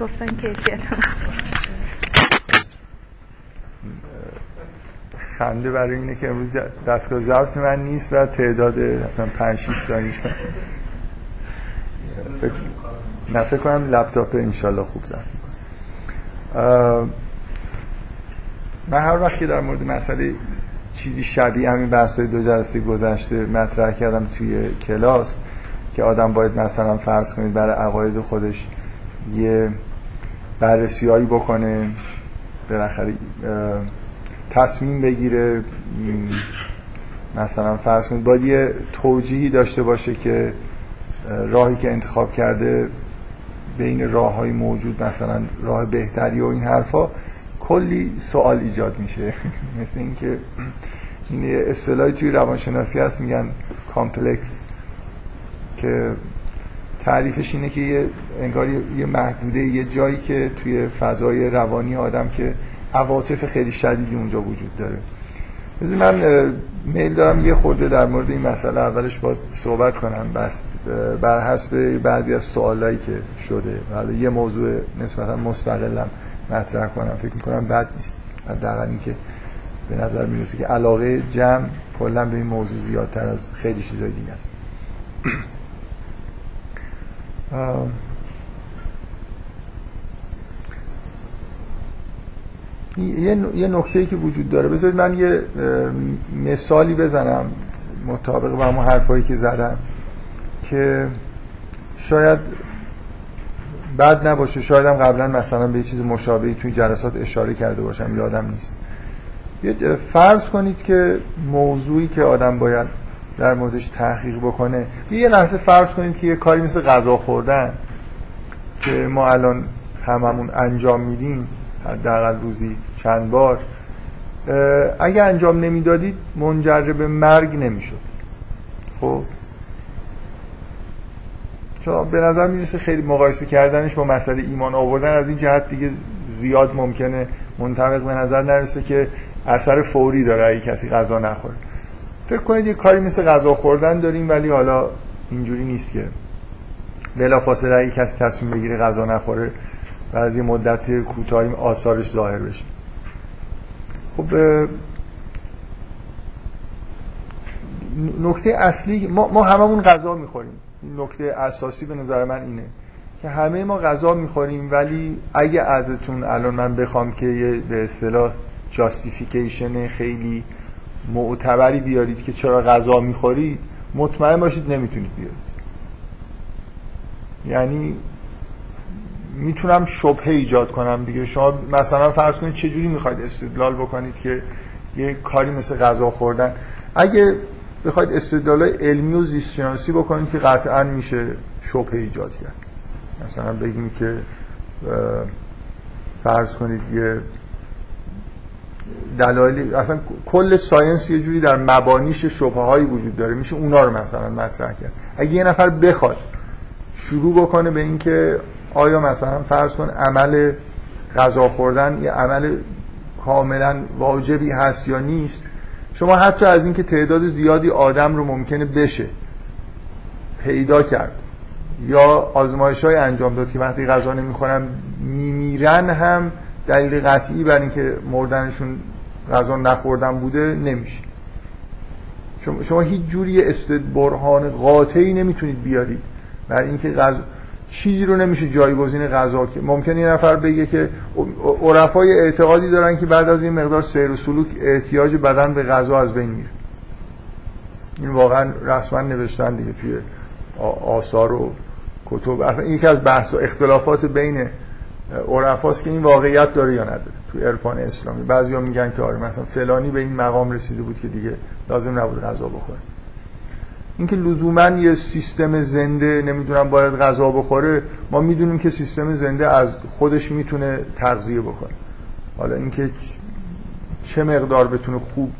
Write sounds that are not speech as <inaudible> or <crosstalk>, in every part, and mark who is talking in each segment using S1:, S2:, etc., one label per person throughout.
S1: گفتن کیفیت
S2: خنده برای اینه که امروز دستگاه ضبط من نیست و تعداد مثلا 5 6 تا نه فکر کنم لپتاپ انشالله خوب زد من هر وقت که در مورد مسئله چیزی شبیه همین بحث دو جلسه گذشته مطرح کردم توی کلاس که آدم باید مثلا فرض کنید برای عقاید خودش یه بررسی هایی بکنه بالاخره تصمیم بگیره. مثلا فرض کنید باید یه توجیهی داشته باشه که راهی که انتخاب کرده بین راه های موجود مثلا راه بهتری و این حرفا کلی سوال ایجاد میشه. <laughs> مثل اینکه این اصطلاحی توی روانشناسی هست میگن کامپلکس که تعریفش اینه که یه انگار یه محدوده یه جایی که توی فضای روانی آدم که عواطف خیلی شدیدی اونجا وجود داره. بذار من میل دارم یه خورده در مورد این مسئله اولش با صحبت کنم. بس بر حسب بعضی از سوالایی که شده. حالا یه موضوع نسبتا مستقلم مطرح کنم فکر می‌کنم بد نیست. حداقل اینکه به نظر می‌رسه که علاقه جمع کلا به این موضوع زیادتر از خیلی چیزای دیگه است. یه نکته که وجود داره. بذارید من یه مثالی بزنم مطابق با همون حرفایی که زدم که شاید بد نباشه. شاید هم قبلا مثلا به یه چیز مشابهی توی جلسات اشاره کرده باشم. یادم نیست. فرض کنید که موضوعی که آدم باید در موردش تحقیق بکنه. یه لحظه فرض کنید که یه کاری مثل غذا خوردن که ما الان هممون انجام میدیم حداقل روزی چند بار اگه انجام نمی‌دادید منجر به مرگ نمی‌شد. خب؟ چون به نظر می‌رسه خیلی مقایسه کردنش با مسئله ایمان آوردن از این جهت دیگه زیاد ممکنه منطبق به نظر نرسه که اثر فوری داره اگه کسی غذا نخوره. فکر کنید یه کاری مثل غذا خوردن داریم ولی حالا اینجوری نیست که بلا فاصله اگه کسی تصمیم بگیره غذا نخوره و از یه مدت کوتاهی آثارش ظاهر بشه. خب نکته اصلی ما, ما هممون غذا می‌خوریم. نکته اساسی به نظر من اینه که همه ما غذا می‌خوریم ولی اگه ازتون الان من بخوام که یه به اصطلاح جاستیفیکیشن خیلی معتبری بیارید که چرا غذا می‌خورید مطمئن باشید نمی‌تونید بیارید. یعنی می‌تونم شبهه ایجاد کنم دیگه. شما مثلا فرض کنید چه جوری می‌خواید استدلال بکنید که یه کاری مثل غذا خوردن. اگه بخواید استدلال علمی و زیست بکنید که قطعا میشه شبهه ایجاد کرد. مثلا بگیم که فرض کنید یه دلایلی اصلا کل ساینس یه جوری در مبانیش شبه هایی وجود داره. میشه اونا رو مثلا مطرح کرد. اگه یه نفر بخواد شروع بکنه به اینکه آیا مثلا فرض کن عمل غذا خوردن یه عمل کاملا واجبی هست یا نیست شما حتی از اینکه تعداد زیادی آدم رو ممکنه بشه پیدا کرد یا آزمایش های انجام داد که وقتی غذا نمی‌خورن میمیرن هم دلیل قطعی بر اینکه مردنشون غذا نخوردن بوده نمیشه. شما, شما هیچ جوری استدبرهان قاطعی نمی‌تونید بیارید. برای اینکه غذا چیزی رو نمیشه جایگزین غذا که ممکنه یه نفر بگه که عرفای اعتقادی دارن که بعد از این مقدار سیر و سلوک احتیاج بدن به غذا از بین میره. این واقعا رسما نوشتن دیگه توی آثار و کتب. اصلا یکی از بحث و اختلافات بین عرفاست که این واقعیت داره یا نداره توی عرفان اسلامی. بعضیا میگن که آره مثلا فلانی به این مقام رسیده بود که دیگه لازم نبود غذا بخوره. اینکه لزوما یه سیستم زنده نمی‌دونم باید غذا بخوره ما می‌دونیم که سیستم زنده از خودش می‌تونه تغذیه بکنه حالا اینکه چه مقدار بتونه خوب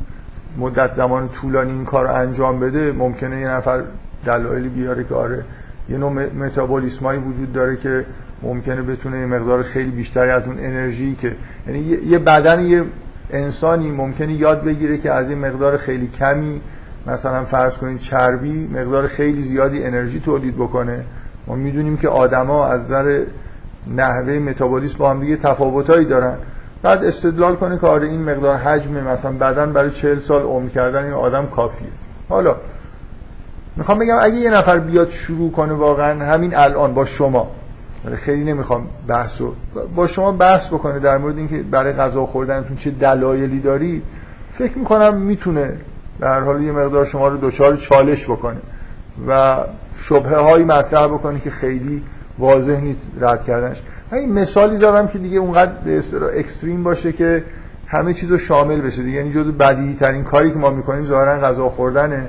S2: مدت زمان طولانی این کار انجام بده ممکنه یه نفر دلایلی بیاره که آره یه نوع متابولیسمایی وجود داره که ممکنه بتونه یه مقدار خیلی بیشتری از اون انرژی که یعنی یه بدن یه انسانی ممکنه یاد بگیره که از این مقدار خیلی کمی مثلا فرض کنید چربی مقدار خیلی زیادی انرژی تولید بکنه. ما می‌دونیم که آدما از نظر نحوه متابولیسم با هم دیگه تفاوتایی دارن. بعد استدلال کنه که آره این مقدار حجم مثلا بدن برای 40 سال عمر کردن این آدم کافیه. حالا می‌خوام بگم اگه یه نفر بیاد شروع کنه واقعا همین الان با شما خیلی نمی‌خوام بحث رو با شما بحث بکنه در مورد اینکه برای غذا خوردنتون چه دلایلی داری فکر می‌کنم می‌تونه در حال یه مقدار شما رو دچار چالش بکنه و شبهه هایی مطرح بکنه که خیلی واضح نیست رد کردنش. این مثالی زدم که دیگه اونقدر اکستریم باشه که همه چیز رو شامل بشه دیگه. یعنی جزو بدیهی ترین کاری که ما می‌کنیم ظاهرا غذا خوردنه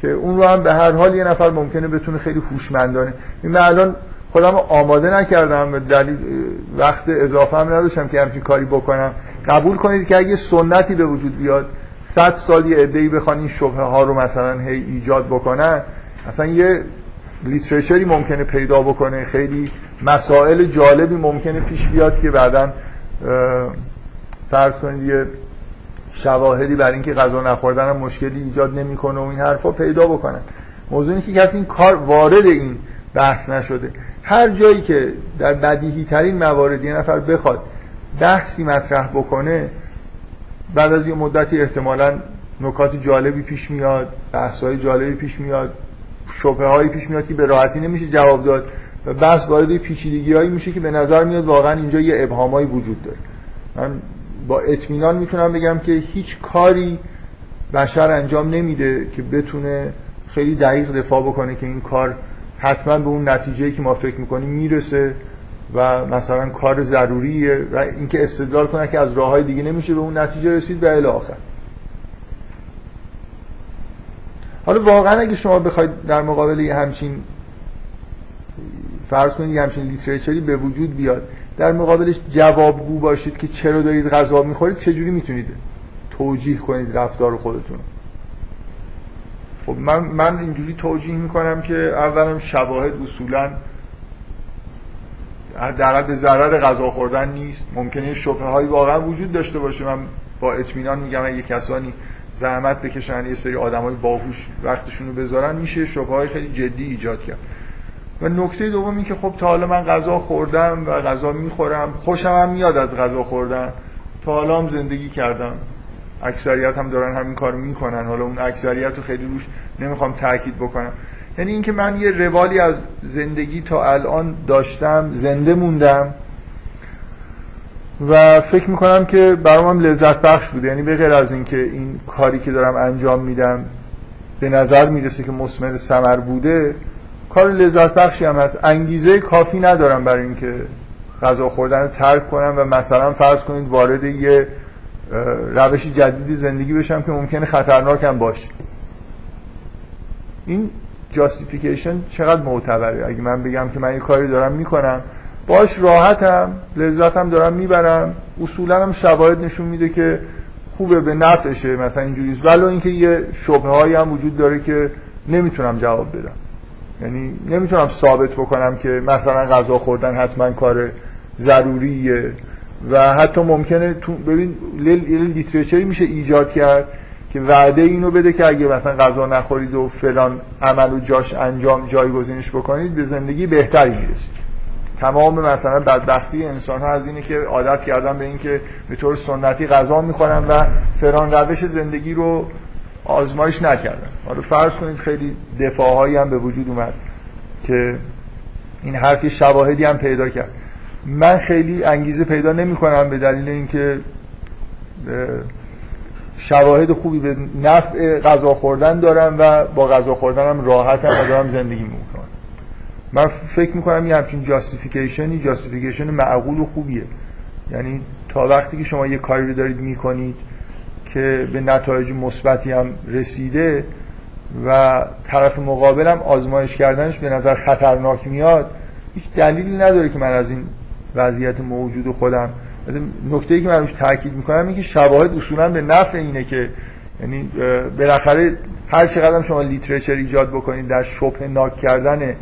S2: که اون رو هم به هر حال یه نفر ممکنه بتونه خیلی هوشمندانه. این الان خودم آماده نکردم دلیل وقت اضافه هم نداشتم که همچین کاری بکنم. قبول کنید که اگه سنتی به وجود بیاد صد سال یه عده‌ای بخوان این شبهه ها رو مثلا هی ایجاد بکنن اصلا یه لیترچری ممکنه پیدا بکنه. خیلی مسائل جالبی ممکنه پیش بیاد که بعدا فرض کنید یه شواهدی برای اینکه غذا نخوردن هم مشکلی ایجاد نمی‌کنه و این حرفا پیدا بکنن. موضوعی که کسی این کار وارد این بحث نشده. هر جایی که در بدیهی ترین موارد یه نفر بخواد بحثی مطرح بکنه بعد از یه مدتی احتمالا نکات جالبی پیش میاد بحث های جالبی پیش میاد شبه هایی پیش میاد که به راحتی نمیشه جواب داد و بحث وارد پیچیدگی هایی میشه که به نظر میاد واقعا اینجا یه ابهامایی وجود داره. من با اطمینان می‌تونم بگم که هیچ کاری بشر انجام نمیده که بتونه خیلی دقیق دفاع بکنه که این کار حتما به اون نتیجه که ما فکر می‌کنیم می‌رسه و مثلا کار ضروریه و اینکه استدلال کنه که از راه های دیگه نمیشه به اون نتیجه رسید و الی آخر. حالا واقعا اگه شما بخواید در مقابل یه همچین فرض کنید یه همچین لیتریچری به وجود بیاد در مقابلش جوابگو باشید که چرا دارید غذا می‌خورید چجوری می‌تونید توجیه کنید رفتار خودتون خب من, من اینجوری توجیه می‌کنم که اولا شواهد اصولا در به ضرر غذا خوردن نیست. ممکنه شبه هایی واقعا وجود داشته باشه. من با اطمینان میگم اگه کسانی زحمت بکشن یه سری آدم های باهوش وقتشون رو بذارن میشه شبه های خیلی جدی ایجاد کرد. و نکته دوم این که خب تا حالا من غذا خوردم و غذا می‌خورم خوشم هم میاد از غذا خوردن. تا حالا هم زندگی کردم. اکثریت هم دارن همین کار می‌کنن. حالا اون اکثریت رو خیلی روش نمی‌خوام تاکید بکنم. یعنی اینکه من یه روالی از زندگی تا الان داشتم زنده موندم و فکر می‌کنم که برام لذت بخش بوده. یعنی به غیر از اینکه این کاری که دارم انجام میدم به نظر می‌رسه که مسمر سمر بوده کار لذت بخشی هم هست. انگیزه کافی ندارم برای اینکه غذا خوردن رو ترک کنم و مثلا فرض کنید وارد یه روش جدیدی زندگی بشم که ممکنه خطرناک هم باشه. این جاستیفیکیشن چقدر معتبره؟ اگه من بگم که من یه کاری دارم می‌کنم باش راحتم لذتم دارم می‌برم. اصولا هم شواهد نشون میده که خوبه به نفعشه مثلا اینجوریه. ولو اینکه یه شبه هایی هم وجود داره که نمی‌تونم جواب بدم. یعنی نمی‌تونم ثابت بکنم که مثلا غذا خوردن حتما کار ضروریه. و حتی ممکنه تو ببین لیتریچری میشه ایجاد کرد که وعده اینو بده که اگه مثلا غذا نخورید و فلان عمل و جاش انجام جایگزینش بکنید به زندگی بهتری می‌رسید. تمام مثلا بدبختی انسان ها از اینه که عادت کردن به اینکه به طور سنتی غذا می‌خورن و فلان روش زندگی رو آزمایش نکردن. حالا فرض کنید خیلی دفاعهایی هم به وجود اومد که این حرفی شواهدی هم پیدا کرد. من خیلی انگیزه پیدا نمی کنم به دلیل اینکه شواهد خوبی به نفع غذا خوردن دارم و با غذا خوردنم راحتم و دارم زندگی می‌کنم. من فکر می‌کنم یه همچین جاستیفیکیشنی جاستیفیکیشن معقول و خوبیه. یعنی تا وقتی که شما یه کاری رو دارید می‌کنید که به نتایج مثبتی هم رسیده و طرف مقابلم آزمایش کردنش به نظر خطرناک میاد هیچ دلیلی نداره که من از این وضعیت موجود خودم. نکته ای که من روش تاکید می‌کنم اینه که شواهد اصولا به نفع اینه که یعنی بالاخره هر چقدر شما لیترچر ایجاد بکنید در شبه ناک کردن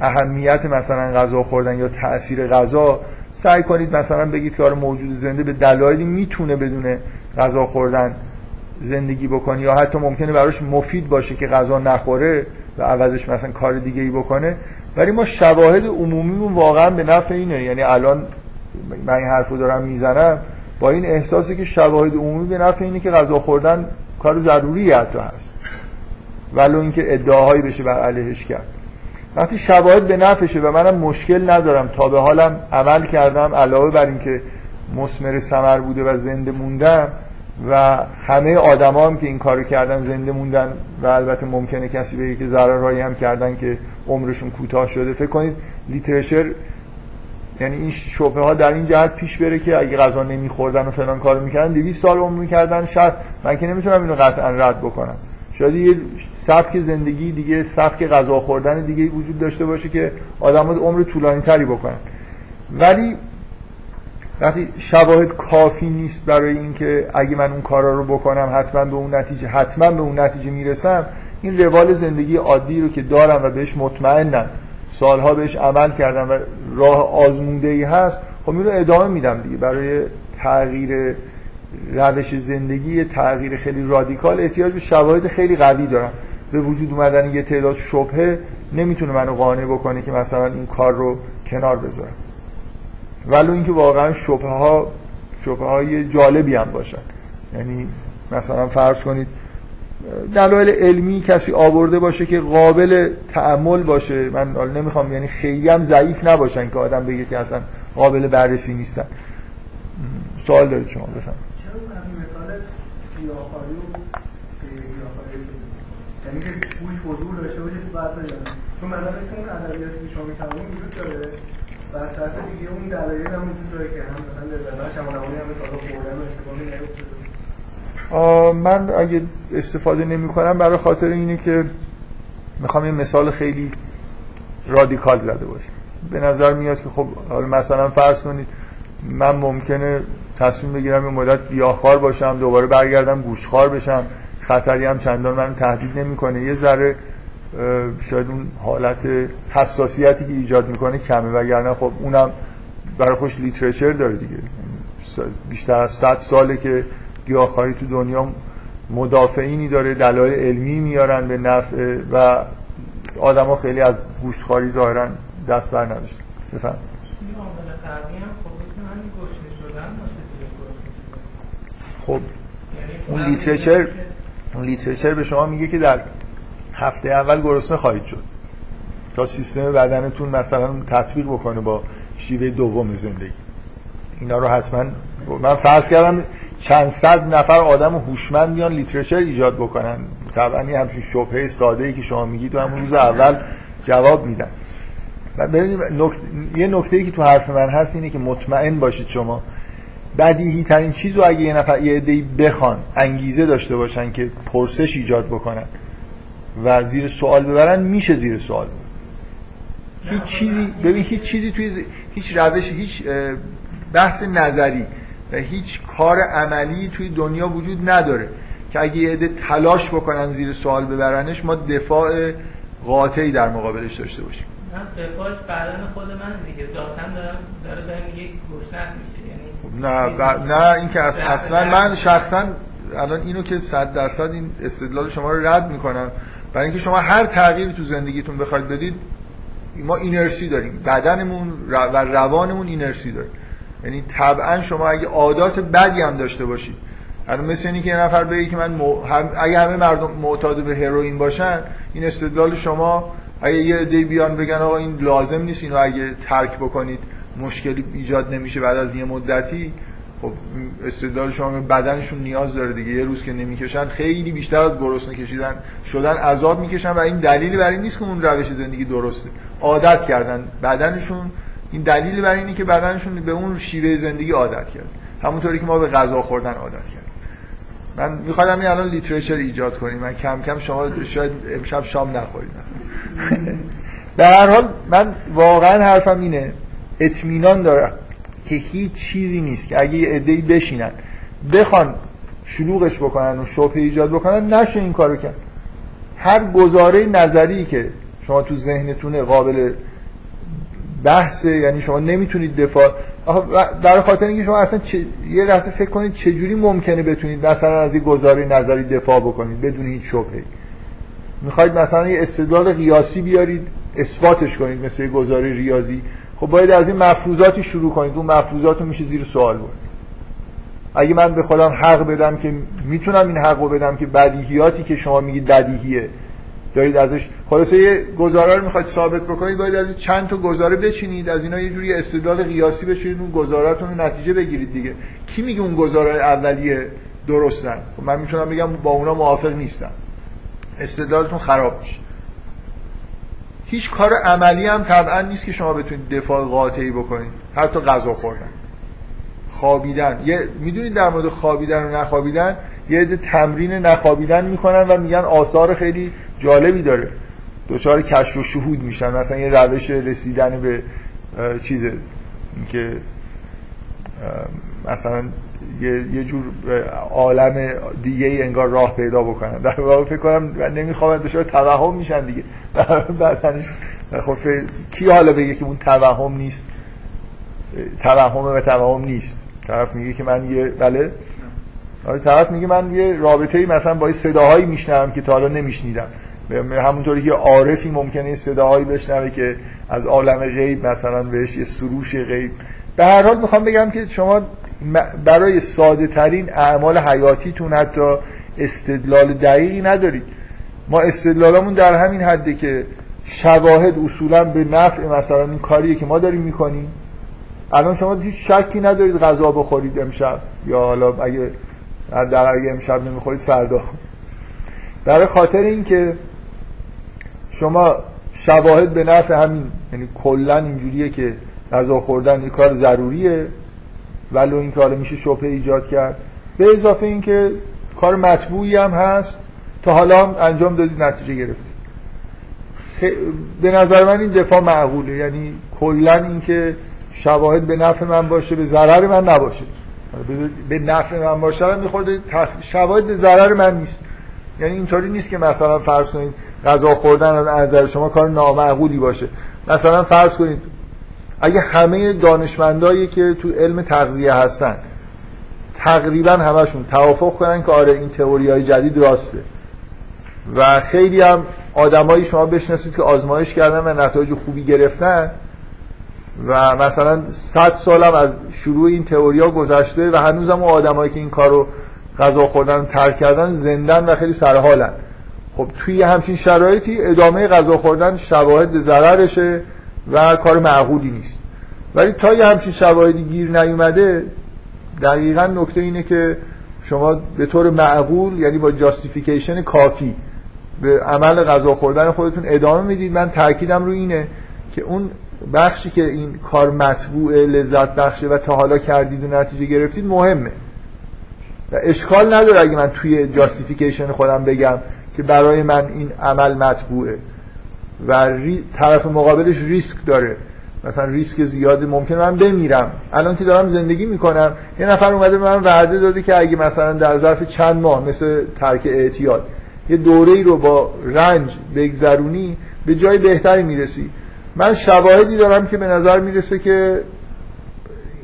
S2: اهمیت مثلا غذا خوردن یا تاثیر غذا سعی کنید مثلا بگید که آره موجود زنده به دلایلی می‌تونه بدون غذا خوردن زندگی بکنه یا حتی ممکنه براش مفید باشه که غذا نخوره و عوضش مثلا کار دیگه ای بکنه. ولی ما شواهد عمومیمون واقعا به نفع اینه. یعنی الان من این حرفو دارم می‌زنم با این احساسی که شواهد عمومی به نفع اینه که غذا خوردن کار ضروری حتی هست. ولو اینکه ادعاهایی بشه بر علیهش کرد. وقتی شواهد به نفعشه و منم مشکل ندارم. تا به حالم عمل کردم علاوه بر اینکه مسمر سمر بوده و زنده موندم و همه آدما هم که این کارو کردن زنده موندن و البته ممکنه کسی بگه که ضررهایی هم کردن که عمرشون کوتاه شده. فکر کنید لیترشر یعنی این شبهه ها در این جهت پیش بره که اگه غذا نمیخوردن و فلان کارو می‌کردن 200 سال عمر می‌کردن شاید. من که نمی‌تونم اینو قطعا رد بکنم. شاید یه سبک زندگی دیگه سبک غذا خوردن دیگه وجود داشته باشه که آدم عمر طولانی تری بکنن. ولی وقتی شواهد کافی نیست برای اینکه اگه من اون کارا رو بکنم حتما به اون نتیجه حتما به اون نتیجه می‌رسم این روال زندگی عادی رو که دارم و بهش مطمئنم سالها بهش عمل کردم و راه آزمونده ای هست خب این رو ادامه میدم دیگه. برای تغییر روش زندگی تغییر خیلی رادیکال احتیاج به شواهد خیلی قوی دارم. به وجود اومدن یه تعداد شبهه نمی‌تونه منو قانع بکنه که مثلا این کار رو کنار بذارم. ولو اینکه واقعا شبه ها شبه های جالبی هم باشن. یعنی مثلا فرض کنید دلایل علمی کسی آورده باشه که قابل تعمل باشه. من نمی‌خوام یعنی خیلی هم ضعیف نباشن که آدم بگه که اصلا قابل بررسی نیستن. سوال دارید شما بفهم
S1: یعنی که بوش حضور چون ادبیاتی که شما داره. از اون هم که هم مثلا هم استفاده
S2: من اگه استفاده نمی کنم برای خاطر اینه که می‌خوام یه مثال خیلی رادیکال زده باشم به نظر میاد که خب حالا مثلا فرض کنید من ممکنه تصمیم بگیرم یه مدت گیاهخوار باشم دوباره برگردم گوشخوار بشم. خطری هم چندان من تهدید نمی‌کنه یه ذره شاید اون حالت حساسیتی که ایجاد می‌کنه کمه. وگرنه خب اونم برای خوش لیترچر داره دیگه. بیشتر از 100 ساله که گیاهخواری تو دنیا مدافعینی داره دلایل علمی میارن به نفع و آدما خیلی از گوشتخواری ظاهرا دست بر نداشتن. بفهم خب اون literature اون literature به شما میگه که در هفته اول گرسنه خواهید شد. تا سیستم بدنتون مثلا تطبیق بکنه با شیوه دوم زندگی. اینا رو حتما من فرض کردم چند صد نفر آدم هوشمند بیان literature ایجاد بکنن طبعا این همچین شبهه ساده ای که شما میگید و همون روز اول جواب میدن و یه نکته ای که تو حرف من هست اینه که مطمئن باشید شما بدیهی ترین چیز رو اگه یه نفر یه عده‌ای بخوان انگیزه داشته باشن که پرسش ایجاد بکنن و زیر سوال ببرن میشه زیر سوال ببرن. هیچ چیزی ببین هیچ چیزی توی هیچ روش هیچ بحث نظری و هیچ کار عملی توی دنیا وجود نداره که اگه یه عده تلاش بکنن زیر سوال ببرنش ما دفاع قاطعی در مقابلش داشته باشیم.
S3: دفاعش بدن خود من دیگه ذاتم دارم داره بهم یک میشه
S2: نه نه این که اصلا من شخصا الان اینو که صد درصد این استدلال شما رو رد می‌کنم برای اینکه شما هر تغییری تو زندگیتون بخواید بدید ما اینرسی داریم. بدنمون و روانمون اینرسی داریم یعنی طبعا شما اگه عادات بدی هم داشته باشید. الان مثل اینی که یه نفر بگه که من اگه همه مردم معتاد به هروئین باشن این استدلال شما اگه یه دی بیان بگن آقا این لازم نیست اینو اگه ترک بکنید مشکلی ایجاد نمیشه بعد از یه مدتی خب استدلال شما بدنشون نیاز داره دیگه. یه روز که نمی‌کشن خیلی بیشتر از گرسنه کشیدن شدن عذاب می‌کشن و این دلیلی برای نیست که اون روش زندگی درسته. عادت کردن بدنشون این دلیلی برای اینه که بدنشون به اون شیوه زندگی عادت کرد. همونطوری که ما به غذا خوردن عادت کرد من میخوادم این الان لیترچر ایجاد کنیم. من کم کم شما شاید امشب شام نخورید در <laughs> هر حال من واقعا حرفم اینه. اطمینان دارم که هیچ چیزی نیست که اگه یه بشینن بخوان شلوغش بکنن و شبهه ایجاد بکنن نشه این کارو کرد. هر گزاره نظری که شما تو ذهنتون قابل بحثه یعنی شما نمی‌تونید دفاع. در خاطر اینکه شما اصلا یه لحظه فکر کنید چجوری ممکنه بتونید مثلا از این گزاره نظری دفاع بکنید بدون هیچ شبهه. می‌خواید مثلا یه استدلال قیاسی بیارید اثباتش کنید مثل یه گزاره ریاضی. خب باید از این مفروضاتی شروع کنید اون مفروضات رو میشه زیر سوال برد اگه من به خودم حق بدم که می‌تونم این حق رو بدم که بدیهیاتی که شما میگید بدیهیه. دارید ازش. خلاصه یه گزاره رو می‌خواید ثابت بکنید باید از چند تا گزاره بچینید از اینا یه جوری استدلال قیاسی بشید اون گزاراتون رو نتیجه بگیرید دیگه. کی میگه اون گزاره اولیه درستن؟ خب من می‌تونم بگم با اونا موافق نیستم. استدلالتون خراب میشه. هیچ کار عملی هم طبعا نیست که شما بتونید دفاع قاطعی بکنید. حتی غذا خوردن. خوابیدن. یه می‌دونید در مورد خوابیدن و نخوابیدن؟ یه عده تمرین نخوابیدن می‌کنن و میگن آثار خیلی جالبی داره. دچار کشف و شهود میشن. مثلا یه روش رسیدن به چیزه. که مثلا یه, یه جور عالم دیگه ای انگار راه پیدا بکنن. در واقع فکر کنم نمی‌خوام دچار توهم میشن دیگه. <laughs> بدنش خب کی حالا بگه که اون توهم نیست؟ توهم و توهم نیست. طرف میگه که من یه بله؟ آره طرف میگه من یه رابطه ای مثلا با صداهایی میشنوم که تا حالا نمیشنیدم. همونطوری که عارفی ممکنه صداهایی بشنوه که از عالم غیب مثلا بهش یه سروش غیب. به هر حال می‌خوام بگم که شما برای ساده ترین اعمال حیاتیتون حتی استدلال دقیقی ندارید. ما استدلالمون در همین حده که شواهد اصولا به نفع مثلا این کاریه که ما داریم می‌کنیم. الان شما هیچ شکی ندارید غذا بخورید امشب یا حالا اگه در اگه امشب نمی‌خورید فردا. برای خاطر اینکه شما شواهد به نفع همین یعنی کلا اینجوریه که غذا خوردن یه کار ضروریه ولو این کار میشه شبهه ایجاد کرد. به اضافه اینکه کار مطبوعی هم هست تا حالا هم انجام دادید نتیجه گرفتید. به نظر من این دفاع معقوله. یعنی کلا اینکه شواهد به نفع من باشه به ضرر من نباشه. به نفع من باشه رو میخورده. شواهد به ضرر من نیست. یعنی اینطوری نیست که مثلا فرض کنید غذا خوردن از نظر شما کار نامعقولی باشه. مثلا فرض کنید اگه همه دانشمندایی که تو علم تغذیه هستن تقریبا همشون توافق کنن که آره این تئوری های جدید راسته. و خیلی هم آدمایی شما بشناسید که آزمایش کردن و نتایج خوبی گرفتن و مثلا 100 سالم از شروع این تئوریا گذشته و هنوزم اون آدمایی که این کارو غذا خوردن ترک کردن زندن و خیلی سرحالن. خب توی همچین شرایطی ادامه غذا خوردن شواهد ضررشه و کار معقولی نیست. ولی تا یه همچین شواهدی گیر نیومده دقیقا نکته اینه که شما به طور معقول یعنی با جاستیفیکیشن کافی به عمل غذا خوردن خودتون ادامه می‌دید. من تاکیدم رو اینه که اون بخشی که این کار مطبوع لذت بخشه و تا حالا کردید و نتیجه گرفتید مهمه. و اشکال نداره اگه من توی جاستیفیکیشن خودم بگم که برای من این عمل مطبوعه. و طرف مقابلش ریسک داره. مثلا ریسک زیاده ممکن من بمیرم. الان که دارم زندگی می‌کنم یه نفر اومده من وعده داده که اگه مثلا در ظرف چند ماه مثل ترک اعتیاد یه دوره ای رو با رنج بگذرونی به جای بهتری می‌رسی. من شواهدی دارم که به نظر می‌رسه که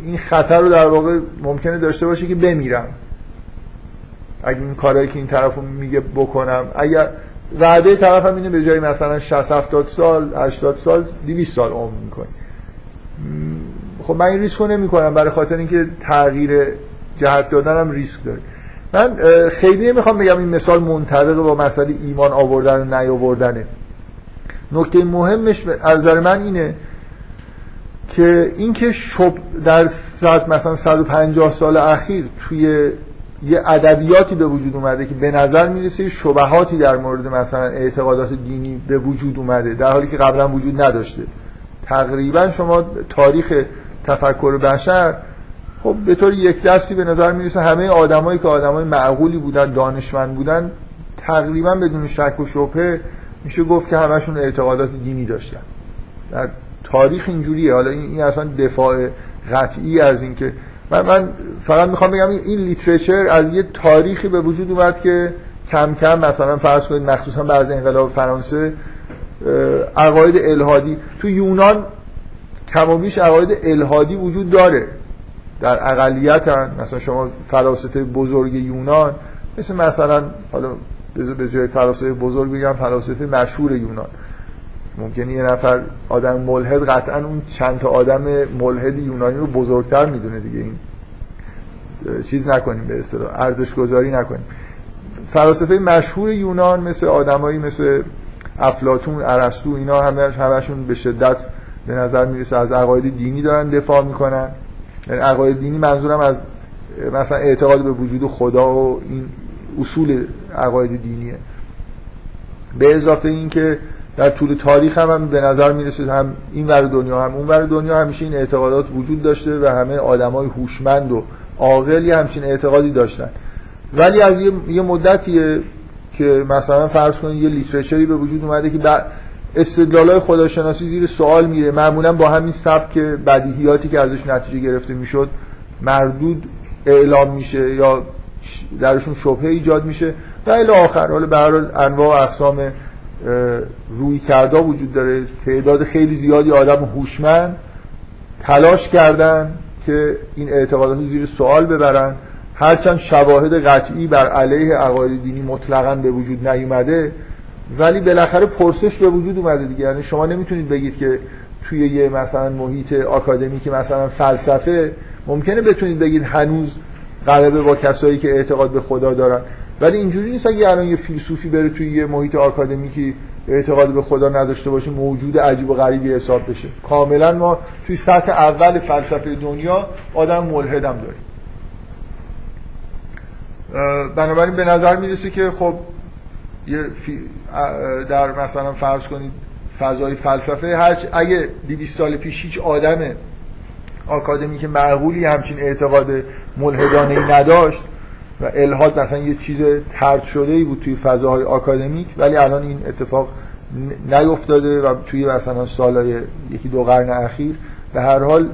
S2: این خطر رو در واقع ممکنه داشته باشه که بمیرم. اگه این کارهایی که این طرف میگه بکنم اگر وعده طرف هم اینه به جای مثلا 60 70 سال 80 سال 200 سال عمر می‌کنی. خب من این ریسک رو نمی کنم برای خاطر اینکه تغییر جهت دادنم ریسک داره. من خیلی نمی‌خوام بگم این مثال منطبق با مسئله ایمان آوردن و نیاوردنه. نکته مهمش از نظر من اینه که اینکه شب در صد مثلا 150 سال اخیر توی یه ادبیاتی به وجود اومده که به نظر می‌رسه شبهاتی در مورد مثلا اعتقادات دینی به وجود اومده در حالی که قبلا وجود نداشته. تقریبا شما تاریخ تفکر بشر خب به طور یک دستی به نظر می‌رسه همه آدمایی که آدمای معقولی بودن دانشمند بودن تقریبا بدون شک و شبهه میشه گفت که همشون اعتقادات دینی داشتن. در تاریخ اینجوریه. حالا این, اصلا دفاع قطعی از اینکه من, من فقط می‌خوام بگم این لیترچر از یه تاریخی به وجود اومد که کم کم مثلا فرض کنید مخصوصا بعد انقلاب فرانسه عقاید الهادی. تو یونان کم و بیش عقاید الهادی وجود داره. در اقلیت. مثلا شما فلاسفه بزرگ یونان مثل مثلا حالا به جای فلاسفه بزرگ بگم فلاسفه مشهور یونان. ممکنه یه نفر آدم ملحد قطعا اون چند تا آدم ملحد یونانی رو بزرگتر می‌دونه دیگه. این چیز نکنیم به اصطلاح ارزش گذاری نکنیم. فلاسفه مشهور یونان مثل آدمایی مثل افلاتون ارسطو اینا همه همشون به شدت به نظر می‌رسه از عقاید دینی دارن دفاع می‌کنن. یعنی عقاید دینی منظورم از مثلا اعتقاد به وجود خدا و این اصول عقاید دینیه. به اضافه اینکه در طول تاریخ هم, هم به نظر می‌رسه هم این ور دنیا هم اون ور دنیا همیشه این اعتقادات وجود داشته و همه آدمای هوشمند و عاقلی همچین اعتقادی داشتن. ولی از یه مدتیه که مثلا فرض کنید یه لیترچری به وجود اومده که استدلالای خداشناسی زیر سوال میره. معمولا با همین سبک بدیهیاتی که ازش نتیجه گرفته می‌شد مردود اعلام میشه یا درشون شبهه ایجاد میشه. و الی آخر حالا به انواع و اقسام روی کردا وجود داره. تعداد خیلی زیادی آدم هوشمند تلاش کردن که این اعتقادات رو زیر سوال ببرن. هرچند شواهد قطعی بر علیه عقاید دینی مطلقا به وجود نیومده ولی بالاخره پرسش به وجود اومده دیگه. یعنی شما نمی‌تونید بگید که توی یه مثلا محیط آکادمیک مثلا فلسفه ممکنه بتونید بگید هنوز غلبه با کسایی که اعتقاد به خدا دارن. ولی اینجوری نیست اگه الان یه فیلسوفی بره توی یه محیط آکادمیکی اعتقاد به خدا نداشته باشه موجود عجیب و غریبی حساب بشه. کاملا ما توی سطح اول فلسفه دنیا آدم ملحدم داریم. بنابراین به نظر می‌رسه که خب یه در مثلا فرض کنید فضای فلسفه هر اگه 200 سال پیش هیچ آدم آکادمی که معقولی همچین اعتقاد ملحدانه ای نداشت و الهاد مثلا یه چیز ترد شده ای بود توی فضاهای آکادمیک ولی الان این اتفاق نیفتاده و توی مثلا سالهای یکی دو قرن اخیر. به هر حال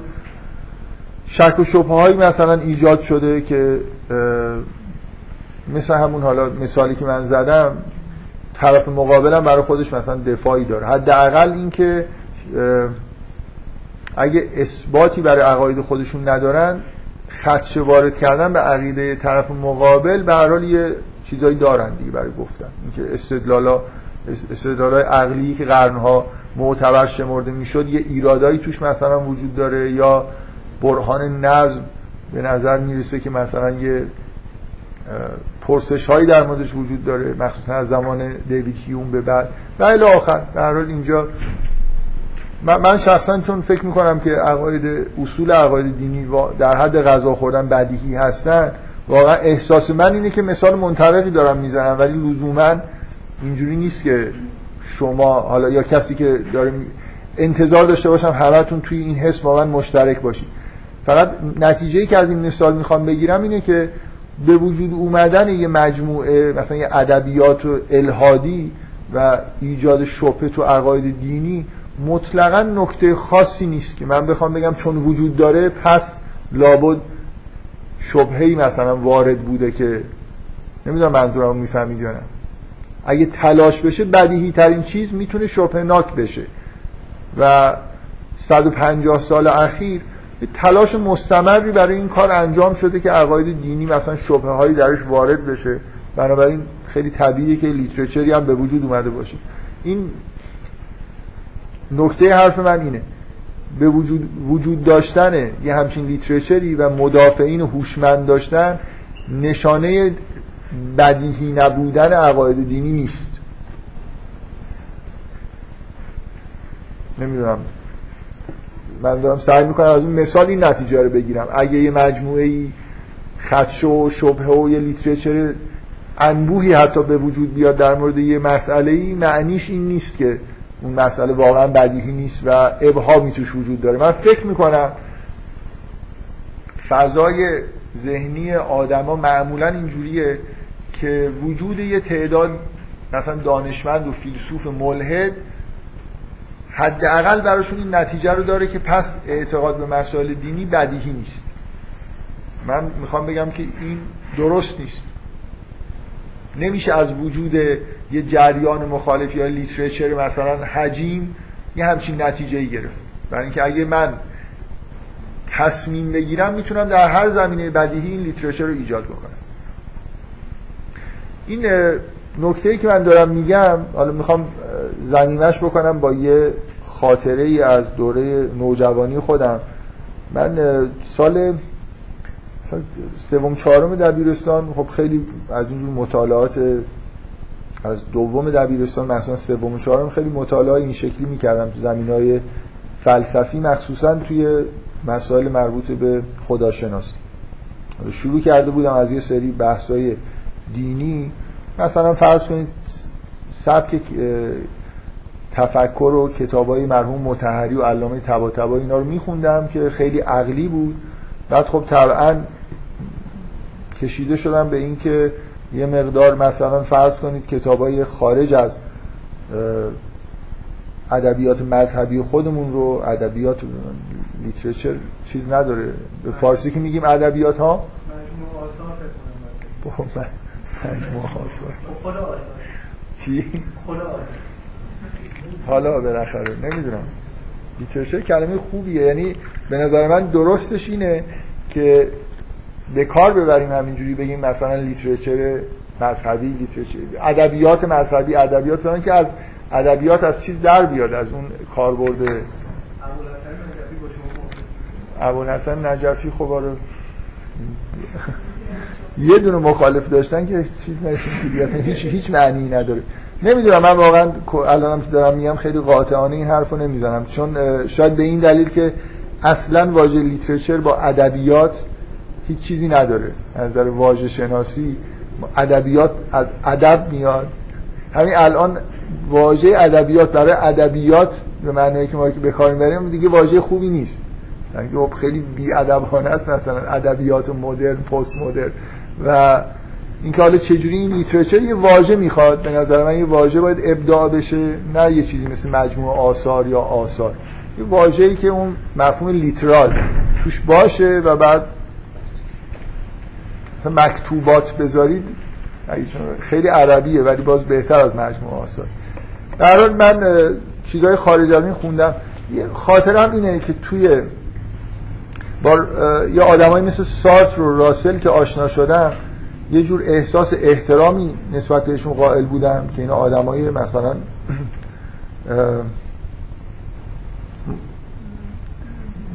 S2: شک و شبه هایی مثلا ایجاد شده که مثل همون حالا مثالی که من زدم طرف مقابلم برای خودش مثلا دفاعی داره. حداقل اینکه اگه اثباتی برای عقاید خودشون ندارن خدشه وارد کردن به عقیده طرف مقابل به هر حال یه چیزایی دارن دیگه برای گفتن. اینکه استدلالا استدلالای عقلی که قرنها معتبر شمرده می‌شد یه ایرادایی توش مثلا وجود داره یا برهان نظم به نظر می‌رسه که مثلا یه پرسش هایی در موردش وجود داره مخصوصا از زمان دیوید هیوم به بعد. و الی آخر در حال اینجا من شخصا چون فکر می‌کنم که عقاید اصول عقاید دینی در حد غذا خوردن بدیهی هستن واقعا احساس من اینه که مثال منطبقی دارم می‌زنم ولی لزوما اینجوری نیست که شما حالا یا کسی که داره انتظار داشته باشم همتون توی این حس من مشترک باشید. فقط نتیجه ای که از این مثال می‌خوام بگیرم اینه که به وجود اومدن یه مجموعه مثلا یه ادبیات و الهادی و ایجاد شبهه تو عقاید دینی مطلقا نکته خاصی نیست که من بخوام بگم چون وجود داره پس لابد شبهی مثلا وارد بوده که نمی‌دونم منظورم می‌فهمید یا نه. اگه تلاش بشه بدیهی ترین چیز می‌تونه شبه ناک بشه. و 150 سال اخیر تلاش مستمری برای این کار انجام شده که عقاید دینی مثلا شبه هایی درش وارد بشه. بنابراین خیلی طبیعیه که لیترچری هم به وجود اومده باشه. این نکته حرف من اینه. به وجود, وجود داشتن یه همچین لیترچری و مدافعین هوشمند داشتن نشانه بدیهی نبودن عقاید دینی نیست. نمی‌دونم. من دارم سعی می‌کنم از اون مثال این نتیجه رو بگیرم. اگه یه مجموعه ای خدشه و شبهه و یه لیترچر انبوهی حتی به وجود بیاد در مورد یه مسئله ای معنیش این نیست که اون مسئله واقعا بدیهی نیست و ابهامی توش وجود داره. من فکر می‌کنم فضای ذهنی آدما معمولا اینجوریه که وجود یه تعداد مثلا دانشمند و فیلسوف ملحد حداقل براشون این نتیجه رو داره که پس اعتقاد به مسائل دینی بدیهی نیست. من می‌خوام بگم که این درست نیست. نمیشه از وجود یه جریان مخالف یا لیترچر مثلا حجیم یه همچین نتیجه ای گرفت. برای اینکه اگه من تصمیم بگیرم می‌تونم در هر زمینه بدیهی این لیترچر رو ایجاد بکنم. این نکته ای که من دارم میگم حالا می‌خوام زمینش بکنم با یه خاطره ای از دوره نوجوانی خودم. من سال سوم چهارم دبیرستان خب خیلی از اینجور مطالعات از دوم دبیرستان مثلا سوم چهارم خیلی مطالعه این شکلی می‌کردم تو زمین های فلسفی مخصوصا توی مسائل مربوط به خداشناسی. شروع کرده بودم از یه سری بحث های دینی. مثلا فرض کنید سبک تفکر و کتاب های مرحوم متحری و علامه تبا اینا رو میخوندم که خیلی عقلی بود. بعد خب طبعا کشیده شدم به اینکه یه مقدار مثلا فرض کنید کتاب های خارج از ادبیات مذهبی خودمون رو ادبیات literature چیز نداره به فارسی که میگیم ادبیات ها مجموعه آثار چی؟ حالا بالاخره نمی‌دونم literature کلمه خوبیه یعنی به نظر من درستش اینه که به کار ببریم همینجوری بگیم مثلا literature مذهبی literature ادبیات مذهبی ادبیات که از ادبیات از چیز در بیاد از اون کاربرد. ابو حسن نجفی خب آره. یه دونه مخالف داشتن که چیز نشون هیچ هیچ معنی نداره. نمی‌دونم من واقعا الانم که دارم میگم خیلی قاطعانه این حرفو نمی‌زنم. چون شاید به این دلیل که اصلا واژه لیترچر با ادبیات هیچ چیزی نداره. از نظر واژه شناسی ادبیات از ادب میاد. همین الان واژه ادبیات برای ادبیات به معنی که ما که به کار می‌بریم دیگه واژه خوبی نیست. یعنی خب خیلی بی ادبانه است مثلا ادبیات مدرن پست مدرن. و اینکه حالا چجوری این لیترچر یه واژه می‌خواد به نظر من یه واژه باید ابداع بشه نه یه چیزی مثل مجموعه آثار یا آثار. یه واژه‌ای که اون مفهوم لیترال توش باشه و بعد مثلا مکتوبات بذارید خیلی عربیه ولی باز بهتر از مجموعه آثار. در حال من چیزای خارج از این خوندم. خاطرم اینه که توی با یه آدمایی مثل سارتر و راسل که آشنا شدم یه جور احساس احترامی نسبت بهشون قائل بودم که این آدمایی مثلا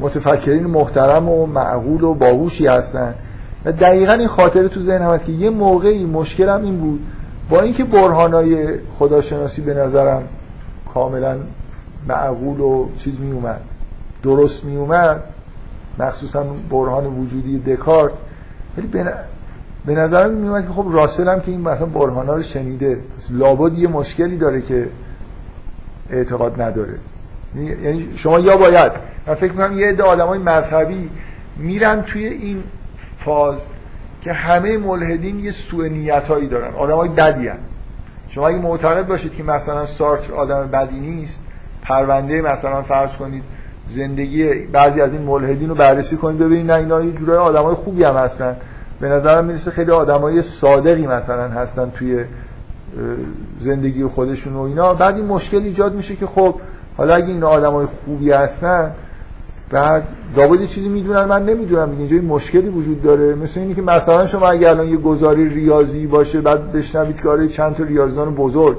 S2: متفکرین محترم و معقول و باهوشی هستن. و دقیقا این خاطره تو ذهنم هست که یه موقعی مشکلم این بود. با اینکه برهانای خداشناسی به نظرم کاملا معقول و چیز می اومد درست می اومد مخصوصا برهان وجودی دکارت ولی به نظر می اومد که خب راسل هم که این مثلا برهان ها رو شنیده لابد یه مشکلی داره که اعتقاد نداره. یعنی شما یا باید من فکر می‌کنم یه عده آدمای مذهبی میرن توی این فاز که همه ملحدین یه سوء نیتایی دارن. آدمای بدی هن. شما اگه معتقد باشید که مثلا سارتر آدم بدی نیست پرونده مثلا فرض کنید زندگی بعضی از این ملحدین رو بررسی کنید ببینید نه اینا یه جورای آدمای خوبی هم هستن. به نظرم می‌رسه خیلی آدمای صادقی مثلا هستن توی زندگی خودشون و اینا. بعد این مشکل ایجاد میشه که خب حالا اگه این آدمای خوبی هستن بعد داوود چیزی می‌دونن من نمی‌دونم. اینجا مشکلی وجود داره. مثل اینی که مثلا شما اگر الان یه گزاری ریاضی باشه بعد بشنوید که چند تا ریاضیدان بزرگ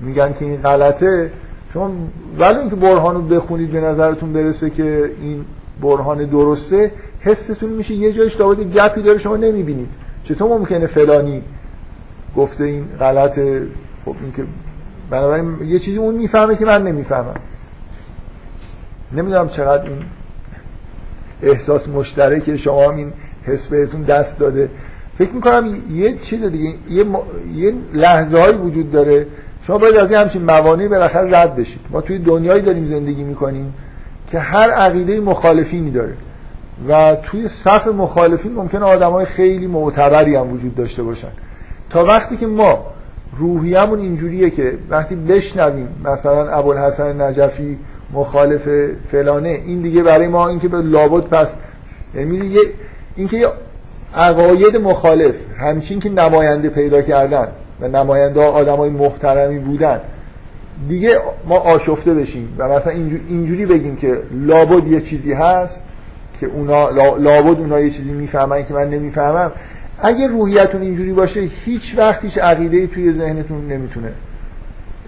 S2: میگن که این غلطه. شما ولی اینکه برهان رو بخونید به نظرتون برسه که این برهان درسته حستون میشه. یه جایش داوود گپی داره شما نمی‌بینید. چطور ممکنه فلانی گفته این غلطه؟ خب این که بنابراین یه چیزی اون می‌فهمه که من نمی‌فهمم. نمی‌دونم چقدر این احساس مشترک شما هم این حس بهتون دست داده. فکر می‌کنم یه چیز دیگه یه, م... یه لحظه هایی وجود داره. شما باید از این همچین موانعی بالاخره رد بشید. ما توی دنیایی داریم زندگی می‌کنیم که هر عقیده مخالفینی داره و توی صف مخالفین ممکنه آدم های خیلی معتبری هم وجود داشته باشن. تا وقتی که ما روحیمون اینجوریه که وقتی بشنویم مثلا ابوالحسن نجفی مخالف فلانه. این دیگه برای ما اینکه به لابد پس یعنی اینکه یه عقاید مخالف همچین که نماینده پیدا کردن و نماینده آدم های محترمی بودن. دیگه ما آشفته بشیم و مثلا اینجوری بگیم که لابد یه چیزی هست که اونا لابد اونا یه چیزی می‌فهمن که من نمی‌فهمم. اگه روحیتون اینجوری باشه هیچ وقت هیچ عقیده توی ذهنتون نمی‌تونه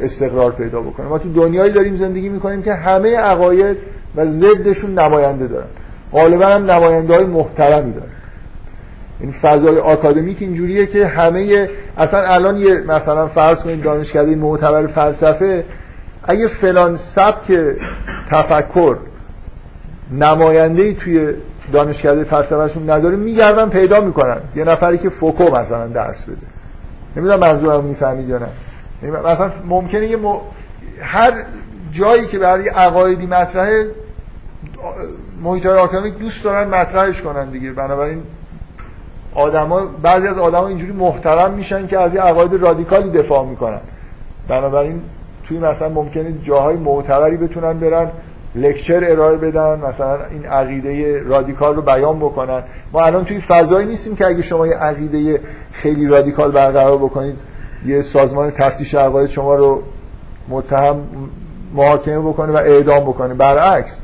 S2: استقرار پیدا بکنه. ما تو دنیایی داریم زندگی می‌کنیم که همه عقاید و ضدشون نماینده دارن. غالبا هم نماینده های محترمی دارن. این فضای آکادمیک اینجوریه که همه اصلا الان یه مثلا فرض کنید دانشکده معتبر فلسفه اگه فلان سبک تفکر نماینده ای توی دانشکده فلسفهشون نداره میگردن پیدا می‌کنن. یه نفری که فوکو مثلا درس بده. نمی‌دونم منظورم می‌فهمید یا نه. مثلا ممکنه یه م... هر جایی که برای عقایدی مطرحه محیط آکادمیک دوست دارن مطرحش کنن دیگه. بنابراین آدما بعضی از آدما اینجوری محترم میشن که از یه عقاید رادیکالی دفاع می‌کنن. بنابراین توی مثلا ممکنه جاهای معتبری بتونن برن لکچر ارائه بدن مثلا این عقیده رادیکال رو بیان بکنن. ما الان توی فضایی نیستیم که اگه شما یه عقیده خیلی رادیکال برقرار بکنید یه سازمان تفتیش عقاید شما رو متهم محاکمه بکنه و اعدام بکنه. برعکس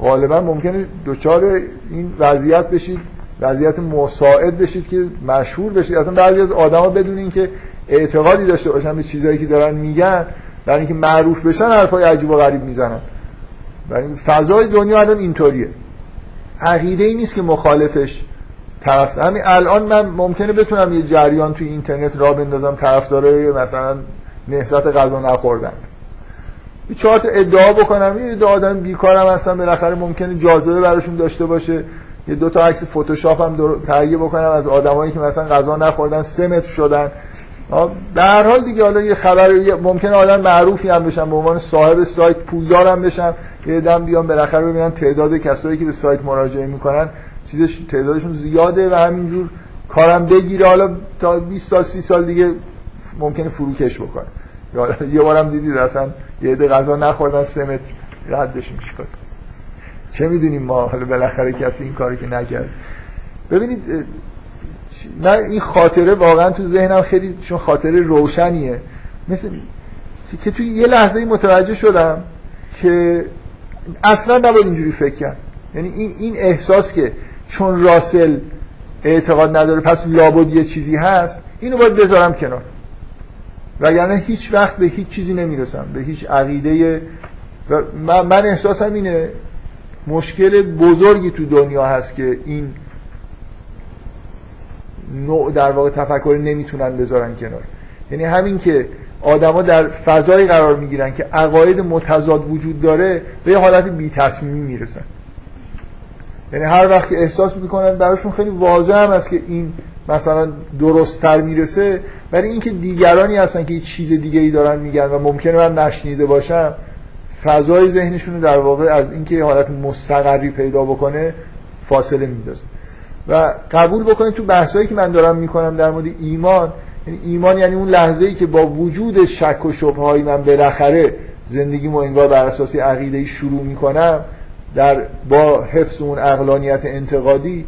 S2: غالبا ممکنه دچار این وضعیت بشید وضعیت مساعد بشید که مشهور بشید. اصلا بعضی از آدما بدون اینکه اعتقادی داشته باشن به چیزایی که دارن میگن برای اینکه معروف بشن حرفای عجیب و غریب می‌زنن. برای فضای دنیا الان اینطوریه. عقیده ای نیست که مخالفش طرف همین الان من ممکنه بتونم یه جریان توی اینترنت را بندازم طرفدارای مثلا نهضت غذا نخوردن. چهار تا ادعا بکنم یه دو آدم بیکارم هستن بالاخره ممکنه جاذبه براشون داشته باشه. یه دو تا عکس فتوشاپ هم تهیه بکنم از آدمایی که مثلا غذا نخوردن سه متر شدن. در هر حال دیگه حالا یه خبر ممکنه آدم معروفی هم بشن به عنوان صاحب سایت پولدار هم بشن. یه دم بیان بالاخره ببینن تعداد کسایی که به سایت مراجعه می‌کنن. چیزش تعدادشون زیاده و همینجور کارم بگیره. حالا تا 20 سال 30 سال دیگه ممکنه فروکش بکنه. یه بارم دیدید اصلا یه عده غذا نخوردن سه متر ردش میشه چه می‌دونیم ما؟ حالا بالاخره کسی این کاری که نکرد. ببینید من این خاطره واقعا تو ذهنم خیلی چون خاطره روشنیه. مثل که توی یه لحظه متوجه شدم که اصلا نباید اینجوری فکر کرد. یعنی این, این احساس که چون راسل اعتقاد نداره پس لابد یه چیزی هست اینو باید بذارم کنار. وگرنه هیچ وقت به هیچ چیزی نمی‌رسم به هیچ عقیده و من, احساسم اینه مشکل بزرگی تو دنیا هست که این نوع در واقع تفکر نمی‌تونن بذارن کنار. یعنی همین که آدما در فضایی قرار می‌گیرن که عقاید متضاد وجود داره به یه حالت بی تصمیمی می‌رسن. یعنی هر وقت که احساس می‌کنن براشون خیلی واضح هم است که این مثلا درستتر می‌رسه ولی اینکه دیگرانی هستن که چیز دیگه ای دارن میگن و ممکنه من نشنیده باشم فضای ذهنشون در واقع از اینکه حالت مستقری پیدا بکنه فاصله میندازه. و قبول بکنید تو بحثایی که من دارم می‌کنم در مورد ایمان یعنی ایمان یعنی اون لحظه ای که با وجود شک و شبه من بالاخره زندگیمو انگار بر اساس عقیده شروع می‌کنم در با حفظ اون اقلانیت انتقادی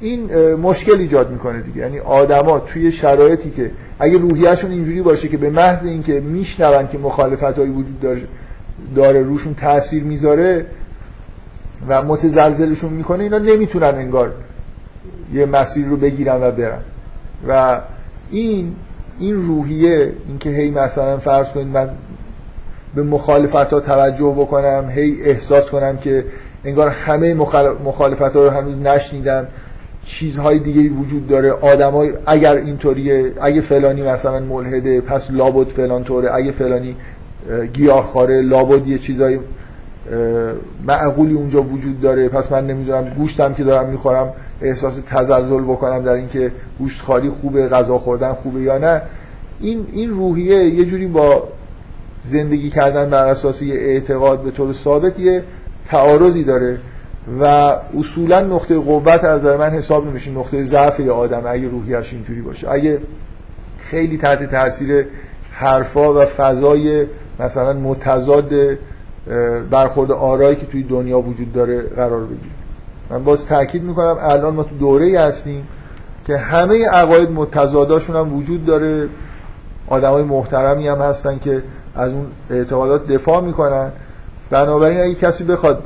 S2: این مشکل ایجاد می‌کنه دیگه. یعنی آدما توی شرایطی که اگه روحیهشون اینجوری باشه که به محض اینکه میشنون که مخالفت وجود داره, داره روشون تاثیر می‌ذاره و متزلزلشون می‌کنه اینا نمی‌تونن انگار یه مسیر رو بگیرن و برن. و این این روحیه اینکه هی مثلا فرض کنید من به مخالفت ها توجه بکنم هی احساس کنم که انگار همه مخالفت ها رو هنوز نشنیدم چیزهای دیگه وجود داره. آدمای اگر اینطوریه اگه فلانی مثلا ملحده پس لابد فلان طوره. اگه فلانی گیاهخواره لابد یه چیزای معقولی اونجا وجود داره. پس من نمی‌دونم گوشتم که دارم می‌خورم احساس تزلزل بکنم در اینکه گوشت خالی خوبه غذا خوردن خوبه یا نه. این این روحیه یه جوری با زندگی کردن بر اساس یه اعتقاد به طور ثابت یه تعارضی داره و اصولا نقطه قوت از من حساب نمیشه نقطه ضعف یه آدم اگه روحیش اینجوری باشه. اگه خیلی تحت تاثیر حرفا و فضای مثلا متضاد برخورد آرایی که توی دنیا وجود داره قرار بگیره. من باز تاکید می‌کنم الان ما تو دوره هستیم که همه عقاید متضاداشون هم وجود داره. آدمای محترمی هم هستن که از اون اعتقادات دفاع می‌کنن. بنابراین اگه کسی بخواد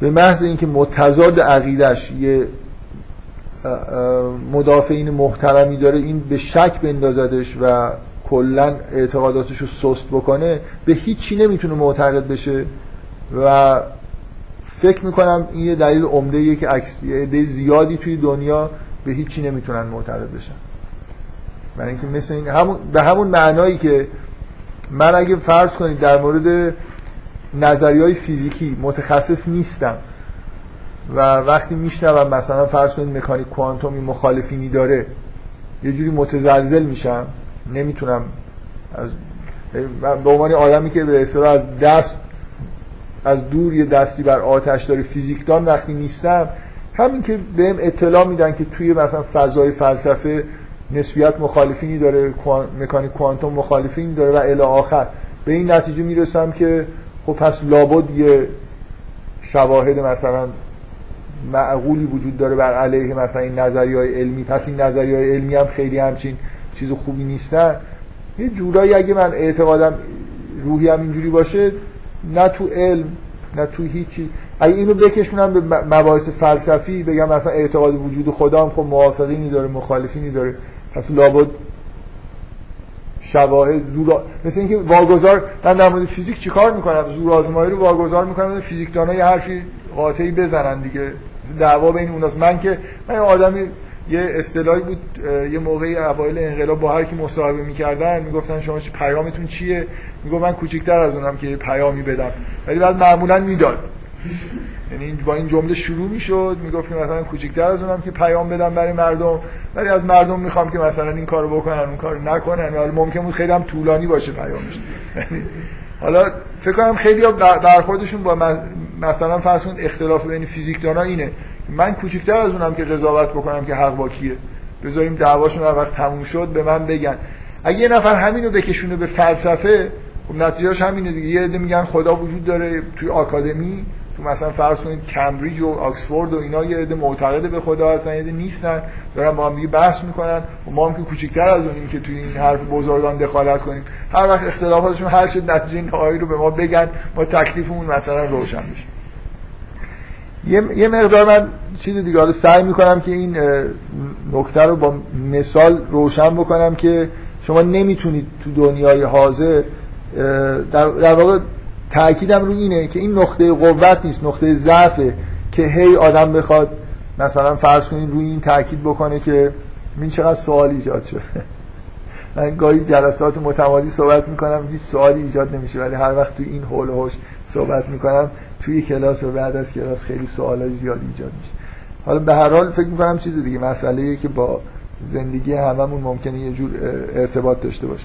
S2: به محض اینکه متضاد عقیدش یه مدافعین محترمی داره این به شک بندازدش و کلا اعتقاداتش رو سست بکنه به هیچی نمی‌تونه معتقد بشه. و فکر می‌کنم این یه دلیل عمده که عده زیادی توی دنیا به هیچی نمی‌تونن معتقد بشن. برای اینکه مثل این همون به همون معنایی که من اگه فرض کنید در مورد نظری های فیزیکی متخصص نیستم و وقتی میشنوم مثلا فرض کنید مکانیک کوانتومی مخالفینی داره یه جوری متزلزل میشم نمی‌تونم از به عنوان آدمی که به اصطلاح از دست از دور یه دستی بر آتش داره فیزیکدان وقتی نیستم همین که بهم اطلاع میدن که توی مثلا فضای فلسفه نسبیت مخالفینی داره مکانیک کوانتوم مخالفینی داره و الی آخر. به این نتیجه می‌رسم که خب پس لابد یه شواهد مثلا معقولی وجود داره بر علیه مثلا این نظری های علمی. پس این نظری های علمی هم خیلی همچین چیز خوبی نیستن. یه جورایی اگه من اعتقادم روحی هم اینجوری باشه نه تو علم نه تو هیچی. اگه اینو بکشونم به مباحث فلسفی بگم مثلا اعتقاد وجود خدا هم خب موافقینی داره مخالفینی داره. پس لابد شواهد زور مثل اینکه واگذار من در مورد فیزیک چیکار می‌کنم؟ زور آزمایی رو واگذار می‌کنم فیزیکدانا یه حرفی قاطعی بزنن دیگه. دعوا بین اوناست. من که من آدمی یه اصطلاحی بود یه موقعی اوایل انقلاب با هر کی مصاحبه می‌کردن می‌گفتن شما چی پیامتون چیه؟ می‌گفت من کوچیک‌تر از اونم که پیامی بدم. ولی بعد معمولا می‌داد. یعنی با این جمله شروع می‌شد می‌گفت که مثلا کوچیک‌تر از اونم که پیام بدم برای مردم ولی از مردم می‌خوام که مثلا این کارو بکنن اون کارو نکنن. حالا ممکن بود خیلی هم طولانی باشه پیامش <laughs> حالا فکر کنم خیلی برخوردشون با مثلا فرض کنید اختلاف بین فیزیکدانا اینه. من کوچکتر از اونم که قضاوت بکنم که حق با کیه. بذاریم دعواشون وقت تموم شد به من بگن. اگه یه نفر همینو بکشونه به فلسفه خب نتیجهش همینه دیگه. یه عده میگن خدا وجود داره توی آکادمی. تو مثلا فرض کنید کمبریج و آکسفورد و اینا یه عده معتقد به خدا هستن یه عده نیستن دارن با هم دیگه بحث می‌کنن. و ما هم که کوچیک‌تر از اونیم که توی این حرف بزرگان دخالت کنیم. هر وقت اختلافاتشون هر شد نتیجه نهایی رو به ما بگن ما تکلیفمون مثلا روشن بشه یه مقدار من چیز دیگه حالا سعی می‌کنم که این نکته رو با مثال روشن بکنم که شما نمی‌تونید تو دنیای حاضر در واقع تاکیدم رو اینه که این نقطه قوت نیست نقطه ضعفه که هی آدم بخواد مثلا فرض کنید روی این تاکید بکنه که این چقدر سوال ایجاد شده. من گاهی جلسات متمادی صحبت می‌کنم هیچ سوالی ایجاد نمیشه ولی هر وقت تو این حول و صحبت می‌کنم توی کلاس و بعد از کلاس خیلی سوال زیاد ایجاد میشه. حالا به هر حال فکر می‌کنم چیز دیگه مسئله که با زندگی هممون ممکنه یه جور ارتباط داشته باشه.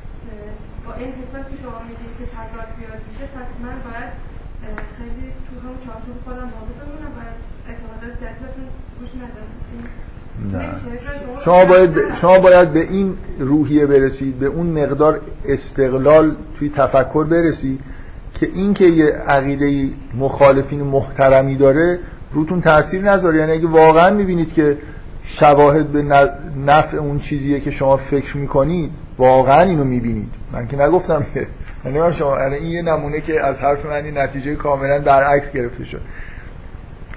S4: با این حساب که شما میگید که تضاد بیاد میشه پس من باید خیلی تو هم چارچوب خودم واقع بمونم باید اعتمادات جدیدتون گوش ندم
S2: شما باید شما باید به این روحیه برسید به اون مقدار استقلال توی تفکر برسید که این که یه عقیده مخالفین محترمی داره روتون تاثیر نذاره. یعنی اگه واقعا می‌بینید که شواهد به نفع اون چیزیه که شما فکر می‌کنید واقعا اینو می‌بینید. من که نگفتم که. یعنی شما یعنی این یه نمونه که از حرف من این نتیجه کاملا برعکس گرفته شد.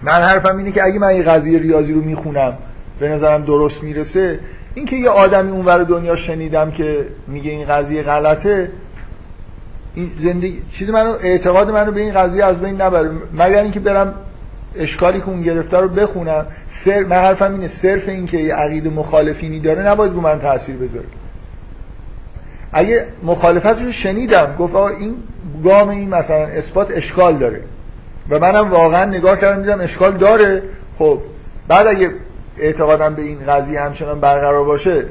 S2: من حرفم اینه که اگه من یه قضیه ریاضی رو می‌خونم به نظرم درست می‌رسه. اینکه یه آدمی اونور دنیا شنیدم که میگه این قضیه غلطه این زندگی چیز منو اعتقاد منو به این قضیه از بین نبره. مگر اینکه برم اشکالی که اون گرفته رو بخونم. سر من حرفم اینه صرف این که یه عقیده مخالفینی داره نباید رو من تاثیر بذاره. اگه مخالفتش رو شنیدم گفت آقا این گام این مثلا اثبات اشکال داره. و منم واقعا نگاه کردم دیدم اشکال داره. خب بعد اگه اعتقادم به این قضیه همچنان برقرار باشه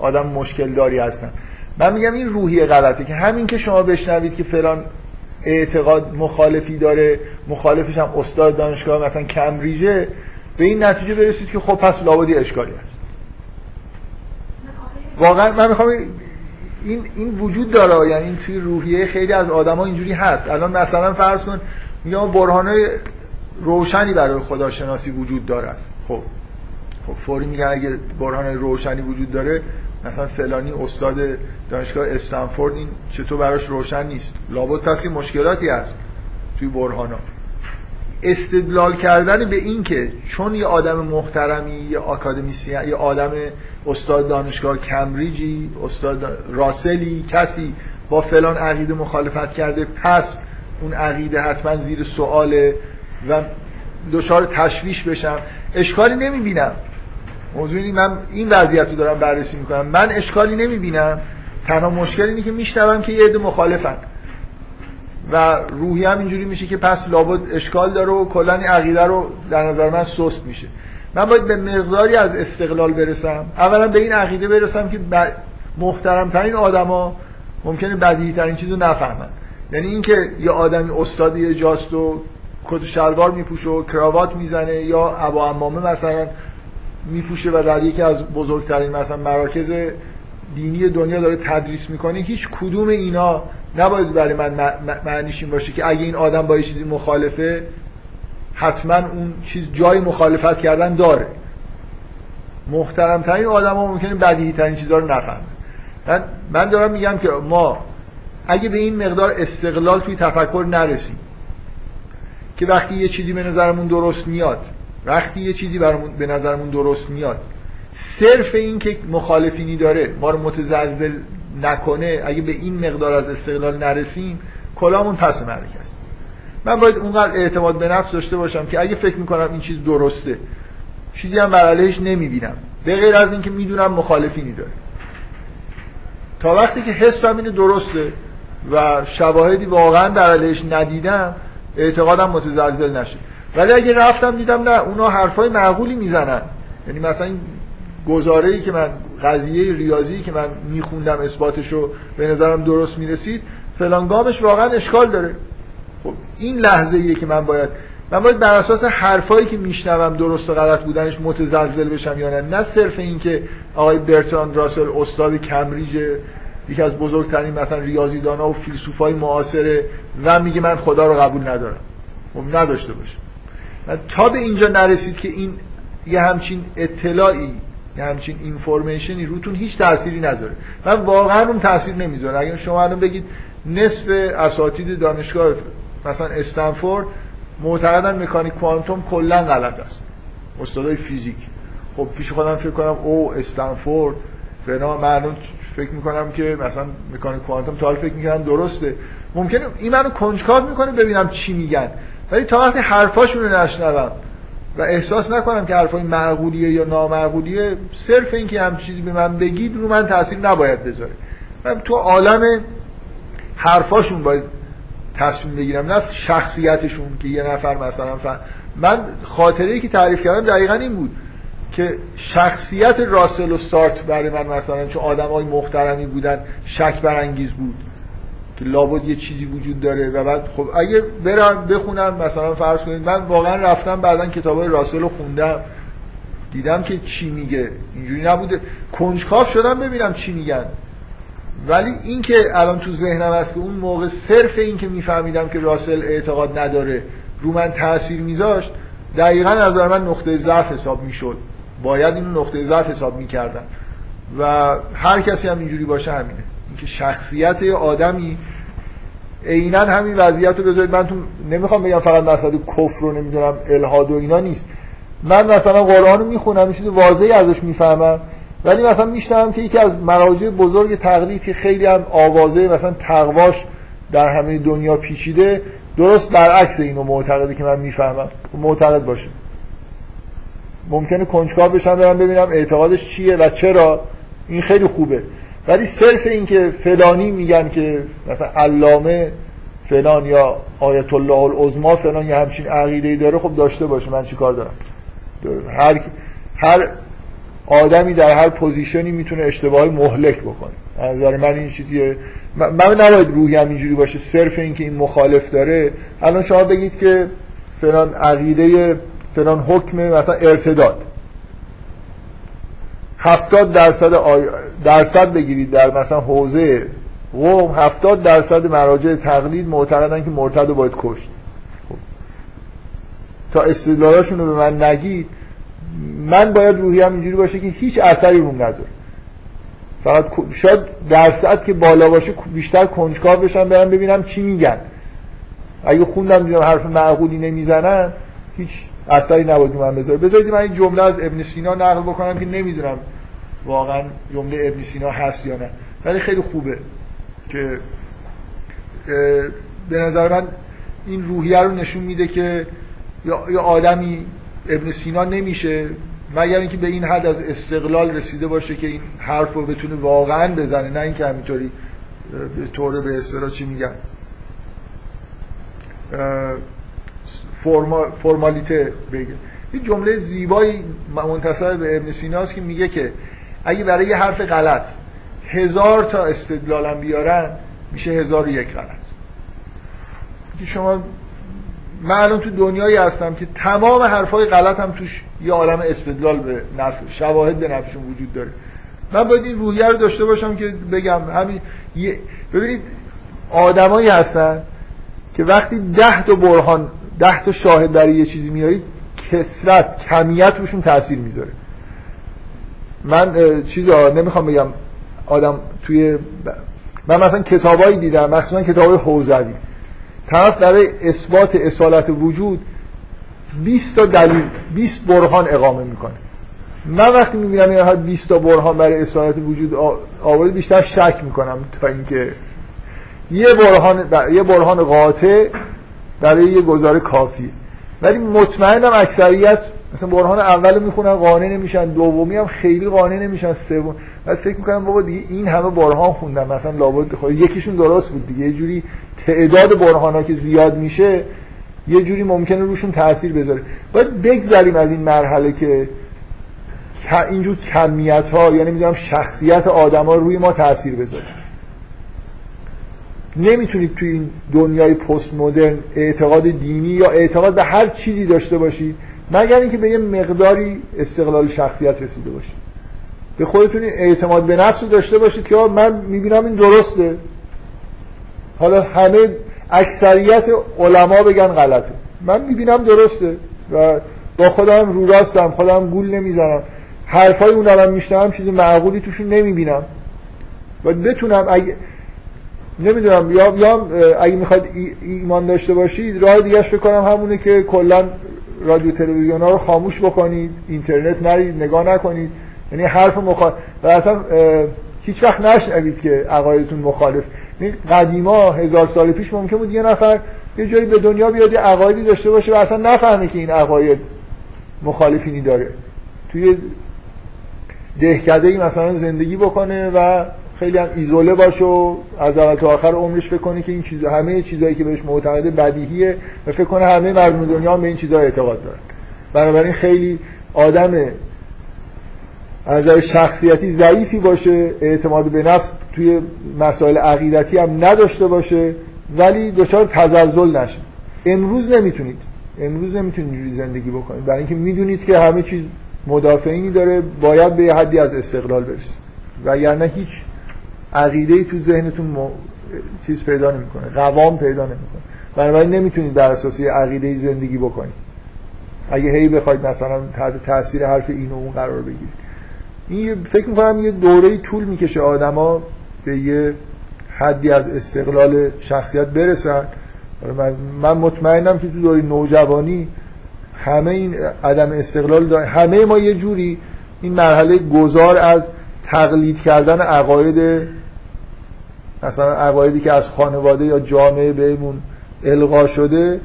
S2: آدم مشکل داری هستن. من میگم این روحی غلطه که همین که شما بشنوید که فلان اعتقاد مخالفی داره مخالفش هم استاد دانشگاه مثلا کمبریجه. به این نتیجه برسید که خب پس لابدی اشکالی هست. واقعا من می‌خوام این این وجود داره یعنی این توی روحیه خیلی از آدما اینجوری هست. الان مثلا فرض کن میگم برهانای روشنی برای خداشناسی وجود دارد خب. خب فوری میگن اگه برهان روشنی وجود داره مثلا فلانی استاد دانشگاه استنفورد این چطور براش روشن نیست. لابد پس مشکلاتی هست توی برهانا. استدلال کردن به این که چون یه آدم محترمی یه آکادمیسیان یه آدم استاد دانشگاه کمبریجی استاد راسلی کسی با فلان عقیده مخالفت کرده پس اون عقیده حتما زیر سواله و دچار تشویش بشم. اشکالی نمی‌بینم. موضوع من این وضعیت رو دارم بررسی می‌کنم. من اشکالی نمی‌بینم. تنها مشکل اینه که میشنوم که یه عده مخالفن. و روحی هم اینجوری میشه که پس لابد اشکال داره و کلا این عقیده رو در نظر من سست میشه. من باید به مقداری از استقلال برسم. اولا به این عقیده برسم که محترم ترین آدما ممکنه بدیهی ترین چیزو نفهمن. یعنی اینکه یه آدمی استاد یه جاست و کت شلوار میپوشه و کراوات می‌زنه یا ابا امامه مثلا میپوشه و در یکی از بزرگترین مثلا مراکز دینی دنیا داره تدریس می‌کنه هیچ کدوم اینا نباید برای من معنیش این باشه که اگه این آدم با یه چیزی مخالفه حتما اون چیز جای مخالفت کردن داره. محترم ترین آدم ها ممکنه بدیهی ترین چیزها رو نفهمه. من, من دارم میگم که ما اگه به این مقدار استقلال توی تفکر نرسیم که وقتی یه چیزی به نظرمون درست میاد وقتی یه چیزی برامون به نظرمون درست میاد. صرف این که مخالفینی داره ما رو متزلزل نکنه اگه به این مقدار از استقلال نرسیم کلامون پس مرکز من باید اونقدر اعتماد به نفس داشته باشم که اگه فکر می‌کنم این چیز درسته چیزی هم بر علیهش نمی‌بینم. به غیر از اینکه می‌دونم مخالفینی داره. تا وقتی که حسم اینه درسته و شواهدی واقعا در علیهش ندیدم اعتقادم متزلزل نشه. ولی اگه رفتم دیدم نه اونا حرفای معقولی می‌زنن. یعنی مثلا این گزاره که من قضیه ریاضی که من میخوندم اثباتش رو به نظرم درست می‌رسید فلان گامش واقعا اشکال داره. خب این لحظه ایه که من باید من باید بر اساس حرفایی که میشنوم درست و غلط بودنش متزلزل بشم یا نه. نه صرف این که آقای برتراند راسل استاد کمبریج یکی از بزرگترین مثلا ریاضیدانا و فیلسوفای معاصره و میگه من خدا رو قبول ندارم. خب نداشته باشه تا به اینجا نرسید که این یه همچین اطلاعی یه همچین اینفورمیشنی روتون هیچ تأثیری نذاره من واقعا اون تاثیر نمی‌ذاره اگر شما الان بگید نصف اساتید دانشگاه مثلا استنفورد معتقدن مکانیک کوانتوم کلا غلط است. استادای فیزیک. خب پیش خودم فکر کنم او استنفورد فنا معلوم فکر می‌کنم که مثلا مکانیک کوانتوم تا فکر می‌کنم درسته. ممکنه این منو کنجکاو می‌کنه ببینم چی میگن. ولی تا وقتی حرفاشون رو نشنوم و احساس نکنم که حرفای معقولیه یا نامعقولیه صرف اینکه هم چیزی به من بگید رو من تاثیر نباید بذاره من تو عالم حرفاشون باید تصمیم بگیرم نه شخصیتشون که یه نفر مثلا فهم. من خاطره ای که تعریف کردم دقیقا این بود که شخصیت راسل و سارت برای من مثلا چون آدم های محترمی بودن شک برانگیز بود که لابد یه چیزی وجود داره و بعد خب اگه برم بخونم مثلا فرض کنید من واقعا رفتم بعدا کتاب های راسل رو خوندم. دیدم که چی میگه. اینجوری نبوده. کنجکاف شدم ببینم چی میگن. ولی این که الان تو ذهنم هست که اون موقع صرف این که میفهمیدم که راسل اعتقاد نداره رو من تاثیر میذاشت دقیقا از من نقطه ضعف حساب می‌شد. باید این نقطه ضعف حساب می‌کردن. و هر کسی هم اینجوری باشه همینه. اینکه شخصیت آدمی عینا همین وضعیت رو بذارید. من تو نمی‌خوام بگم فقط مسئله کفر رو نمی‌دونم الهاد و اینا نیست. من مثلا قرآن رو می‌خونم یه چیز ازش می‌فهمم ولی مثلا میشنم که یکی از مراجع بزرگ تقلید که خیلی هم آوازه مثلا تقواش در همه دنیا پیچیده. درست برعکس اینو معتقده که من می‌فهمم. معتقد باشه. ممکنه کنجکاو بشم برم ببینم اعتقادش چیه و چرا. این خیلی خوبه. ولی صرف این که فلانی میگن که مثلا علامه فلان یا آیت الله العظما فلان یا همچین عقیده ای داره خب داشته باشه من چیکار دارم؟ هر هر آدمی در هر پوزیشنی می‌تونه اشتباهی مهلک بکنه. نظر من این چیزیه من نباید روحی هم اینجوری باشه صرف این که این مخالف داره. الان شما بگید که فلان عقیده فلان حکم مثلا ارتداد. هفتاد درصد آی... درصد بگیرید در مثلا حوزه قوم هفتاد درصد مراجع تقلید معتقدن که مرتد رو باید کشت خب. تا استدلالاشون رو به من نگید من باید روحی هم اینجوری باشه که هیچ اثری روم نذاره فقط شاید درصد که بالا باشه بیشتر کنجکاو بشم برم ببینم چی میگن اگه خوندم دیدم حرف معقولی نمی‌زنن هیچ اثری نباید من بذاره بذارید من این جمله از ابن سینا نقل بکنم که نمی‌دونم واقعا جمله ابن سینا هست یا نه. ولی خیلی خوبه که به نظر من این روحیه رو نشون میده که یا آدمی ابن سینا نمیشه مگر اینکه به این حد از استقلال رسیده باشه که این حرف رو بتونه واقعا بزنه نه اینکه همینطوری به طور به اصطلاح چی میگن. فرما، فرمالیته بگه. یه جمله زیبایی منتصب به ابن سیناست که میگه که اگه برای یه حرف غلط هزار تا استدلالم بیارن میشه هزار و یک غلط. که شما الان تو دنیایی هستم که تمام حرفای غلط هم توش یه عالم استدلال به نفع شواهد به نفعشون وجود داره. من باید این روحیه رو داشته باشم که بگم همین ببینید آدمایی هستن که وقتی ده تا برهان ده تا شاهد برای یه چیزی میارید کسرت کمیت روشون تاثیر می‌ذاره. من چیزا نمی‌خوام بگم آدم توی من مثلا کتابایی دیدم مخصوصا کتاب حوزوی. طرف برای اثبات اصالت وجود 20 تا دلیل 20 برهان اقامه می‌کنه. من وقتی می‌بینم این 20 تا برهان برای اصالت وجود آورده بیشتر شک می‌کنم تا اینکه یه برهان یه برهان قاطع برای یه گزاره کافی ولی مطمئنم اکثریت مثلا برهان اول می‌خونن قانع نمیشن دومی هم خیلی قانع نمیشن سوم. بس فکر می‌کنم بابا دیگه این همه برهان خوندن مثلا لابد خود یکیشون درست بود دیگه. یه جوری تعداد برهان ها که زیاد میشه یه جوری ممکنه روشون تاثیر بذاره. باید بگذریم از این مرحله که اینجور کمیت ها یعنی می‌دونم شخصیت آدما روی ما تاثیر بذاره. نمی‌تونید توی این دنیای پست مدرن اعتقاد دینی یا اعتقاد به هر چیزی داشته باشید مگر اینکه به یه مقداری استقلال شخصیت رسیده باشید به خودتون اعتماد به نفس رو داشته باشید که من می‌بینم این درسته. حالا همه اکثریت علما بگن غلطه. من می‌بینم درسته و با خودم رو راستم خودم گول نمی‌زنم. حرفای اون الان میشنم چیز معقولی توشون نمی‌بینم. و بتونم اگه نمی‌دونم یا یا اگه می‌خواید ایمان داشته باشید راه دیگه فکر کنم همونه که کلا رادیو تلویزیون ها رو خاموش بکنید اینترنت نرید نگاه نکنید. یعنی حرف مخالف و اصلا هیچ وقت نشنوید که عقایدتون مخالف. یعنی قدیما هزار سال پیش ممکن بود یه نفر یه جایی به دنیا بیاد یه عقایدی داشته باشه و اصلا نفهمه که این عقاید مخالفینی داره. توی دهکده ای مثلا زندگی بکنه و خیلی هم ایزوله باشه و از اول تا آخر عمرش فکر کنه که این چیز همه چیزایی که بهش معتقده بدیهیه و فکر کنه همه مردم دنیا هم به این چیزها اعتقاد دارن. بنابراین خیلی آدم از نظر شخصیتی ضعیفی باشه اعتماد به نفس توی مسائل عقیدتی هم نداشته باشه ولی دچار تزلزل نشه. امروز نمی‌تونید. امروز نمی‌تونید اینجوری زندگی بکنید. برای اینکه می‌دونید که همه چیز مدافعینی داره باید به حدی از استقلال برسید. و یعنی هیچ عقیده تو ذهنتون م... چیز پیدا نمی‌کنه قوام پیدا نمی‌کنه. بنابراین نمی‌تونید بر اساس عقیده زندگی بکنید. اگه هی بخواید مثلا تحت تاثیر حرف این و اون قرار بگیرید. این فکر می‌کنم یه دوره طول می‌کشه آدما به یه حدی از استقلال شخصیت برسن. من, من مطمئنم که تو دوره نوجوانی همه این عدم استقلال داره همه ما یه جوری این مرحله گذار از تقلید کردن عقاید مثلا عقایدی که از خانواده یا جامعه بهمون القا شده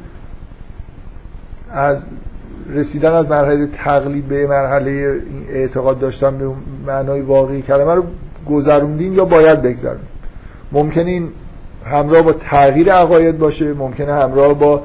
S2: از رسیدن از مرحله تقلید به مرحله اعتقاد داشتن به معنای واقعی کلمه رو گذروندیم یا باید بگذرونیم ممکنه این همراه با تغییر عقاید باشه ممکنه همراه با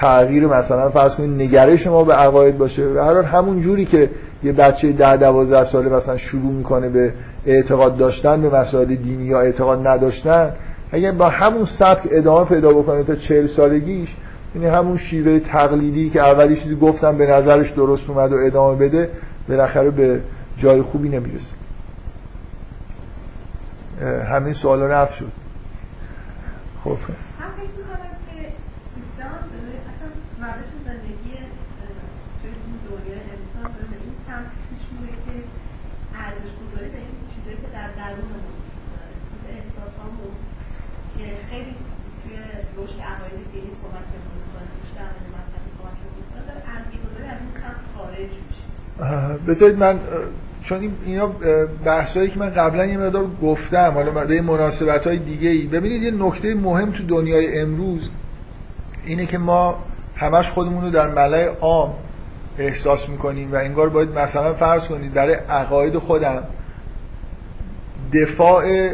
S2: تغییر مثلا فرض کنید نگرش ما به عقاید باشه. و هر همون جوری که یه بچه ده دوازده ساله مثلا شروع می‌کنه به اعتقاد داشتن به مسائل دینی یا اعتقاد نداشتن اگه با همون سبک ادامه پیدا بکنه تا چهل سالگیش یعنی همون شیوه تقلیدی که اولی چیزی گفتم به نظرش درست اومد و ادامه بده بالاخره به جای خوبی نمی‌رسه. همه سوالا رفت شد. خب
S5: من فکر می‌کنم که سیستم داره اصلا روش زندگی اه، توی این دنیای انسان داره به این سمت پیش میره که ارزش گذاری به این چیزایی که در درونمون وجود داره مثل احساسامون که خیلی توی رشد عقاید دینی کمکمون می‌کنه رشد عقاید مذهبی کمکمون می‌کنه داره ارزش گذاری از این سمت خارج میشه
S2: اه، بذارید من چون این- اینا بحثایی که من قبلا یه مقدار گفتم حالا به مناسبت های دیگه ای ببینید یه نکته مهم تو دنیای امروز اینه که ما همش خودمون رو در ملای عام احساس می‌کنیم و انگار باید مثلا فرض کنید برای عقاید خودم دفاع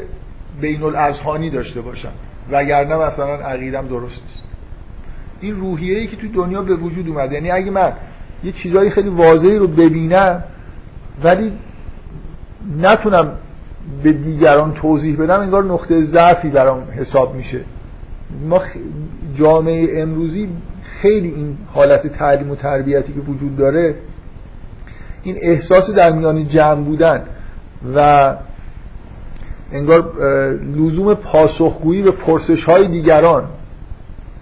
S2: بین الاذهانی داشته باشم وگرنه مثلا عقیدم درست نیست. این روحیه ای که تو دنیا به وجود اومده یعنی اگه من یه چیزایی خیلی واضحی رو ببینم ولی نتونم به دیگران توضیح بدم انگار نقطه ضعفی برام حساب میشه. ما جامعه امروزی خیلی این حالت تعلیم و تربیتی که وجود داره این احساس در میان جمع بودن و انگار لزوم پاسخگویی به پرسش های دیگران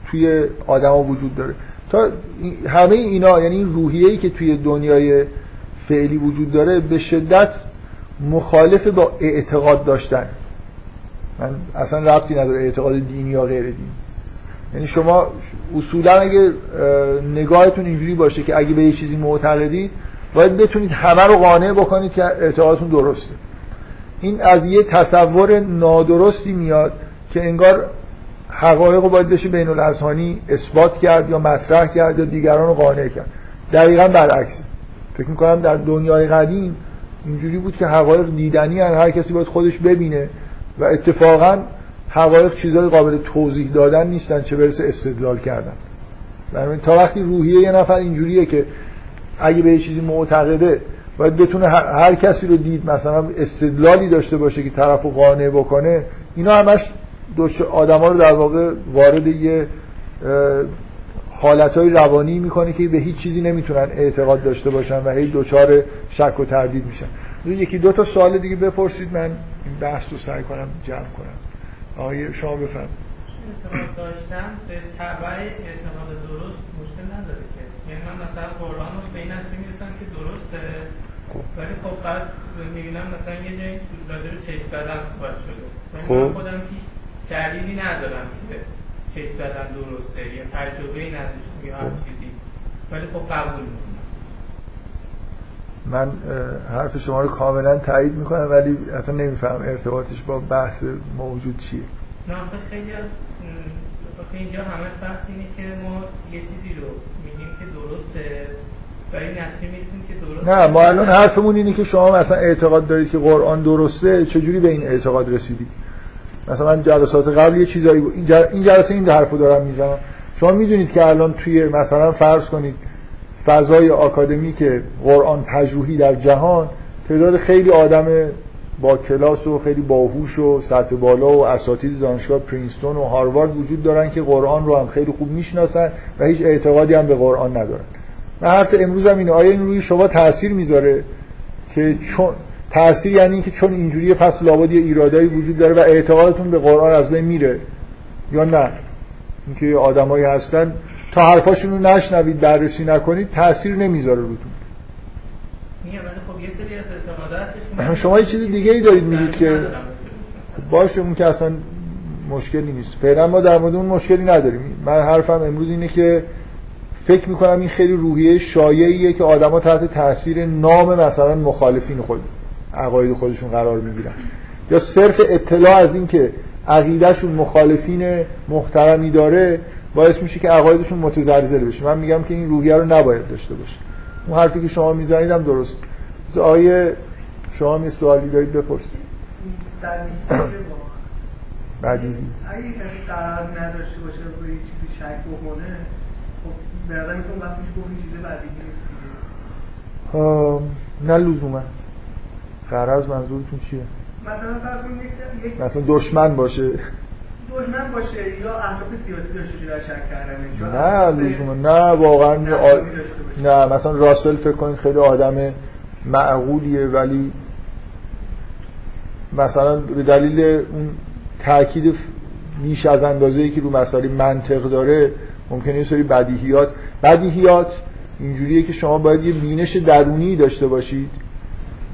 S2: توی آدما وجود داره. تا همه اینا یعنی این روحیه‌ای که توی دنیای فعلی وجود داره به شدت مخالف با اعتقاد داشتن. من اصلا ربطی نداره اعتقاد دینی یا غیر دینی. یعنی شما اصولا اگه اه، نگاهتون اینجوری باشه که اگه به یه چیزی معتقدید باید بتونید همه رو قانع بکنید که اعتقادتون درسته. این از یه تصور نادرستی میاد که انگار حقایق رو باید بشه بین الاذهانی اثبات کرد یا مطرح کرد یا دیگران رو قانع کرد دقیقا برعکسه فکر می‌کنم در دنیای قدیم اینجوری بود که حقایق دیدنی هن. هر کسی باید خودش ببینه و اتفاقا حقایق چیزای قابل توضیح دادن نیستن چه برسه استدلال کردن بنابراین تا وقتی روحیه یه نفر اینجوریه که اگه به چیزی معتقده باید بتونه هر هر کسی رو دید مثلا استدلالی داشته باشه که طرف قانع بکنه اینا همش آدم ها رو در واقع وارد یه حالت های روانی می‌کنه که به هیچ چیزی نمی‌تونن اعتقاد داشته باشن و هی دچار شک و تردید میشن. یکی دو تا سوال دیگه بپرسید من این بحث رو سعی کنم جمع کنم. آقای شما بفرم
S3: اعتقاد داشتن به تبع اعتقاد درست مشکل نداره که. یعنی من مثلا قرآن رو به این نتیجه می‌رسم که درسته ولی خب بعد می‌بینم مثلا یه جایی راجع به چشم بدن صحبت شده. ولی
S2: خب.
S3: من خودم هیچ دلیلی ندارم که چشم بدن درسته یا تجربه نداشتم یا هر. چیزی. ولی خب قبول می‌کنم.
S2: من حرف شما رو کاملا تایید می‌کنم ولی اصلا نمیفهم ارتباطش با بحث موجود چیه.
S3: نه خیلی از اینجا همه بحث اینه که ما یه چیزی رو میگیم که درسته.
S2: نه ما الان حرفمون اینه که شما مثلا اعتقاد دارید که قرآن درسته چجوری به این اعتقاد رسیدید؟ مثلا من جلسات قبل یه چیزایی بود. این جل- این جلسه این حرفو دارم می‌زنم. شما می‌دونید که الان توی مثلا فرض کنید فضای آکادمی که قرآن پژوهی در جهان تعداد خیلی آدم با کلاس و خیلی باهوش و سطح بالا و اساتید دانشگاه پرینستون و هاروارد وجود دارن که قرآن رو هم خیلی خوب می‌شناسن و هیچ اعتقادی هم به قرآن ندارن. من حرف امروز هم اینه. آیا این روی شما تاثیر می‌ذاره که چون تاثیر یعنی اینکه چون اینجوریه پس لابد یه ایرادایی وجود داره و اعتقادتون به قرآن از بین میره. یا نه؟ اینکه آدمایی هستن تا حرفاشون رو نشنوید بررسی نکنید تاثیر نمی‌ذاره روتون.
S3: خب <clears throat>
S2: شما یه چیز دیگه ای دارید میگید که. باشه اون که اصلا مشکلی نیست. فعلا ما در مورد اون مشکلی نداریم. من حرفم امروز اینه که فکر می‌کنم این خیلی روحیه شایعیه که آدما تحت تاثیر نام مثلا مخالفین خود عقاید خودشون قرار می‌گیرن. یا صرف اطلاع از این که عقیدهشون مخالفین محترمی داره باعث میشه که عقایدشون متزلزل بشه. من میگم که این روحیه رو نباید داشته باشه. اون حرفی که شما می‌زنید هم درست آیه شما هم یه سوالی دارید بپرسید. بعدی.
S1: اگه کسی قرار نداشته باشه روی چیزی شک بکنه خب به نظر میتون وقتش گفت این چیز بدیهی
S2: نه لزوما. قرض منظورتون چیه؟
S1: مثلا فرض
S2: مثلا دشمن باشه.
S1: دشمن باشه یا اهداف سیاسی داشته باشه در شک کردنش یا
S2: نه لزوما نه واقعا آ-. نه مثلا راسل فکر کنید خیلی آدم معقولیه ولی مثلا به دلیل اون تاکید بیش از اندازه ای که رو مسائل منطق داره ممکنه یه سری بدیهیات بدیهیات اینجوریه که شما باید یه بینش درونی داشته باشید.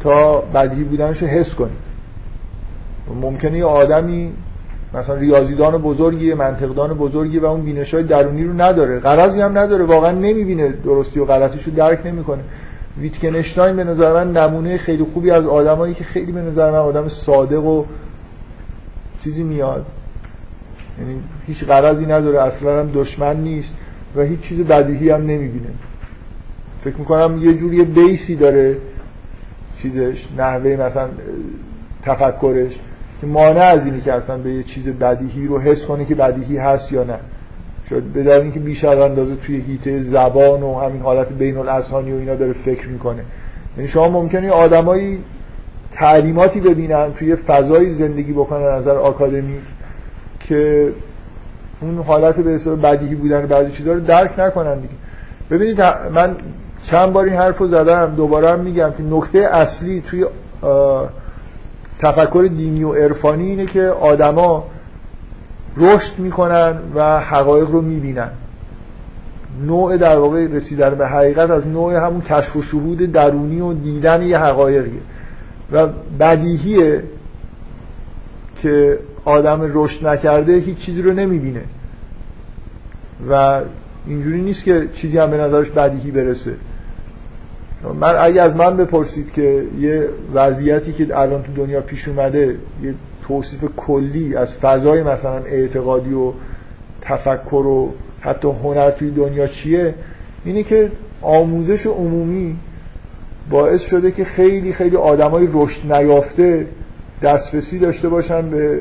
S2: تا بدیهی بودنش رو حس کنید ممکنه یه آدمی مثلا ریاضیدان بزرگی منطقدان بزرگی و اون بینش های درونی رو نداره. غرضی هم نداره. واقعا نمی‌بینه درستی و غلطیش رو درک نمی‌کنه. ویتکنشتاین به نظر من نمونه خیلی خوبی از آدمایی که خیلی به نظر من آدم صادق و چیزی میاد. یعنی هیچ غرضی نداره. اصلا هم دشمن نیست و هیچ چیز بدیهی هم نمی‌بینه. فکر می‌کنم یه جوری بیسی داره. چیزش نحوه مثلا تفکرش که مانع از اینی که اصلا به یه چیز بدیهی رو حس کنه که بدیهی هست یا نه. شاید به دلیل اینکه بیش از اندازه توی هیته زبان و همین حالت بین الاذهانی و اینا داره فکر می‌کنه. یعنی شما ممکنه آدمایی تعلیماتی ببینن توی فضایی زندگی بکنن نظر آکادمیک که اون حالت به حساب بدیهی بودن بعضی چیزا رو درک نکنن دیگه. ببینید من چند بار این حرف رو زدم دوباره هم میگم که نکته اصلی توی تفکر دینی و عرفانی اینه که آدما رشد می‌کنن و حقایق رو می‌بینن. نوع در واقع رسیدن به حقیقت از نوع همون کشف و شهود درونی و دیدن یه حقایقیه. و بدیهیه که آدم رشد نکرده هیچ چیزی رو نمی‌بینه. و اینجوری نیست که چیزی هم به نظرش بدیهی برسه. من اگه از من بپرسید که یه وضعیتی که الان تو دنیا پیش اومده یه توصیف کلی از فضای مثلا اعتقادی و تفکر و حتی هنر توی دنیا چیه؟ اینه که آموزش عمومی باعث شده که خیلی خیلی آدمای رشد نیافته دسترسی داشته باشن به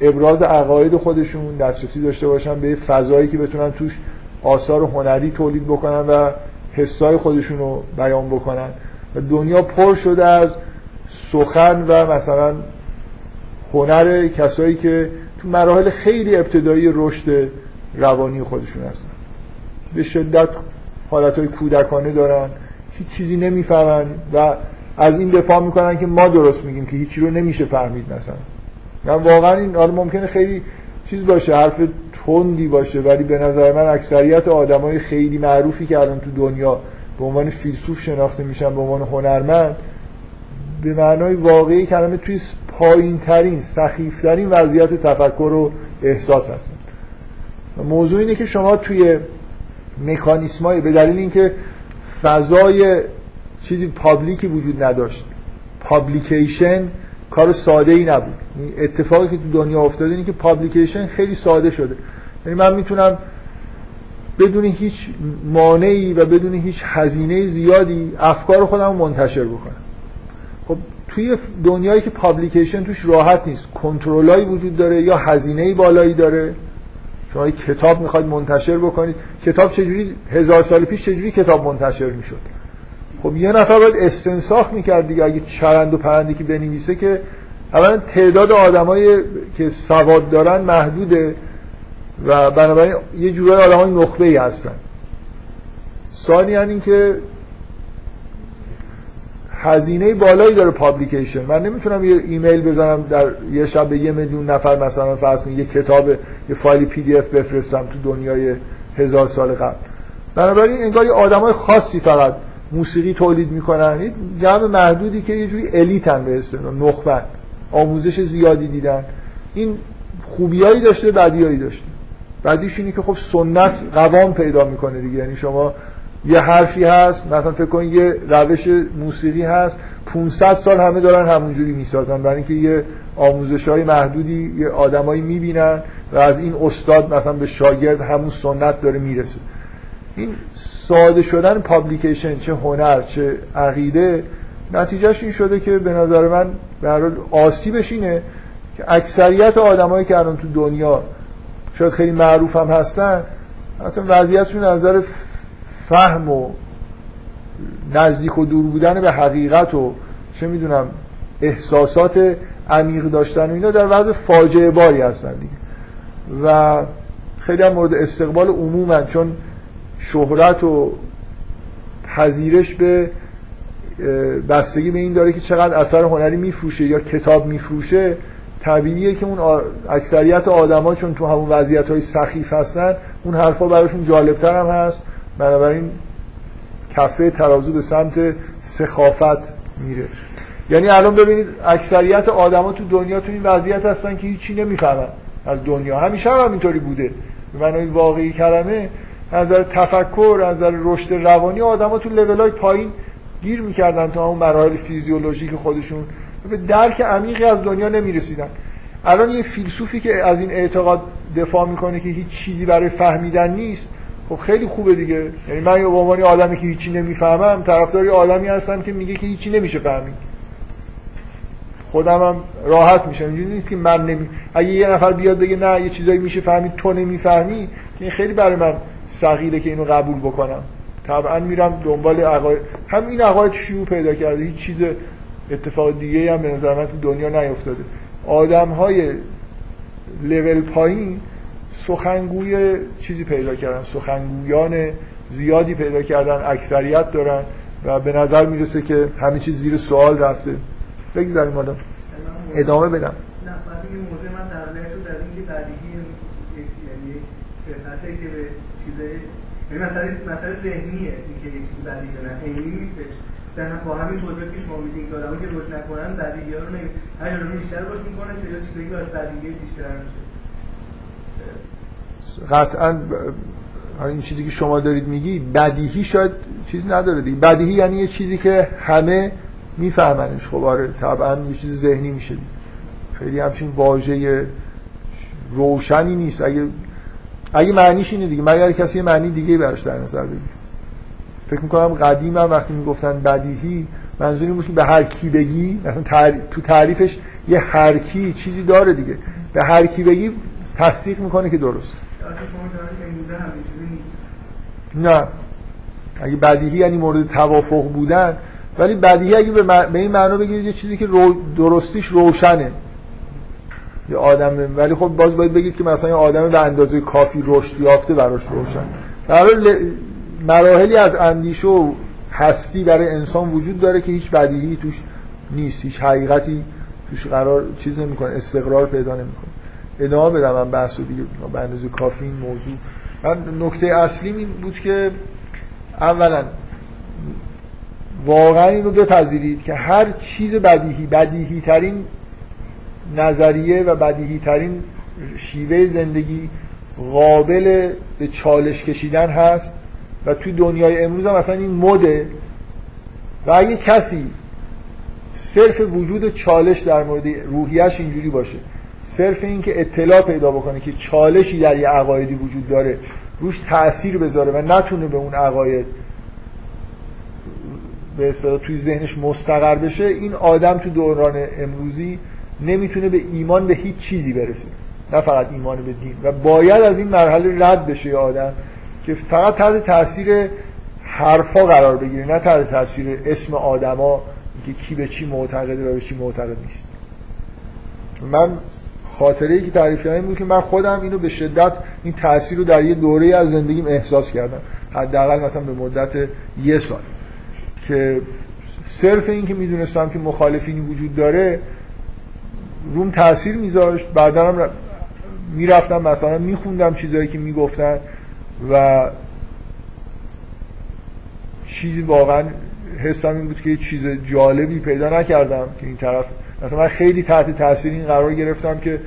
S2: ابراز عقاید خودشون دسترسی داشته باشن به فضایی که بتونن توش آثار هنری تولید بکنن و حسای خودشون رو بیان بکنن. و دنیا پر شده از سخن و مثلا هنر کسایی که تو مراحل خیلی ابتدایی رشد روانی خودشون هستن. به شدت حالت کودکانه دارن هیچ چیزی نمی‌فهمن و از این دفاع می‌کنن که ما درست میگیم که هیچی رو نمیشه فهمید مثلا. من واقعا این آره ممکنه خیلی چیز باشه حرف تندی باشه ولی به نظر من اکثریت آدمای خیلی معروفی که الان تو دنیا به عنوان فیلسوف شناخته میشن به عنوان هنرمند به معنای واقعی کلمه توی پایین ترین سخیف ترین وضعیت تفکر و احساس هستن. موضوع اینه که شما توی مکانیسمای به دلیل اینکه فضای چیزی پابلیکی وجود نداشت پابلیکیشن کار ساده ای نبود. اتفاقی که تو دنیا افتاده اینه که پابلیکیشن خیلی ساده شده. یعنی من می‌تونم بدون هیچ مانعی و بدون هیچ هزینه زیادی افکار خودم منتشر بکنم. خب توی دنیایی که پابلیکیشن توش راحت نیست کنترلایی وجود داره یا هزینه بالایی داره. شما کتاب می‌خواید منتشر بکنید. کتاب چجوری هزار سال پیش چجوری کتاب منتشر می‌شد؟ خب یه نفر باید استنساخ می‌کرد دیگه. اگه چرند و پرندی که بنویسه که اولا تعداد آدمایی که سواد دارن محدوده و بنابراین یه جورای آدم های نخبه ای هستن ثانی این که هزینه بالایی داره publication من نمی‌تونم یه ایمیل بزنم در یه شب به یه میلیون نفر مثلا فرض کنید یه کتاب یه فایل پی دی اف بفرستم تو دنیای هزار سال قبل. بنابراین انگار یه آدمای خاصی فقط موسیقی تولید می‌کنن. این جمع محدودی که یه جوری elite ن به اصطلاح نخبه. آموزش زیادی دیدن. این خوبیایی داشته بدیایی داشته. بعدیش اینه که خب سنت قوام پیدا می‌کنه دیگه. یعنی شما یه حرفی هست مثلا فکر کنید یه روش موسیقی هست 500 سال همه دارن همونجوری می‌سازن. برای اینکه یه آموزش های محدودی یه آدمایی می‌بینن و از این استاد مثلا به شاگرد همون سنت داره می‌رسه. این ساده شدن پابلیکیشن چه هنر چه عقیده نتیجهش این شده که به نظر من به آسیبش اینه که اکثریت آدمایی که الان تو دنیا شاید خیلی معروف هم هستن حتی وضعیتشون نظر فهم و نزدیک و دور بودن به حقیقت و چه می‌دونم احساسات عمیق داشتن و اینا در وضع فاجعه باری هستن دیگه. و خیلی هم مورد استقبال عموما چون شهرت و پذیرش به بستگی به این داره که چقدر اثر هنری میفروشه یا کتاب میفروشه طبیعیه که اون اکثریت آدما چون تو همون وضعیت های سخیف هستن اون حرفا براشون جالبتر هم هست. بنابراین کفه ترازو به سمت سخافت میره. یعنی الان ببینید اکثریت آدما تو دنیا تو این وضعیت هستن که هیچی نمی‌فهمن از دنیا. همیشه هم اینطوری بوده. به معنای واقعی کلمه از نظر تفکر از نظر رشد روانی آدما تو لولای پایین گیر می‌کردن تا اون مراحل فیزیولوژیک خودشون به درک عمیقی از دنیا نمی‌رسیدن. الان یه فیلسوفی که از این اعتقاد دفاع می‌کنه که هیچ چیزی برای فهمیدن نیست خب خیلی خوبه دیگه. یعنی من به عنوان آدمی که هیچی نمی‌فهمم طرفدار آدمی هستم که میگه که هیچی نمیشه فهمید. خودم هم راحت میشم. اینجوری نیست که من نمی اگه یه نفر بیاد بگه نه یه چیزایی میشه فهمید تو نمی‌فهمی که این خیلی برای من سغیره که اینو قبول بکنم. طبعا میرم دنبال عقاید. هم این عقاید شیوع پیدا کرده. هیچ چیز اتفاق دیگه هم به نظر من تو دنیا نیفتاده. آدم های لول پایین سخنگوی چیزی پیدا کردن. سخنگویان زیادی پیدا کردن اکثریت دارن و به نظر می‌رسه که همه چیز زیر سوال رفته. بگذاریم حالا ادامه بدم.
S1: یعنی که به چیزای یعنی مسئله مسئله ذهنیه اینکه یه چیزی بدیهی نه. عینی نیستش در با همین توضیح که شما میدین که آدمایی که رشد نکنن بدیهی ها رو نمی هر رو بیشتر رشد می‌کنن چه چیزایی که از بدیهی بیشتر میشه؟
S2: قطعا این چیزی که شما دارید میگی بدیهی شاید چیز نداره دیگه. بدیهی یعنی یه چیزی که همه میفهمنش. خب آره طبعا یه چیز ذهنی میشه. خیلی همچین واژه روشنی نیست. اگه اگه معنیش اینه دیگه مگر کسی یه معنی دیگه براش در نظر بگیره؟ فکر می‌کنم قدیم هم وقتی می‌گفتن بدیهی منظور این بود که به هر کی بگی مثلا تو تعریفش یه هر کی چیزی داره دیگه. به هر کی بگی تصدیق می‌کنه که درست. نه. اگه بدیهی یعنی مورد توافق بودن ولی بدیهی اگه به, به این معنا بگیرید یه چیزی که رو درستیش روشنه. یه آدم ولی خب باز باید بگید که مثلا یه آدم به اندازه کافی رشد یافته براش روشن. در مراحلی از اندیشه و هستی برای انسان وجود داره که هیچ بدیهی توش نیست. هیچ حقیقتی توش قرار چیز نمی‌کنه استقرار پیدا نمی‌کنه. ادامه بدم من بحث دیگه به اندازه کافی این موضوع. من نکته اصلی این بود که اولا واقعا این رو بپذیرید که هر چیز بدیهی بدیهی ترین نظریه و بدیهی ترین شیوه زندگی قابل به چالش کشیدن هست و توی دنیای امروز هم مثلا این مده و اگه کسی صرف وجود چالش در مورد روحیش اینجوری باشه صرف این که اطلاع پیدا بکنه که چالشی در یه عقایدی وجود داره روش تاثیر بذاره و نتونه به اون عقاید به توی ذهنش مستقر بشه این آدم تو دوران امروزی نمی‌تونه به ایمان به هیچ چیزی برسه. نه فقط ایمان به دین. و باید از این مرحله رد بشه آدم که فقط تحت تاثیر حرفا قرار بگیره نه تحت تاثیر اسم آدما که کی به چی معتقده و به چی معتقد نیست. من خاطره که تعریف کردم بود که من خودم اینو به شدت این تاثیر رو در یه دوره از زندگیم احساس کردم. حداقل مثلا به مدت یه سال. که صرف این که می‌دونستم که مخالفینی وجود داره روم تاثیر میذاشت. بعدا هم می‌رفتم مثلا میخوندم چیزایی که می‌گفتن و چیزی واقعا حسم این بود که چیز جالبی پیدا نکردم که این طرف مثلا من خیلی تحت تاثیر این قرار گرفتم که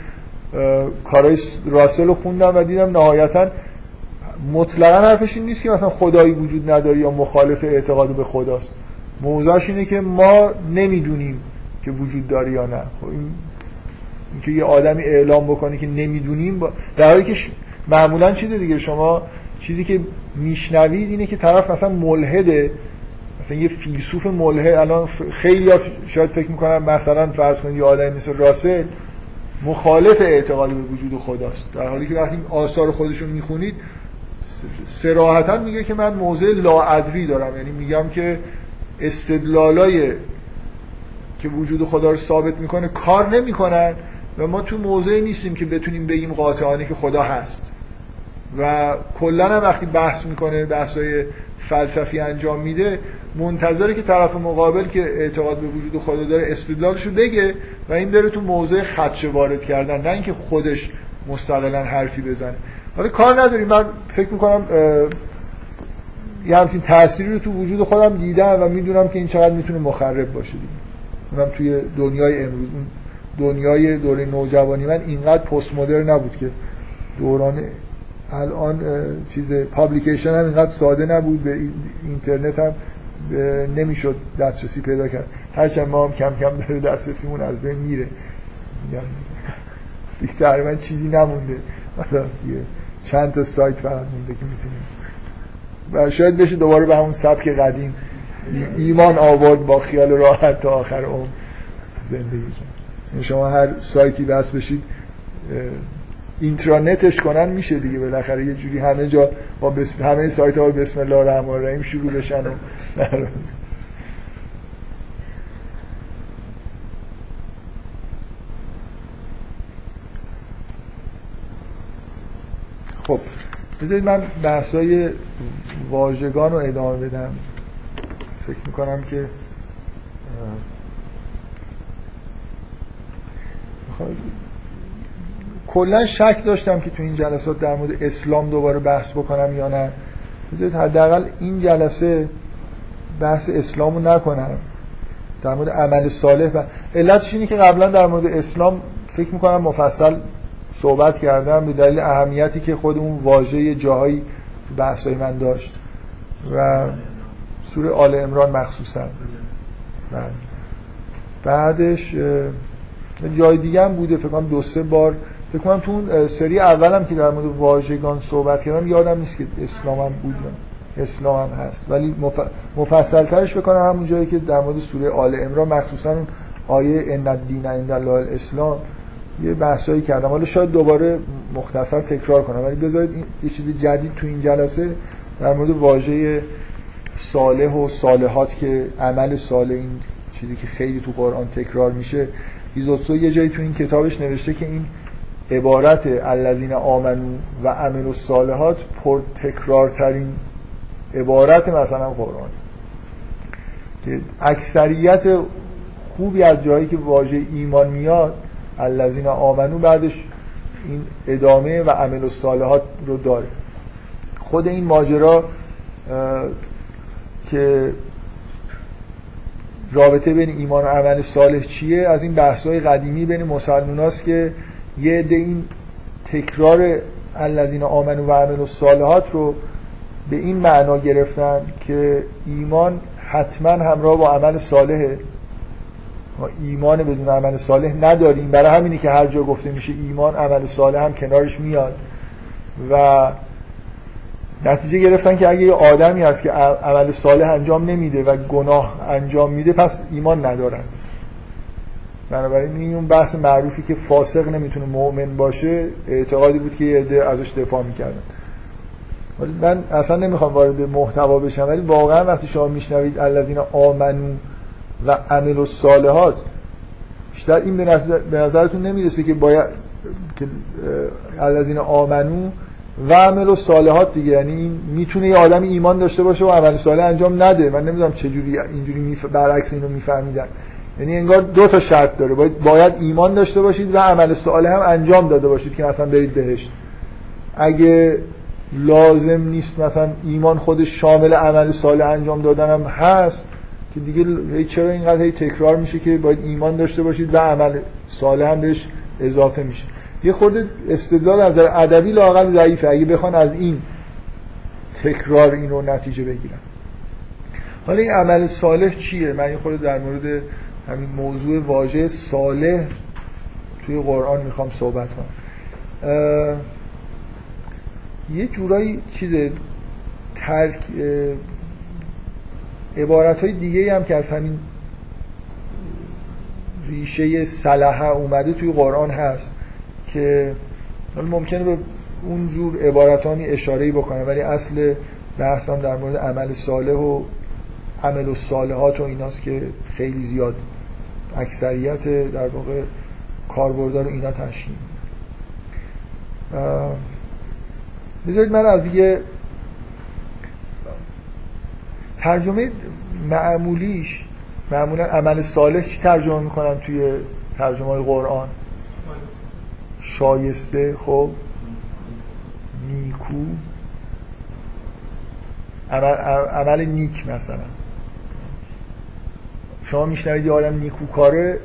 S2: کارای راسل رو خوندم و دیدم نهایتا مطلقا حرفش این نیست که مثلا خدایی وجود نداری یا مخالف اعتقاد به خداست. موضوعش اینه که ما نمی‌دونیم که وجود داره یا نه. خب اینکه یه آدمی اعلام بکنه که نمی‌دونیم با... در حالی که ش... معمولا چیز دیگه شما چیزی که میشنوید اینه که طرف مثلا ملحده مثلا یه فیلسوف ملحد الان خیلی شاید فکر می‌کنن مثلا فرض کنید یه آدمی مثل راسل مخالف اعتقاد به وجود خداست. در حالی که وقتی آثار خودشون می‌خونید سراحتا میگه که من موضع لاعدری دارم. یعنی میگم که استدلالای که وجود خدا رو ثابت می‌کنه کار نمی‌کنن. و ما تو موضعی نیستیم که بتونیم بگیم قاطعانه که خدا هست. و کلا هم وقتی بحث می‌کنه بحثای فلسفی انجام میده منتظره که طرف مقابل که اعتقاد به وجود خدا داره استدلالشو بگه و این بره تو موضع خدشه وارد کردن نه اینکه خودش مستقلا حرفی بزنه. حالا کار نداریم. من فکر می‌کنم یه همچین تأثیری رو تو وجود خودم دیدم و می‌دونم که این چقدر می‌تونه مخرب باشه دیگه. اونم توی دنیای امروز. دنیای دوره نوجوانی من اینقدر پست مدرن نبود که دوران الان چیز پابلیکیشن هم اینقدر ساده نبود به اینترنت هم نمی‌شد دسترسی پیدا کرد. هرچند ما هم کم کم داره دسترسیمون از بین میره. دیگه تقریبا چیزی نمونده. چند تا سایت فقط مونده که می‌تونیم. و شاید بشه دوباره به همون سبک قدیم. ایمان آباد با خیال راحت تا آخر عمر زندگی شما هر سایتی بس بشید اینترانتش کنن میشه دیگه بالاخره. یه جوری همه جا با بسم همه سایت ها بسم الله الرحمن الرحیم شروع بشن و خب بذارید من بحثای واژگان رو ادامه بدم. فکر می‌کنم که کلا شک داشتم که تو این جلسات در مورد اسلام دوباره بحث بکنم یا نه. بذارید حداقل این جلسه بحث اسلامو نکنم. در مورد عمل صالح و علتش اینه که قبلا در مورد اسلام فکر می‌کنم مفصل صحبت کردم به دلیل اهمیتی که خود اون واژه جاهایی بحثای من داشت و سوره آل امران مخصوصا. بعدش جای دیگه هم بوده. فکر کنم دو سه بار. فکر کنم تو اون سری اولم که در مورد واژگان صحبت کردم یادم نیست که اسلام هم بود اسلام هم هست. ولی مفصل ترش بکنم همون جایی که در مورد سوره آل امران مخصوصا آیه ان الدین عند الله الاسلام یه بحثایی کردم. حالا شاید دوباره مختصر تکرار کنم. ولی بذارید یه چیز جدید تو این جلسه در مورد واژه صالح و صالحات که عمل صالح این چیزی که خیلی تو قرآن تکرار میشه ایزوتسو یه جایی تو این کتابش نوشته که این عبارت الذین آمنو و عمل الصالحات پر تکرارترین عبارت مثلا قرآن. که اکثریت خوبی از جایی که واژه ایمان میاد الذین آمنو بعدش این ادامه و عمل الصالحات رو داره. خود این ماجرا که رابطه بین ایمان و عمل صالح چیه؟ از این بحث‌های قدیمی بین مسلماناست که یه عده این تکرار الذین آمنو و عمل الصالحات رو به این معنا گرفتن که ایمان حتما همراه با عمل صالحه. ما ایمان بدون عمل صالح نداریم. برای همینی که هر جا گفته میشه ایمان عمل صالح هم کنارش میاد. و نتیجه گرفتن که اگه یه آدمی هست که عمل صالح انجام نمیده و گناه انجام میده پس ایمان ندارن. بنابراین این اون بحث معروفی که فاسق نمی‌تونه مؤمن باشه اعتقادی بود که یه ازش دفاع می‌کردن. ولی من اصلا نمی‌خوام وارد محتوا بشم ولی واقعا وقتی شما میشنوید الذین آمنو و عمل و صالحات بیشتر این به, نظر، به نظرتون نمی‌رسه که باید که الذین آمنو و عمل و صالحات دیگه. یعنی می‌تونه یه آدم ایمان داشته باشه و عمل صالح انجام نده. من نمی‌دونم چه جوری اینجوری میف... برعکس اینو میفهمیدن. یعنی انگار دو تا شرط داره. باید, باید ایمان داشته باشید و عمل صالح هم انجام داده باشید که مثلا برید بهشت. اگه لازم نیست مثلا ایمان خودش شامل عمل صالح انجام دادن هم هست که دیگه چرا اینقدر هی تکرار میشه که باید ایمان داشته باشید و عمل صالح هم بهش اضافه میشه. یه خورده استدلال از ادبی لاقل ضعیفه. اگه بخوان از این تکرار این رو نتیجه بگیرن. حالا این عمل صالح چیه؟ من یه خورده در مورد همین موضوع واژه صالح توی قرآن می‌خوام صحبت کنم. یه جورایی چیز ترک عبارت های دیگه هم که از همین ریشه صلحه اومده توی قرآن هست. که ممکنه به اون جور عبارتانی اشاره بکنم ولی اصل بحثم در مورد عمل صالح و عمل و صالحات و ایناست که خیلی زیاد اکثریت در واقع کاربردار اینا تشکیل بذارید من از یه ترجمه معمولیش معمولا عمل صالح چی ترجمه می‌کنن توی ترجمه های قرآن؟ شایسته خب نیکو. عمل, عمل نیک مثلا. شما میشنوید یه آدم نیکوکاره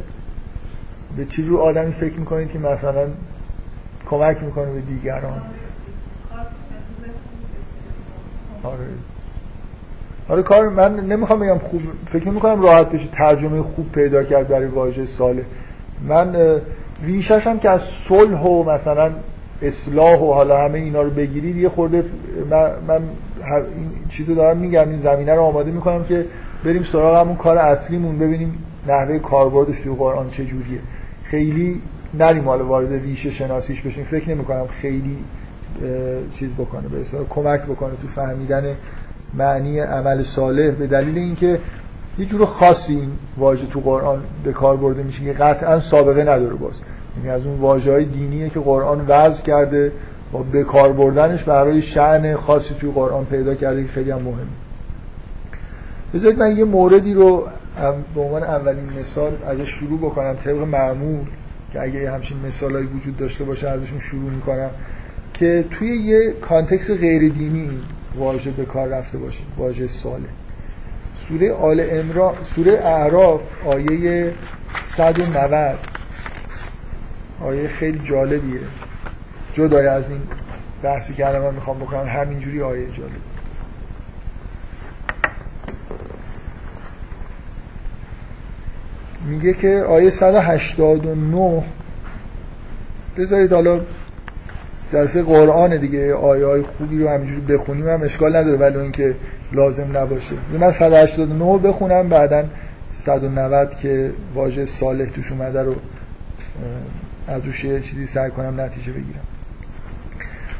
S2: به چی رو آدمی فکر می‌کنید که مثلا کمک می‌کنه به دیگران؟ آره. آره کار من نمی‌خوام بگم خوب فکر می‌کنم راحت بشه ترجمه خوب پیدا کرد برای واژه ساله. من ریشش هم که از صلح و مثلا اصلاح و حالا همه اینا رو بگیرید یه خورده من, من این چیزو دارم میگم این زمینه رو آماده می‌کنم که بریم سراغ همون کار اصلیمون ببینیم نحوه کاربردش توی قرآن چجوریه خیلی نریم حالا وارد ریشه شناسیش بشیم. فکر نمی کنم خیلی چیز بکنه به کمک بکنه تو فهمیدن معنی عمل صالح به دلیل اینکه یه جور خاصی این واژه تو قرآن به کار برده میشه که قطعا سابقه نداره باز. یعنی از اون واژه های دینیه که قرآن وضع کرده و به کار بردنش برای شعن خاصی توی قرآن پیدا کرده که خیلی هم مهمه. بذارید من یه موردی رو به عنوان اولین مثال ازش شروع بکنم. طبق معمول که اگه همچین مثالهایی وجود داشته باشه ازشون شروع می‌کنم که توی یه کانتکس غیر دینی واژه به کار رفته باشه واژه ساله. سوره آل امرا سوره اعراف آیه 190 آیه خیلی جالبیه. جدای از این بحثی که الان من می‌خوام بکنم همینجوری آیه جالب. میگه که آیه 189 بذارید حالا جلسه قرآن دیگه آیه های خوبی رو همینجوری بخونیم هم اشکال نداره ولی اینکه لازم نباشه. من 189 بخونم بعدا 190 که واژه صالح توش اومده رو از روش چیزی سعی کنم نتیجه بگیرم.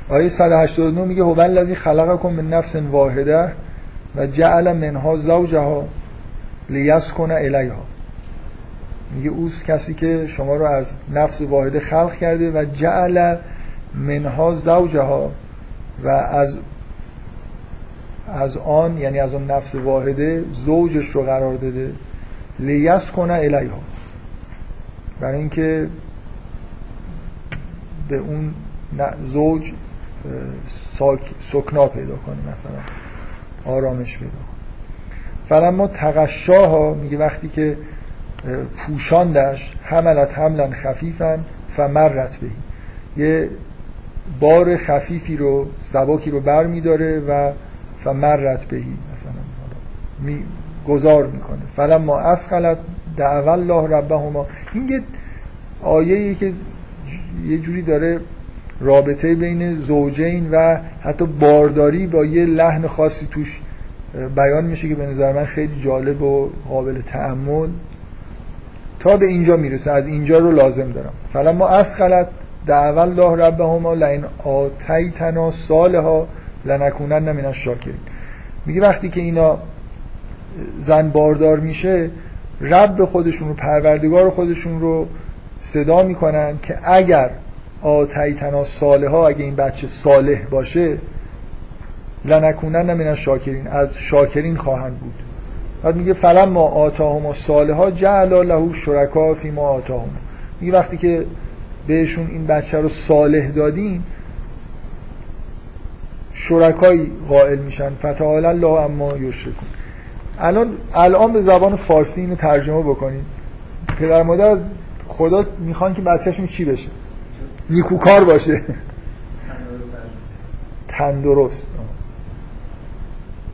S2: آیه 189 میگه هو الذی خلقکم من نفس واحده و جعل منها زوجها لیسکن الیها. میگه اوست کسی که شما رو از نفس واحده خلق کرده و جعل منها زوجها و از از آن یعنی از اون نفس واحده زوجش رو قرار داده. لیس کنه الیها. برای اینکه به اون زوج سکنا پیدا کنه مثلا آرامش پیدا کنه. فلما تغشاها میگه وقتی که پوشاندش حملت حملا خفیفا فمرت بهی. یه بار خفیفی رو سباکی رو بر میداره و فمرت بهی مثلا می گذار می‌کنه. فلما ما اسخلت دعو الله ربهما. این یه آیه که یه جوری داره رابطه بین زوجین و حتی بارداری با یه لحن خاصی توش بیان میشه که به نظر من خیلی جالب و قابل تعمل تا به اینجا می‌رسه. از اینجا رو لازم دارم. فلما ما اسخلت دعو الله ربهما لئن آتیتنا صالحا لنکونن من الشاکرین میگه وقتی که اینا زن باردار میشه رب خودشون رو پروردگار خودشون رو صدا می‌کنن که اگر آتیتنا صالحا اگه این بچه صالح باشه لنکونن من الشاکرین از شاکرین خواهند بود. بعد میگه فلم ما آتاهم و صالحا جعل له شرکا فی ما آتاهم. میگه وقتی که بهشون این بچه رو صالح دادین شرکایی قائل میشن. فتعال الله اما یشرکون. الان الان به زبان فارسی اینو ترجمه بکنید پدر مادر خدا می‌خوان که بچهشون چی بشه؟ نیکوکار باشه. تندرست.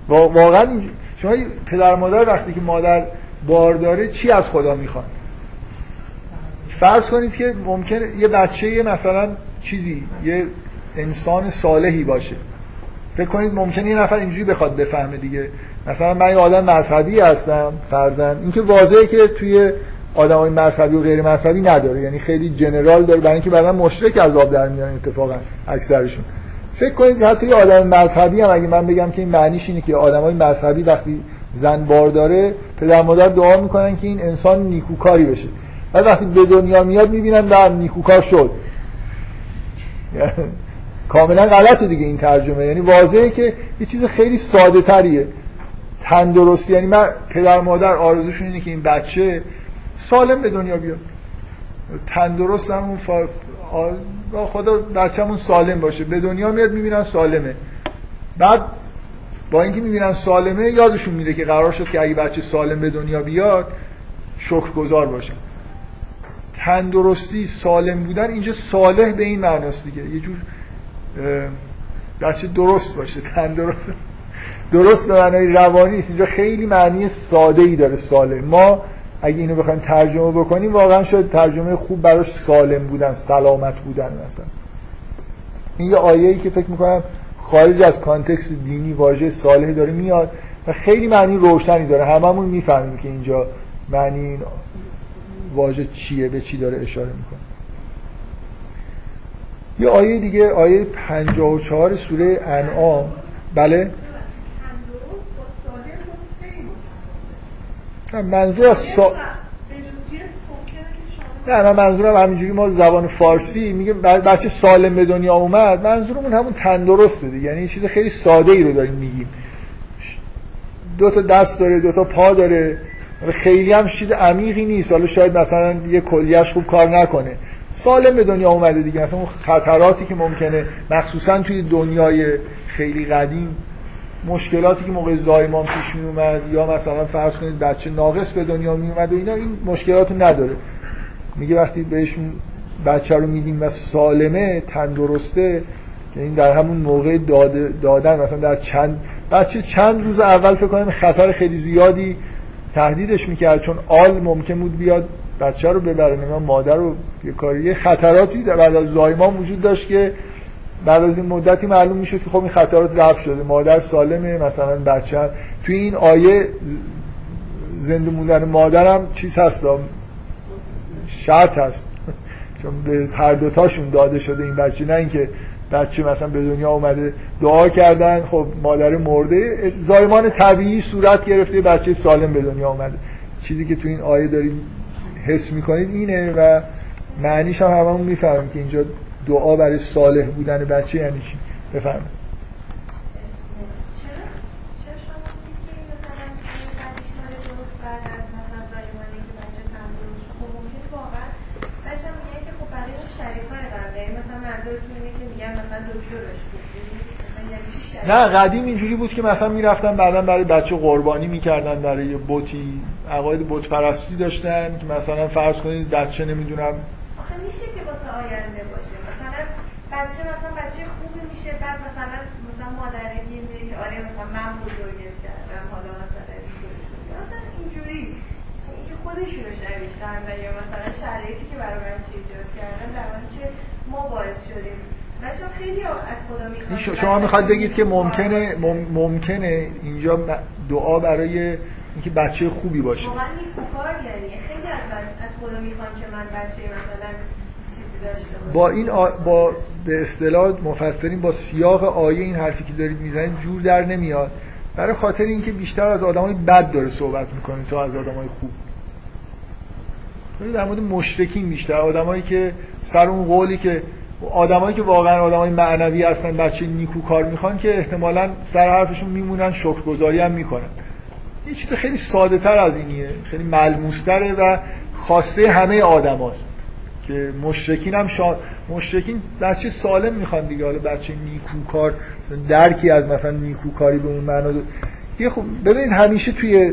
S2: واقعا شما پدر مادر وقتی که مادر بار داره چی از خدا می‌خوان؟ فرض کنید که ممکن یه بچه مثلا چیزی یه انسان صالحی باشه. فکر کنید ممکنه یه نفر اینجوری بخواد بفهمه دیگه. مثلا من یه آدم مذهبی هستم فرزن اینکه واضحه که توی آدمای مذهبی و غیر مذهبی نداره. یعنی خیلی جنرال داره برای اینکه بعدا مشرک از آب در میان اتفاقا اکثرشون. فکر کنید حتی یه آدم مذهبی هم اگه من بگم که این معنیش اینه که آدمای مذهبی وقتی زن بار داره پدر مادر دعا می‌کنن که این انسان نیکوکاری بشه. بعد وقتی به دنیا میاد می‌بینن در نیکوکار شد. کاملا غلطه دیگه این ترجمه. یعنی واضحه که یه چیز خیلی ساده تریه. تندرستی. یعنی من پدر مادر آرزوشون اینه که این بچه سالم به دنیا بیاد. تندرست همون فا... آ... خدا بچه‌مون سالم باشه. به دنیا میاد می‌بینن سالمه. بعد با اینکه می‌بینن سالمه یادشون میره که قرار شد که اگه بچه سالم به دنیا بیاد شکرگزار باشن تندرستی سالم بودن اینجا صالح به این معناست دیگه. یه جور بچه درست باشه تندرست درست. به معنای روانی است. اینجا خیلی معنی ساده ای داره سالم. ما اگه اینو بخوایم ترجمه بکنیم واقعا شاید ترجمه خوب براش سالم بودن سلامت بودن مثلا. این یه آیه ای که فکر می‌کنم خارج از کانتکست دینی واژه صالح داره میاد و خیلی معنی روشنی داره. هممون می‌فهمیم که اینجا معنی این واژه چیه به چی داره اشاره می‌کنه. یه آیه دیگه آیه 54 سوره انعام. بله. منظور از سا... نه من منظورم همینجوری ما زبان فارسی میگه بچه سالم به دنیا اومد منظورمون همون تندرسته دیگه یعنی چیز خیلی ساده ای رو داریم میگیم. دو تا دست داره دو تا پا داره خیلی هم چیز عمیقی نیست. حالا شاید مثلا یه کلیش خوب کار نکنه. سالم به دنیا اومده دیگه. مثلا اون خطراتی که ممکنه مخصوصا توی دنیای خیلی قدیم مشکلاتی که موقع زایمان پیش می اومد یا مثلا فرض کنید بچه ناقص به دنیا می اومد و اینا این مشکلات رو نداره. میگه وقتی بهشون بچه رو میدیم و سالمه تندرسته که این در همون موقع داده دادن مثلا در چند بچه چند روز اول فکر کنم خطر خیلی زیادی تهدیدش می‌کرد چون آل ممکن بود بیاد بچه رو ببره نمی‌دونم مادر رو یه کاری خطراتی بعد از زایمان وجود داشت که بعد از این مدتی معلوم می‌شد که خب این خطرات رفع شده. مادر سالمه مثلا بچه. توی این آیه زنده موندن مادرم چیز هست شرط هست. <laughs> چون به هر دوتاشون داده شده این بچه. نه اینکه بچه مثلا به دنیا اومده دعا کردن خب مادر مرده. زایمان طبیعی صورت گرفته بچه سالم به دنیا اومده. چیزی که تو این آیه داریم حس می‌کنید اینه و معنیش هم هممون می‌فهمیم که اینجا دعا برای صالح بودن بچه یعنی چی؟ بفرمایید. نه قدیم اینجوری بود که مثلا می‌رفتن بعدا برای بچه قربانی می‌کردن برای بوتی عقاید بت پرستی داشتن که مثلا فرض کنید بچه نمی‌دونم.
S5: آخه میشه که واسه آینده باشه. مثلا بچه مثلا بچه خوبی میشه بعد مثلا مثلا مادره میگه که آره مثلا من بزرگش کردم حالا مثلا مثلا اینجوری. اینکه خودشونو شبیه کردن یا مثلا شرایطی که برای بچه ایجاد کردن در که ما باعث شدیم.
S2: شما می‌خواد بگید که ممکنه ممکنه اینجا دعا برای اینکه بچه خوبی باشه.
S5: واقعا یعنی. خیلی از خدا می‌خوان که من بچه مثلا
S2: با این آ... با به اصطلاح مفسرین با سیاق آیه این حرفی که دارید می‌زنید جور در نمیاد. برای خاطر اینکه بیشتر از آدمای بد داره صحبت می‌کنه تا از آدمای خوب. در مورد مشرکین بیشتر. آدمایی که سر اون قولی که آدمایی که واقعا آدمای معنوی هستن بچه نیکو کار می‌خوان که احتمالا سر حرفشون میمونن شکرگزاری هم می‌کنن. یه چیز خیلی ساده تر از اینیه خیلی ملموستره و خواسته همه آدماست که مشرکین هم شا... مشرکین بچه سالم می‌خوان دیگه حالا بچه نیکوکار درکی از مثلا نیکوکاری به اون معنا یه خوب ببینید همیشه توی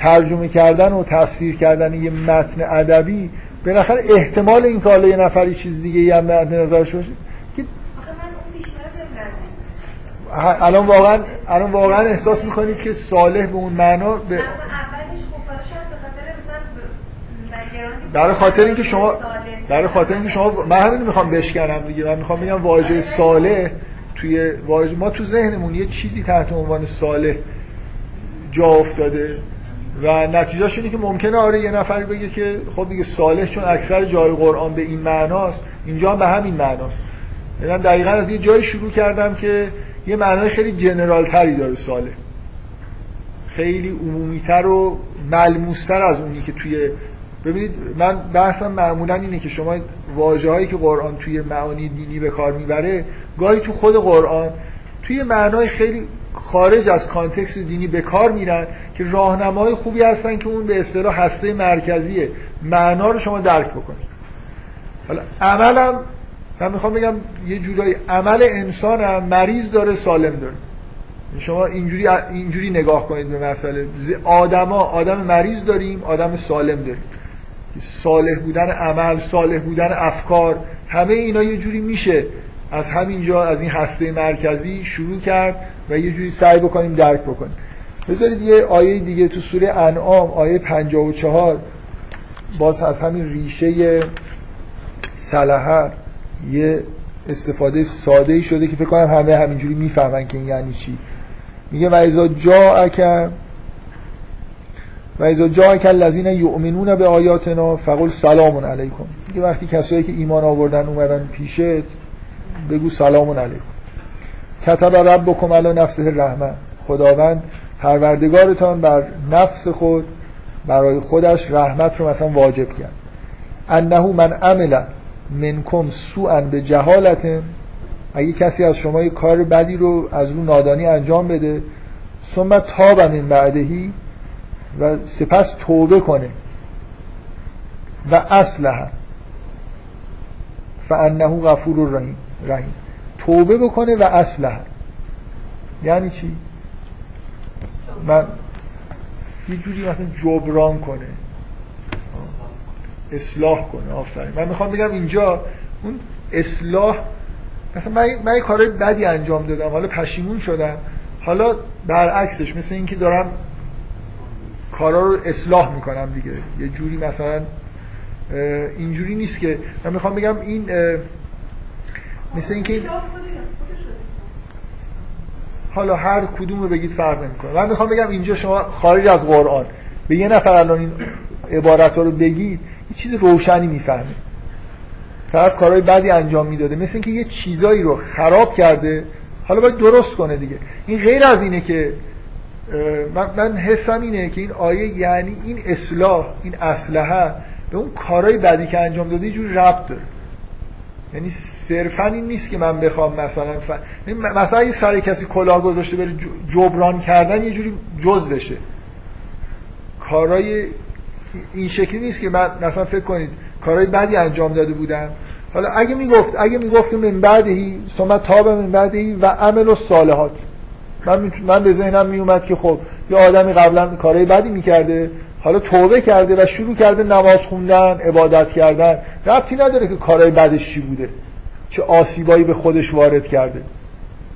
S2: ترجمه کردن و تفسیر کردن یه متن ادبی بالاخره احتمال این که حالا یه نفری چیز دیگه هم مد نظرش باشه که الان واقعا الان واقعا احساس می‌کنید که صالح به اون معنا به برای خاطر اینکه شما برای خاطر اینکه شما من همین می‌خوام بشکنم دیگه. من می‌خوام بگم واژه صالح توی واژه ما تو ذهنمون یه چیزی تحت عنوان صالح جا افتاده و نتیجهش اینه که ممکنه آره یه نفری بگه که خب دیگه صالح چون اکثر جای قرآن به این معناست. اینجا هم به همین معناست. من دقیقا از یه جایی شروع کردم که یه معنای خیلی جنرال تری داره صالح خیلی عمومیتر و ملموستر از اونی که توی ببینید من بحثم معمولا اینه که شما واجه هایی که قرآن توی معانی دینی به کار می‌بره گاهی تو خود قرآن توی معنای خیلی خارج از کانتکست دینی به کار میرن که راهنمای خوبی هستن که اون به اصطلاح هسته مرکزیه. معنا رو شما درک بکنید. حالا عملم من می‌خوام بگم یه جورایی عمل انسان هم مریض داره سالم داره. شما اینجوری اینجوری نگاه کنید به مسئله. آدما آدم مریض داریم آدم سالم داریم. صالح بودن عمل صالح بودن افکار همه اینا یه جوری میشه. از همینجا از این هسته مرکزی شروع کرد و یه جوری سعی بکنیم درک بکنیم. بذارید یه آیه دیگه تو سوره انعام آیه 54 باز از همین ریشه سلحه. استفاده ساده ای شده که فکر کنم همه همینجوری می‌فهمن که این یعنی چی. میگه و اذا جاءک و اذا جاءک الذین یؤمنون به آیاتنا فقل سلام علیکم. میگه وقتی کسایی که ایمان آوردن اومدن پیشت بگو سلام علیکم. کتب ربکم علی نفسه رحمه خداوند پروردگارتان بر نفس خود برای خودش رحمت رو مثلا واجب کرد. انه من عمل منکم سوءا به جهالت اگه کسی از شما یه کار بدی رو از رو نادانی انجام بده ثم تاب من بعدهی و سپس توبه کنه. و اصلها فانه غفور رحیم رحیم. توبه بکنه و اصلها یعنی چی؟ من یه جوری مثلا جبران کنه. اصلاح کنه. آفرین. من می‌خوام بگم اینجا اون اصلاح مثلا من, من یه کارهای بدی انجام دادم. حالا پشیمون شدم. حالا برعکسش مثل اینکه دارم کارا رو اصلاح می‌کنم دیگه. یه جوری مثلا اینجوری نیست که من می‌خوام بگم این مثل اینکه حالا هر کدوم رو بگید فرق نمی‌کنه. من می‌خوام بگم اینجا شما خارج از قرآن. به یه نفر الان این عبارت ها رو بگید یه چیز روشنی می‌فهمه. طرف کارهای بدی انجام می‌داده مثل اینکه یه چیزایی رو خراب کرده حالا باید درست کنه دیگه. این غیر از اینه که من, من حسم اینه که این آیه یعنی این اصلاح این اسلحه به اون کارهای بدی که انجام داده یه جور ربط داره. یعنی صرفا این نیست که من بخوام مثلا ف... مثلا یه سر کسی کلاه گذاشته بره جبران کردن یه جوری جز بشه. کارهای این شکلی نیست که من مثلا فکر کنید کارهای بدی انجام داده بودم حالا اگه می‌گفت اگه می‌گفت که من بعدهی ثم تاب من بعدهی و عمل و صالحات من من به ذهنم میومد که خب یه آدمی قبلا کارهای بدی می‌کرده حالا توبه کرده و شروع کرده نماز خوندن عبادت کردن. ربطی نداره که کارهای بدش چی بوده. چه آسیبایی به خودش وارد کرده.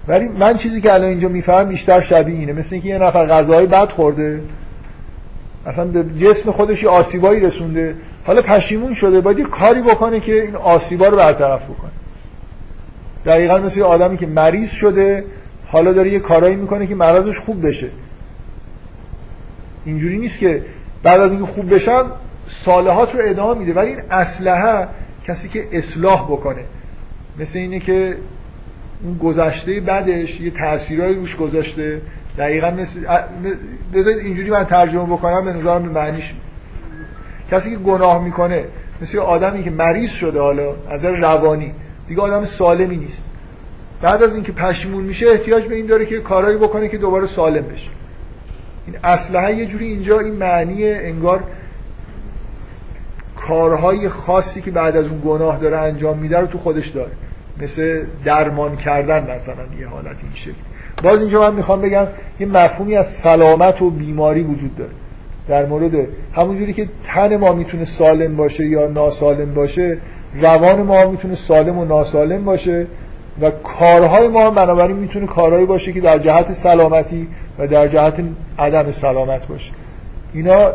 S2: ولی من چیزی که الان اینجا میفهم بیشتر شبیه اینه. مثل اینکه یه نفر غذای بد خورده اصلا به جسم خودش آسیبایی رسونده. حالا پشیمون شده باید یه کاری بکنه که این آسیبا رو برطرف بکنه. دقیقا مثل یه آدمی که مریض شده حالا داره یه کارایی می‌کنه که مرضش خوب بشه. اینجوری نیست که بعد از اینکه خوب بشم صالحات رو ادامه میده. ولی این اسلحه کسی که اصلاح بکنه. مثل اینه که اون گذشته بعدش یه تاثیرایی روش گذاشته. دقیقا مثل بذارید اینجوری من ترجمه بکنم به نظرم به معنیش کسی که گناه می‌کنه مثل آدمی که مریض شده حالا از روانی دیگه آدم سالمی نیست. بعد از اینکه پشیمون میشه احتیاج به این داره که کارایی بکنه که دوباره سالم بشه. این اسلحه یه جوری اینجا این معنی انگار کارهای خاصی که بعد از اون گناه داره انجام میده رو تو خودش داره. مثل درمان کردن مثلا یه حالت این شکل باز اینجا من می‌خوام بگم یه مفهومی از سلامت و بیماری وجود داره. در مورد همونجوری که تن ما می‌تونه سالم باشه یا ناسالم باشه روان ما می‌تونه سالم و ناسالم باشه و کارهای ما بنابراین می‌تونه کارهایی باشه که در جهت سلامتی و در جهت عدم سلامت باشه. اینا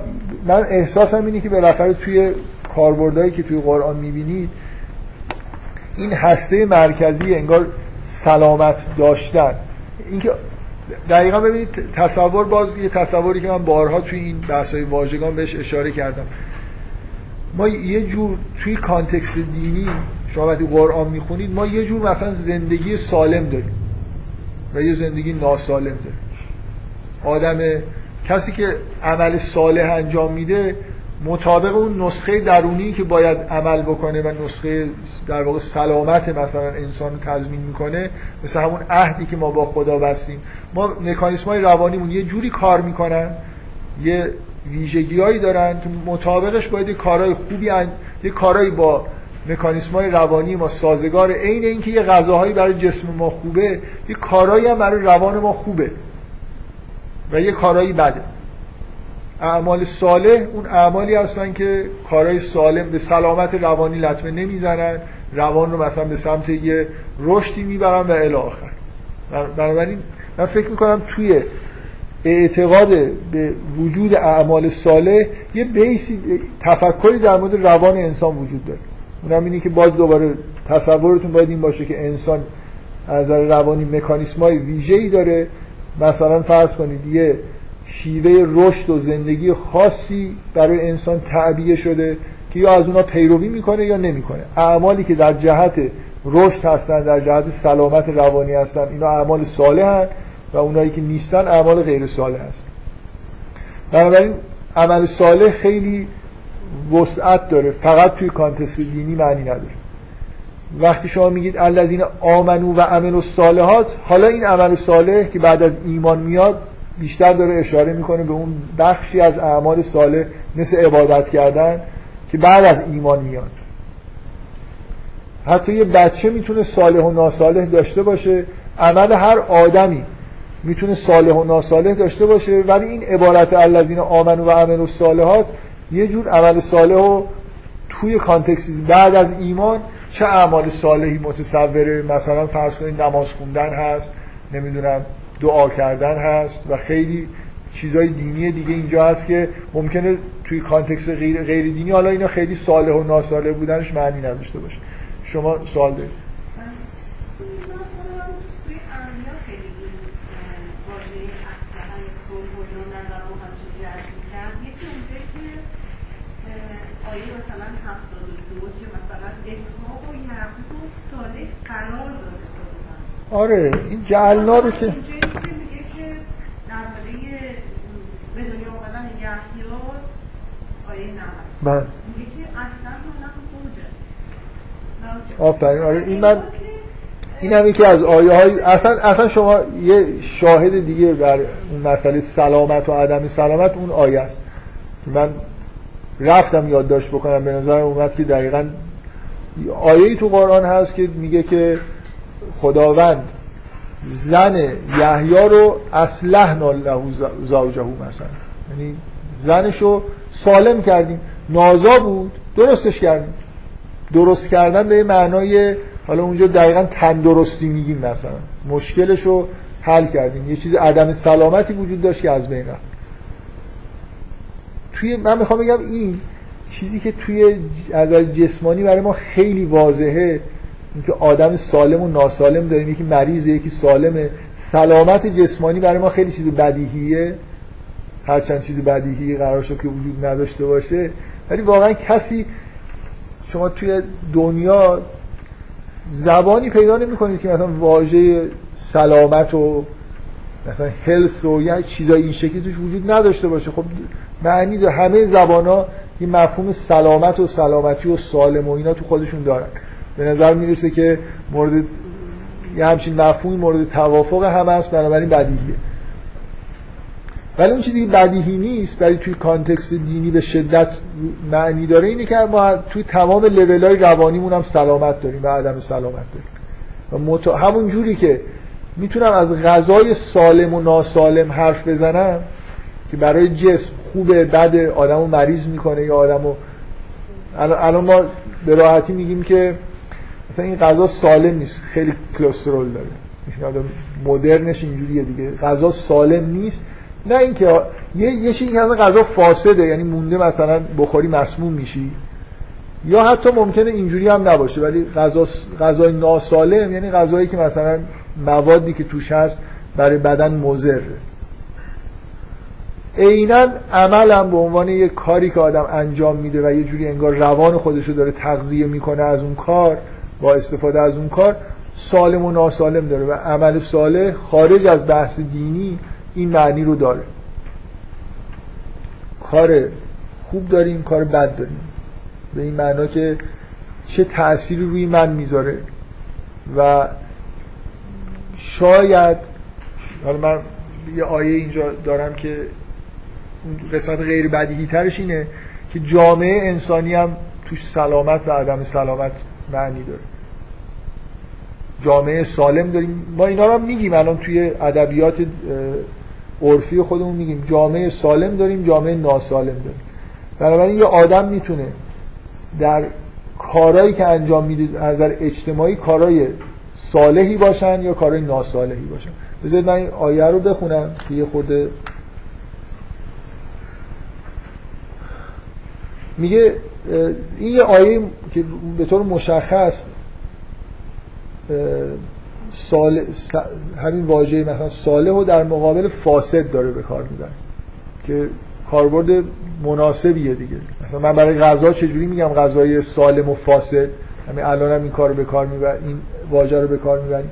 S2: من احساسم اینه که بالاخره توی کاربردهایی که توی قرآن می‌بینید این هسته مرکزی انگار سلامت داشتن. اینکه دقیقا ببینید تصور باز یه تصوری که من بارها توی این بحثای واژگان بهش اشاره کردم. ما یه جور توی کانتکست دینی شما وقتی قرآن می‌خونید ما یه جور مثلا زندگی سالم داریم و یه زندگی ناسالم داریم. آدم کسی که عمل صالح انجام میده مطابق اون نسخه درونی که باید عمل بکنه و نسخه در واقع سلامت مثلا انسان تضمین می‌کنه مثل همون عهدی که ما با خدا بستیم. ما مکانیسم های روانیمون یه جوری کار می‌کنن یه ویژگیهایی دارن که مطابقش باید یه کارهای خوبی ان... یه کارهایی با مکانیسم های روانی ما سازگار عین اینکه یه غذاهایی برای جسم ما خوبه یه کارهایی هم برای روان ما خوبه و یه کارهایی بده. اعمال صالح اون اعمالی هستن که کارهای سالم به سلامت روانی لطمه نمی‌زنن. روان رو مثلا به سمت یه رشدی می‌برن و الی آخر. بنابراین من فکر می‌کنم توی اعتقاد به وجود اعمال صالح یه بیسی تفکری در مورد روان انسان وجود داره. اونم اینه که باز دوباره تصورتون باید این باشه که انسان از نظر روانی های ویژه‌ای داره. مثلا فرض کنید یه شیوه رشد و زندگی خاصی برای انسان تعبیه شده که یا از اونا پیروی می‌کنه یا نمی‌کنه. اعمالی که در جهت رشد هستن در جهت سلامت روانی هستن اینا اعمال صالح و اونایی که نیستن اعمال غیر صالح هستن. بنابراین عمل صالح خیلی وسعت داره. فقط توی کانتکست دینی معنی نداره. وقتی شما میگید الذین آمنو و عملوا الصالحات حالا این عمل صالح که بعد از ایمان میاد بیشتر داره اشاره می‌کنه به اون بخشی از اعمال صالح مثل عبادت کردن که بعد از ایمان میاد. حتی یه بچه می‌تونه صالح و ناصالح داشته باشه عمل هر آدمی می‌تونه صالح و ناصالح داشته باشه ولی این عبارت الذین آمنو و عملوا الصالحات یه جور عمل صالح و توی کانتکست بعد از ایمان چه اعمال صالحی متصوره؟ مثلا فرض کنید نماز خوندن هست نمی‌دونم دعا کردن هست و خیلی چیزای دینی دیگه اینجا هست که ممکنه توی کانتکست غیر, غیر دینی حالا اینا خیلی صالح و ناصالح بودنش معنی نداشته باشه. شما سوال دارید. آره این جعلنا رو که بله. آفرین. آره این من این هم که از آیه های اصلا, اصلا شما یه شاهد دیگه بر اون مسئله سلامت و عدم سلامت اون آیه است. من رفتم یادداشت بکنم به نظر اومد که دقیقا آیه تو قرآن هست که میگه که خداوند زن یحیی رو اصلحنا له زوجه مثلا. یعنی زنش رو سالم کردیم. نازا بود. درستش کردیم. درست کردن به معنای حالا اونجا دقیقا تندرستی میگیم مثلا. مشکلش رو حل کردیم. یه چیز عدم سلامتی وجود داشت که از بین رفت. توی من می‌خوام بگم این چیزی که توی از جسمانی برای ما خیلی واضحه اینکه آدم سالم و ناسالم داریم. یکی مریضه یکی سالمه. سلامت جسمانی برای ما خیلی چیز بدیهیه. هرچند چیز بدیهی قرار شد که وجود نداشته باشه. ولی واقعا کسی شما توی دنیا زبانی پیدا نمی کنید که مثلا واژه سلامت و مثلا هلس و یا چیزای این شکلی توش وجود نداشته باشه. خب معنی داره همه زبان ها یه مفهوم سلامت و سلامتی و سالم و اینا تو خودشون دارن. به نظر می‌رسه که مورد یه همچین مفهومی مورد توافق همه است بنابراین بدیهیه. ولی اون چیزی بدیهی نیست برای توی کانتکست دینی به شدت معنی داره اینه که ما توی تمام لول های روانیمون هم سلامت داریم و عدم سلامت داریم. و همون جوری که می‌تونم از غذای سالم و ناسالم حرف بزنم که برای جسم خوبه بد آدمو مریض می‌کنه یا آدمو الان ما به راحتی میگیم که مثلا این غذا سالم نیست خیلی کلسترول داره. مدرنش اینجوریه دیگه. غذا سالم نیست نه اینکه یه یه چیزی که غذا فاسده یعنی مونده مثلا بخوری مسموم میشی. یا حتی ممکنه اینجوری هم نباشه ولی غذا غذای ناسالم یعنی غذایی که مثلا موادی که توش هست برای بدن مضر عینا عملم به عنوان یه کاری که آدم انجام میده و یه جوری انگار روان خودش رو داره تغذیه می‌کنه از اون کار با استفاده از اون کار سالم و ناسالم داره و عمل صالح خارج از بحث دینی این معنی رو داره. کار خوب داریم کار بد داریم. به این معنا که چه تأثیری روی من می‌ذاره و شاید حالا من یه آیه اینجا دارم که قسمت غیر بدیهی ترش اینه که جامعه انسانی هم توش سلامت و عدم سلامت معنی داره. جامعه سالم داریم. ما اینا رو میگیم. الان توی ادبیات عرفی خودمون میگیم. جامعه سالم داریم جامعه ناسالم داریم. بنابراین یه آدم می‌تونه در کارهایی که انجام میده از نظر اجتماعی کارهای صالحی باشن یا کارهای ناصالحی باشن. بذارید من این آیه رو بخونم. که یه خورده میگه این یه آیه که به طور مشخص سال همین واژه مثلا صالح رو در مقابل فاسد داره به کار می‌بره که کاربرد مناسبیه دیگه. مثلا من برای غذا چجوری میگم غذای سالم و فاسد؟ همین الان هم این کار به کار می‌برم این واژه رو به کار می‌بریم.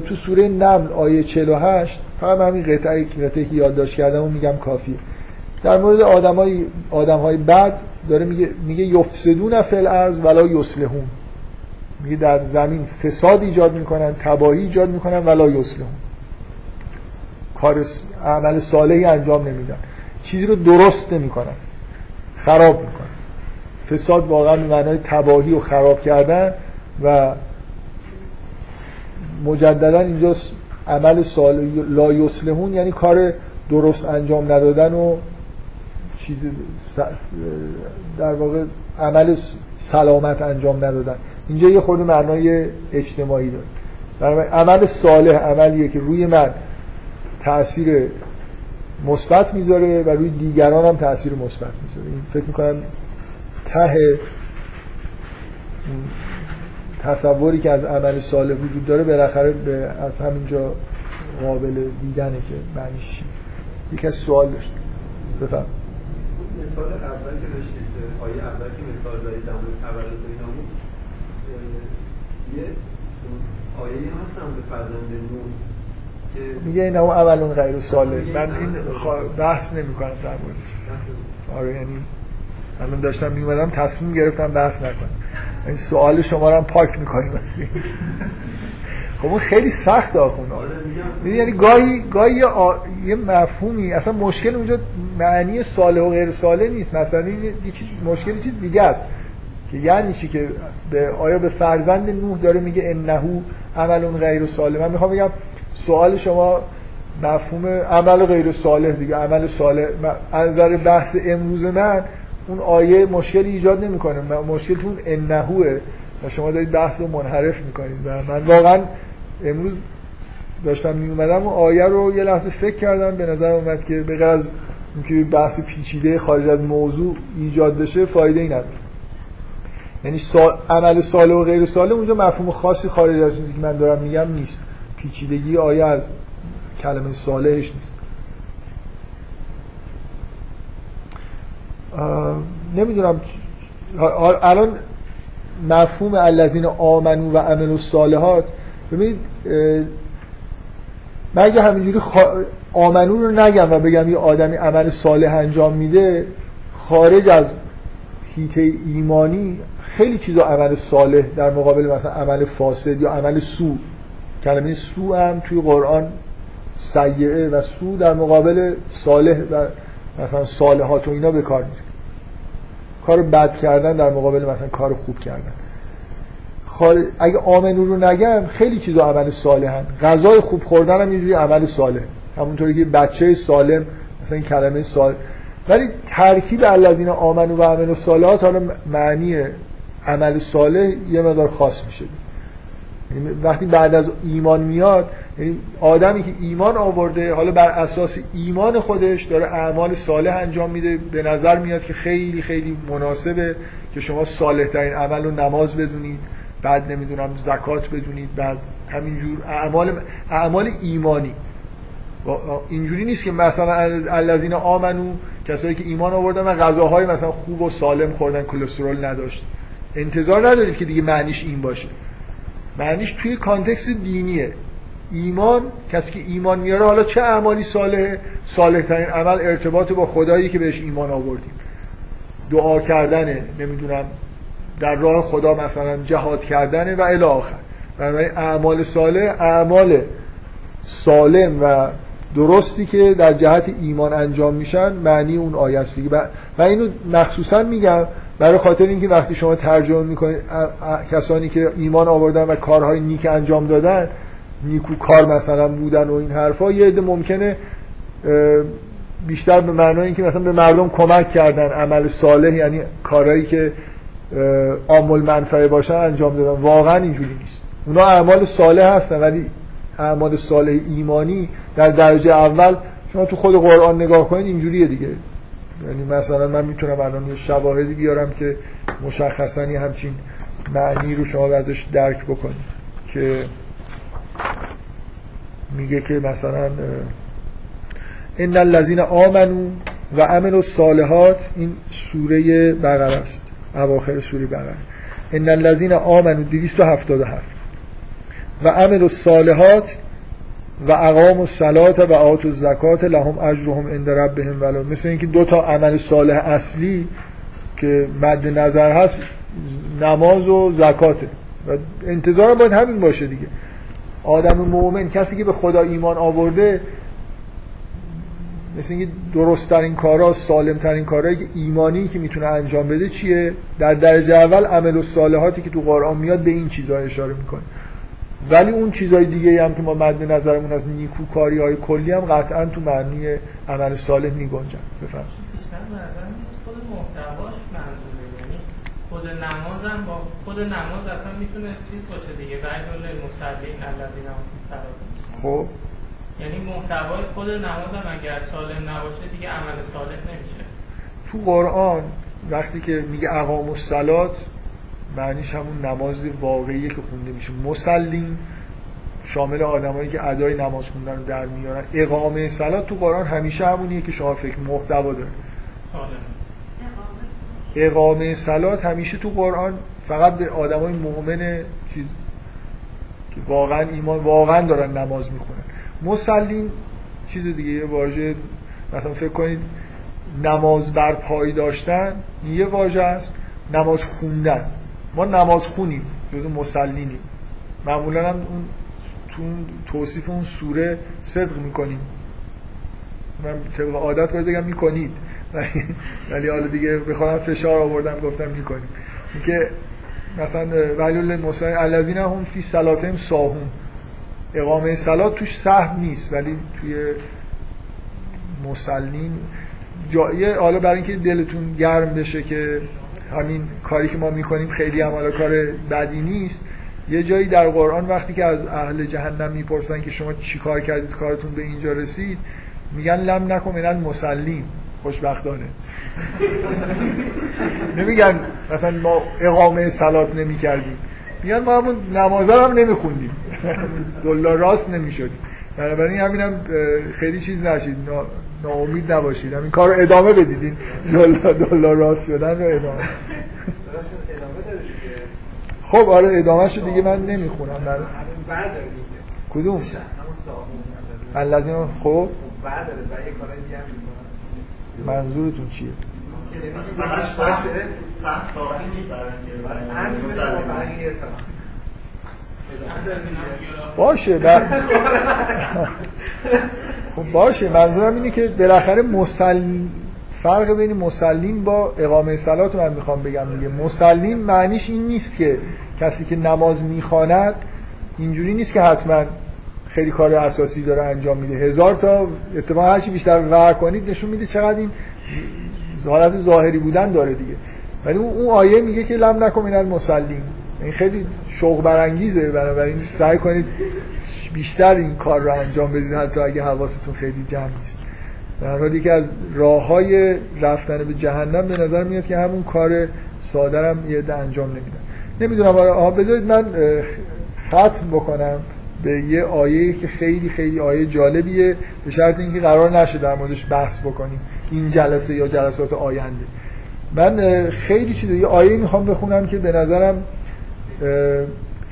S2: تو سوره نمل آیه 48 فقط همین قطعه قطعه که یادداشت کردم و میگم کافیه. در مورد آدمای آدمهای بد داره میگه میگه یفسدون الارض ولا یصلحون. میگه در زمین فساد ایجاد می‌کنن تباهی ایجاد می‌کنن ولا یصلحون. کار عمل صالحی انجام نمیدن. چیزی رو درست نمی‌کنن. خراب می‌کنن. فساد واقعا به معنای تباهی و خراب کردن و مجددا اینجا عمل سال لا یسلمون یعنی کار درست انجام ندادن و چیز در واقع عمل سلامت انجام ندادن. اینجا یه خورده معنای اجتماعی داره. عمل صالح عملیه که روی من تاثیر مثبت می‌ذاره و روی دیگران هم تاثیر مثبت می‌ذاره. این فکر می‌کنم ته تصوری که از عمل صالح وجود داره بالاخره به از همینجا قابل دیدنه که معنیش یکی از سوال داشت. بفهم.
S6: مثال اول که داشتید آیه اول که مثال دارید در مورد تولد یه آیه هست در مورد فرزند
S2: میگه این اون اولون غیر صالح من این بحث نمی کنم در موردش آره یعنی الان داشتم میومدم تصمیم گرفتم بحث نکنم. این سوال شما رو هم پاک می‌کنیم خب اون خیلی سخت آخونه یعنی گاهی گاهی آ... یه مفهومی اصلا مشکل اونجا معنی صالح و غیر صالح نیست. مثلا این یه چیز مشکل چیز دیگه است. که یعنی چی که به آیا به فرزند نوح داره میگه انهو عمل غیر صالح؟ من می‌خوام بگم سوال شما مفهوم عمل غیر صالح دیگه. عمل صالح از نظر بحث امروز من اون آیه مشکلی ایجاد نمی‌کنه. مشکلتون انهوه. و شما دارید بحث رو منحرف می‌کنید. و من واقعا امروز داشتم می اومدم و آیه رو یه لحظه فکر کردم. به نظر اومد که به از اینکه بحث پیچیده خارج از موضوع ایجاد بشه فایده ای نداره. یعنی سال... عمل صالح و غیر صالح اونجا مفهوم خاصی خارج از چیزی که من دارم میگم نیست. پیچیدگی آیه از کلمه صالحش نیست. نمی‌دونم. الان مفهوم الذین آمنو و عملوا الصالحات ببینید من اگه همینجوری آمنو رو نگم و بگم یه آدمی عمل صالح انجام میده خارج از هیته ایمانی خیلی چیزا عمل صالح در مقابل مثلا عمل فاسد یا عمل سو. کلمه سو هم توی قرآن سیعه و سو در مقابل صالح و مثلا صالحات و اینا به کار میره. کار بد کردن در مقابل مثلا کار خوب کردن. خال... اگه آمنو رو نگم خیلی چیزا عمل صالحن. غذای خوب خوردن هم یه عمل صالح. همونطوری که بچه سالم مثلا این کلمه صالح. ولی ترکیب الذین آمنو و عمل صالحات حالا معنی عمل صالح یه مقدار خاص میشه. یعنی وقتی بعد از ایمان میاد یعنی آدمی که ایمان آورده حالا بر اساس ایمان خودش داره اعمال صالح انجام میده به نظر میاد که خیلی خیلی مناسبه که شما صالح ترین عمل رو نماز بدونید بعد نمی‌دونم زکات بدونید بعد همینجور اعمال اعمال ایمانی. اینجوری نیست که مثلا الذین آمنو کسایی که ایمان آوردن و غذاهای مثلا خوب و سالم خوردن کلسترول نداشت. انتظار ندارید که دیگه معنیش این باشه. معنیش توی کانتکست دینیه. ایمان کسی که ایمان میاره حالا چه اعمالی صالحه؟ صالح ترین عمل ارتباط با خدایی که بهش ایمان آوردیم. دعا کردنه نمی‌دونم در راه خدا مثلا جهاد کردنه و الی آخر. بنابراین اعمال صالح اعمال سالم و درستی که در جهت ایمان انجام میشن معنی اون آیه است. و اینو مخصوصا میگم برای خاطر اینکه وقتی شما ترجمه می‌کنید کسانی که ایمان آوردن و کارهای نیک انجام دادن نیکو کار مثلا بودن و این حرفا یه عده ممکنه بیشتر به معنای اینکه مثلا به مردم کمک کردن عمل صالح یعنی کارهایی که عامل منفعه باشن انجام دادن. واقعا اینجوری نیست. اونا اعمال صالح هستن ولی اعمال صالح ایمانی در درجه اول شما تو خود قرآن نگاه کنید اینجوریه دیگه. یعنی مثلا من می‌تونم الان یه شواهدی بیارم که مشخصا همچین معنی رو شما ازش درک بکنید که میگه که مثلا ان الذين آمنو و عملوا الصالحات این سوره بقره است اواخر سوره بقره. ان الذين آمنو 277 و عملوا الصالحات و اقام الصلاه و آتوا الزکات لهم اجرهم عند ربهم ولا مثل اینکه دو تا عمل صالح اصلی که مد نظر هست نماز و زکاته. و انتظار باید همین باشه دیگه. آدم مؤمن کسی که به خدا ایمان آورده مثل اینکه درست ترین کارا سالم ترین کارهایی که ایمانی که می‌تونه انجام بده چیه؟ در درجه اول عمل و صالحاتی که تو قرآن میاد به این چیزها اشاره می‌کنه. ولی اون چیزهای دیگه هم که ما مد نظرمون از نیکوکاری های کلی هم قطعا تو معنی عمل صالح میگنجن. بفرمایید.
S3: خود محتواش یعنی خود نماز هم با خود نماز اصلا می‌تونه چیز باشه دیگه. بعد المصلین الذین هم
S2: خب.
S3: یعنی محتوای خود نماز هم اگر سالم نباشه دیگه عمل صالح نمیشه.
S2: تو قرآن وقتی که میگه اقام الصلات معنیش همون نماز واقعیه که خونده میشه. مسلین شامل آدمایی که ادای نماز خوندن رو در میارن. اقامه صلات تو قرآن همیشه همونیه که شما فکر محتوا داره اقامه صلات همیشه تو قرآن فقط به آدمای مؤمن چیز که واقعا ایمان واقعا دارن نماز می‌خونن. مسلین چیز دیگه یه واژه مثلا فکر کنید نماز بر پای داشتن یه واژه است نماز خوندن. ما نماز خونیم جز مسلینیم معمولا هم اون تو توصیف اون سوره صدق می‌کنیم. من طبق عادت باید بگم می‌کنید. ولی حالا دیگه بخوام فشار آوردم گفتم می‌کنیم. که مثلا ولی المسلمین الذین هم فی صلاتهم ساهون. اقامه سلات توش سهم نیست ولی توی مسلین جایه حالا برای اینکه دلتون گرم بشه که همین کاری که ما می‌کنیم خیلی هم حالا کار بدی نیست. یه جایی در قرآن وقتی که از اهل جهنم می‌پرسن که شما چی کار کردید کارتون به اینجا رسید میگن لم نکن من مسلیم خوشبختانه. <laughs> نمیگن مثلا ما اقامه سلات نمی کردیم میگن ما همون نمازا هم نمیخوندیم. <laughs> دلار راست نمی‌شدیم بنابراین همین هم خیلی چیز نشید. ناامید نباشید. همین کار رو ادامه بدید این دلار راست شدن رو ادامه. خب آره ادامه شد دیگه من نمی‌خونم. کدوم؟ الذین خب. منظورتون چیه؟ باشه بر... <laughs> خب باشه منظورم اینه که بالاخره مسلم فرق بین مسلم با اقامه صلات من می‌خوام بگم دیگه. مسلم معنیش این نیست که کسی که نماز می‌خواند اینجوری نیست که حتما خیلی کار اساسی داره انجام میده. هزار تا اتفاقا هرچی بیشتر ور کنید نشون میده چقدر این حالت ظاهری بودن داره دیگه. ولی اون آیه میگه که لم نکن المسلین این خیلی شوق برانگیزه بنابراین سعی کنید بیشتر این کار رو انجام بدید حتی اگه حواستون خیلی جمع نیست. در حالی که از راه های رفتن به جهنم به نظر میاد که همون کار سادرم یه ده انجام نمیدن. نمی‌دونم آره بذارید من ختم بکنم به یه آیه که خیلی خیلی آیه جالبیه به شرط اینکه قرار نشه در موردش بحث بکنیم این جلسه یا جلسات آینده. من خیلی چیز یه آیه می‌خوام بخونم که به نظرم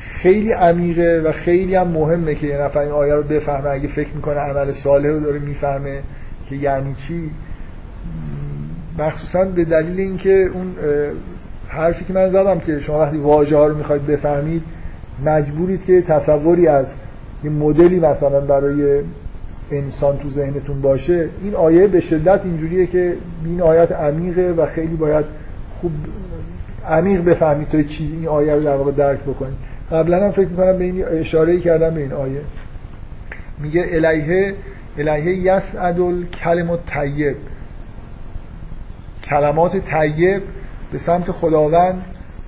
S2: خیلی عمیقه و خیلی هم مهمه که یه نفر این آیه رو بفهمه. اگه فکر می‌کنه عمل صالح رو داره می‌فهمه که یعنی چی مخصوصا به دلیل اینکه اون حرفی که من زدم که شما وقتی واژه ها رو می‌خواید بفهمید مجبورید که تصوری از یه مدلی مثلا برای انسان تو ذهنتون باشه. این آیه به شدت اینجوریه که این آیات عمیقه و خیلی باید خوب عمیق بفهمید تا چیزی این آیه رو در واقع درک بکنید. قبلا هم فکر می‌کنم به این اشاره کردم به این آیه. میگه الیه الیه یسعد الکلم الطیب. کلمات طیب به سمت خداوند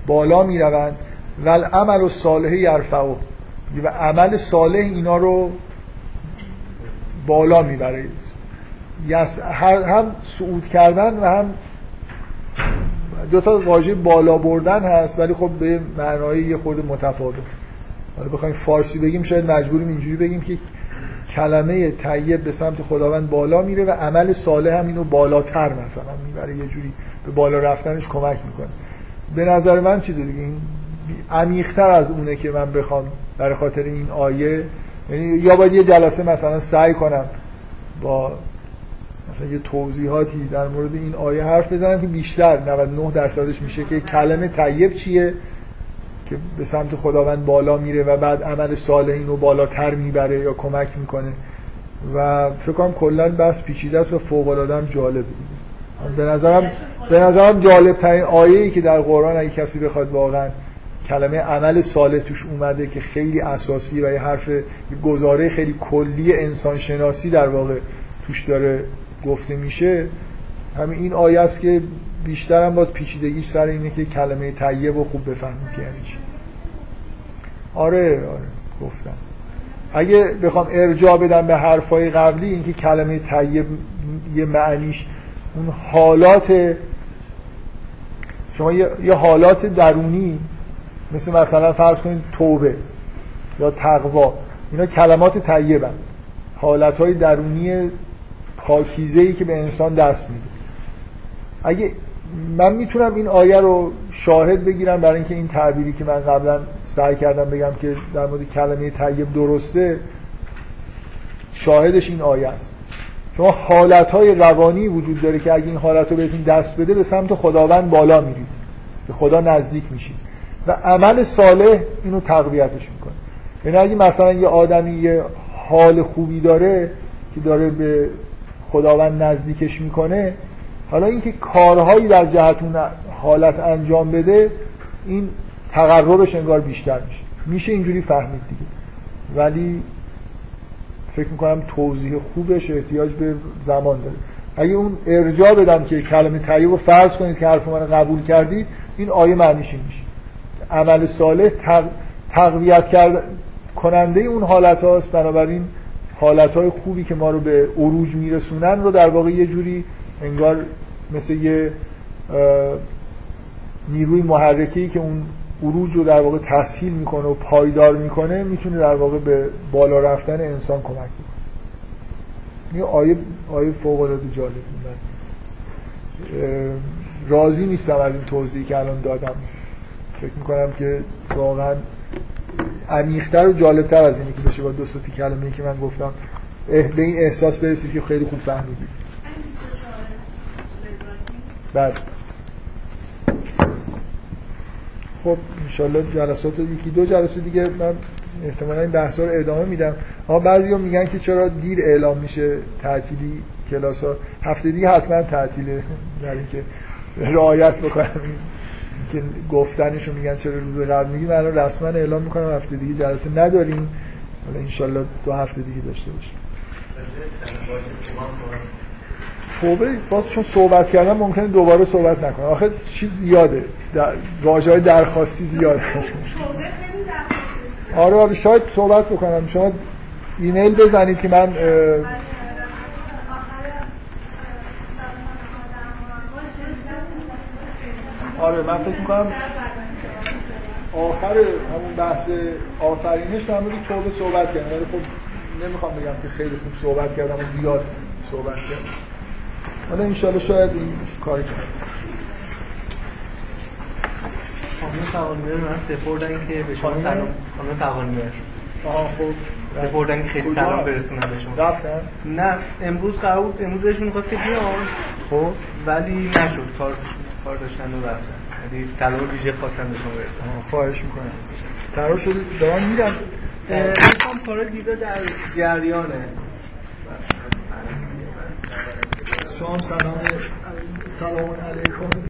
S2: بالا می‌روند. و العمل صالح یرفعه. و عمل صالح اینا رو بالا می‌بره. هم صعود کردن و هم دو تا واژه بالا بردن هست ولی خب به معنای یه خورده متفاوت. حالا بخوایم فارسی بگیم شاید مجبوریم اینجوری بگیم که کلمه طیب به سمت خداوند بالا میره و عمل صالح هم اینو بالاتر مثلا می‌بره یه جوری به بالا رفتنش کمک می‌کنه. به نظر من چیز دیگه این عمیقتر از اونه که من بخوام برای خاطر این آیه یعنی یا باید یه جلسه مثلا سعی کنم با مثلا یه توضیحاتی در مورد این آیه حرف بزنم که بیشتر 99 درصدش میشه که کلمه طیب چیه که به سمت خداوند بالا میره و بعد عمل صالح اینو بالاتر می‌بره یا کمک می‌کنه. و فکر کنم کلا بس پیچیده است و فوق العاده هم جالبه به نظرم به نظرم جالب ترین آیه ای که در قرآن اگه کسی بخواد واقعا کلمه عمل صالح توش اومده که خیلی اساسی و یه حرف گزاره خیلی کلی انسان شناسی در واقع توش داره گفته میشه همین این آیه است که بیشتر هم باز پیچیدگیش سر اینه که کلمه طیب و خوب بفهمیم که یعنی چی. آره آره گفتم. اگه بخوام ارجاع بدم به حرفای قبلی اینکه کلمه طیب یه معنیش اون حالات شما یه حالات درونی مثل مثلا فرض کنید توبه یا تقوا اینا کلمات طیبن. حالت های درونی پاکیزه ای که به انسان دست میده. اگه من می‌تونم این آیه رو شاهد بگیرم برای اینکه این تعبیری که من قبلا سعی کردم بگم که در مورد کلمه طیب درسته شاهدش این آیه است. شما حالت های روانی وجود داره که اگه این حالت رو بهتون دست بده به سمت خداوند بالا میرید. به خدا نزدیک میشید. و عمل صالح اینو تقویتش می‌کنه. یعنی اگه مثلا یه آدمی یه حال خوبی داره که داره به خداوند نزدیکش می‌کنه حالا اینکه کارهایی در جهت اون حالت انجام بده این تقربش انگار بیشتر میشه. میشه اینجوری فهمید دیگه. ولی فکر می‌کنم توضیح خوبش احتیاج به زمان داره. اگه اون ارجاع بدم که کلمه طیب رو فرض کنید که حرف من قبول کردید این آیه معنیش میشه. عمل صالح تقویت کرد کننده اون حالت هاست بنابراین حالت های خوبی که ما رو به عروج میرسونن رو در واقع یه جوری انگار مثل یه نیروی محرکی که اون عروج رو در واقع تسهیل می‌کنه و پایدار می‌کنه می‌تونه در واقع به بالا رفتن انسان کمک بکنه. این آیه آیه فوق العاده جالب من راضی نیستم از این توضیحی که الان دادم. فکر می‌کنم که واقعا عمیق‌تر و جالبتر از اینی که بشه با دو سطح کلمه که من گفتم به این احساس برسید که خیلی خوب فهمیدید بعد. خب انشالله جلسات یکی دو جلسه دیگه من احتمالا این بحث رو ادامه میدم. اما بعضی میگن که چرا دیر اعلام میشه تعطیلی کلاس ها هفته دیگه حتما تعطیله. <laughs> در اینکه رعایت بکنم. که گفتنش رو میگن چرا روز قبل میگیم الان رسما اعلام می‌کنم هفته دیگه جلسه نداریم. حالا انشالله دو هفته دیگه داشته باشیم. توبه باز چون صحبت کردم ممکنه دوباره صحبت نکنم. آخه چیز زیاده. واجه های درخواستی زیاده. آره آره شاید صحبت بکنم. شما ایمیل بزنید که من آره من فکر می‌کنم آخر همون بحث آفرینش در مورد توبه صحبت کردم ولی خب نمی‌خوام بگم که خیلی خوب صحبت کردم و زیاد صحبت کردم. حالا انشالله شاید این کاری کنم.
S1: خانم فقانمیر من. سپردن که به شما سلام. خانم فقانمیر
S2: آها خب.
S1: سپردن که خیلی سلام برسونن به شما.
S2: رفتن؟
S1: نه امروز قرار بود امروز بهشون می‌خواست که بیان.
S2: خب.
S1: ولی نشد. کار کار داشتن و رفتن. یعنی طلا ویژه خواستن به شما برسن.
S2: خواهش می‌کنم. قرار شد دارم میرم
S1: می‌خوام کارا دیگه در جریانه.
S2: شما سلام سلام علیکم.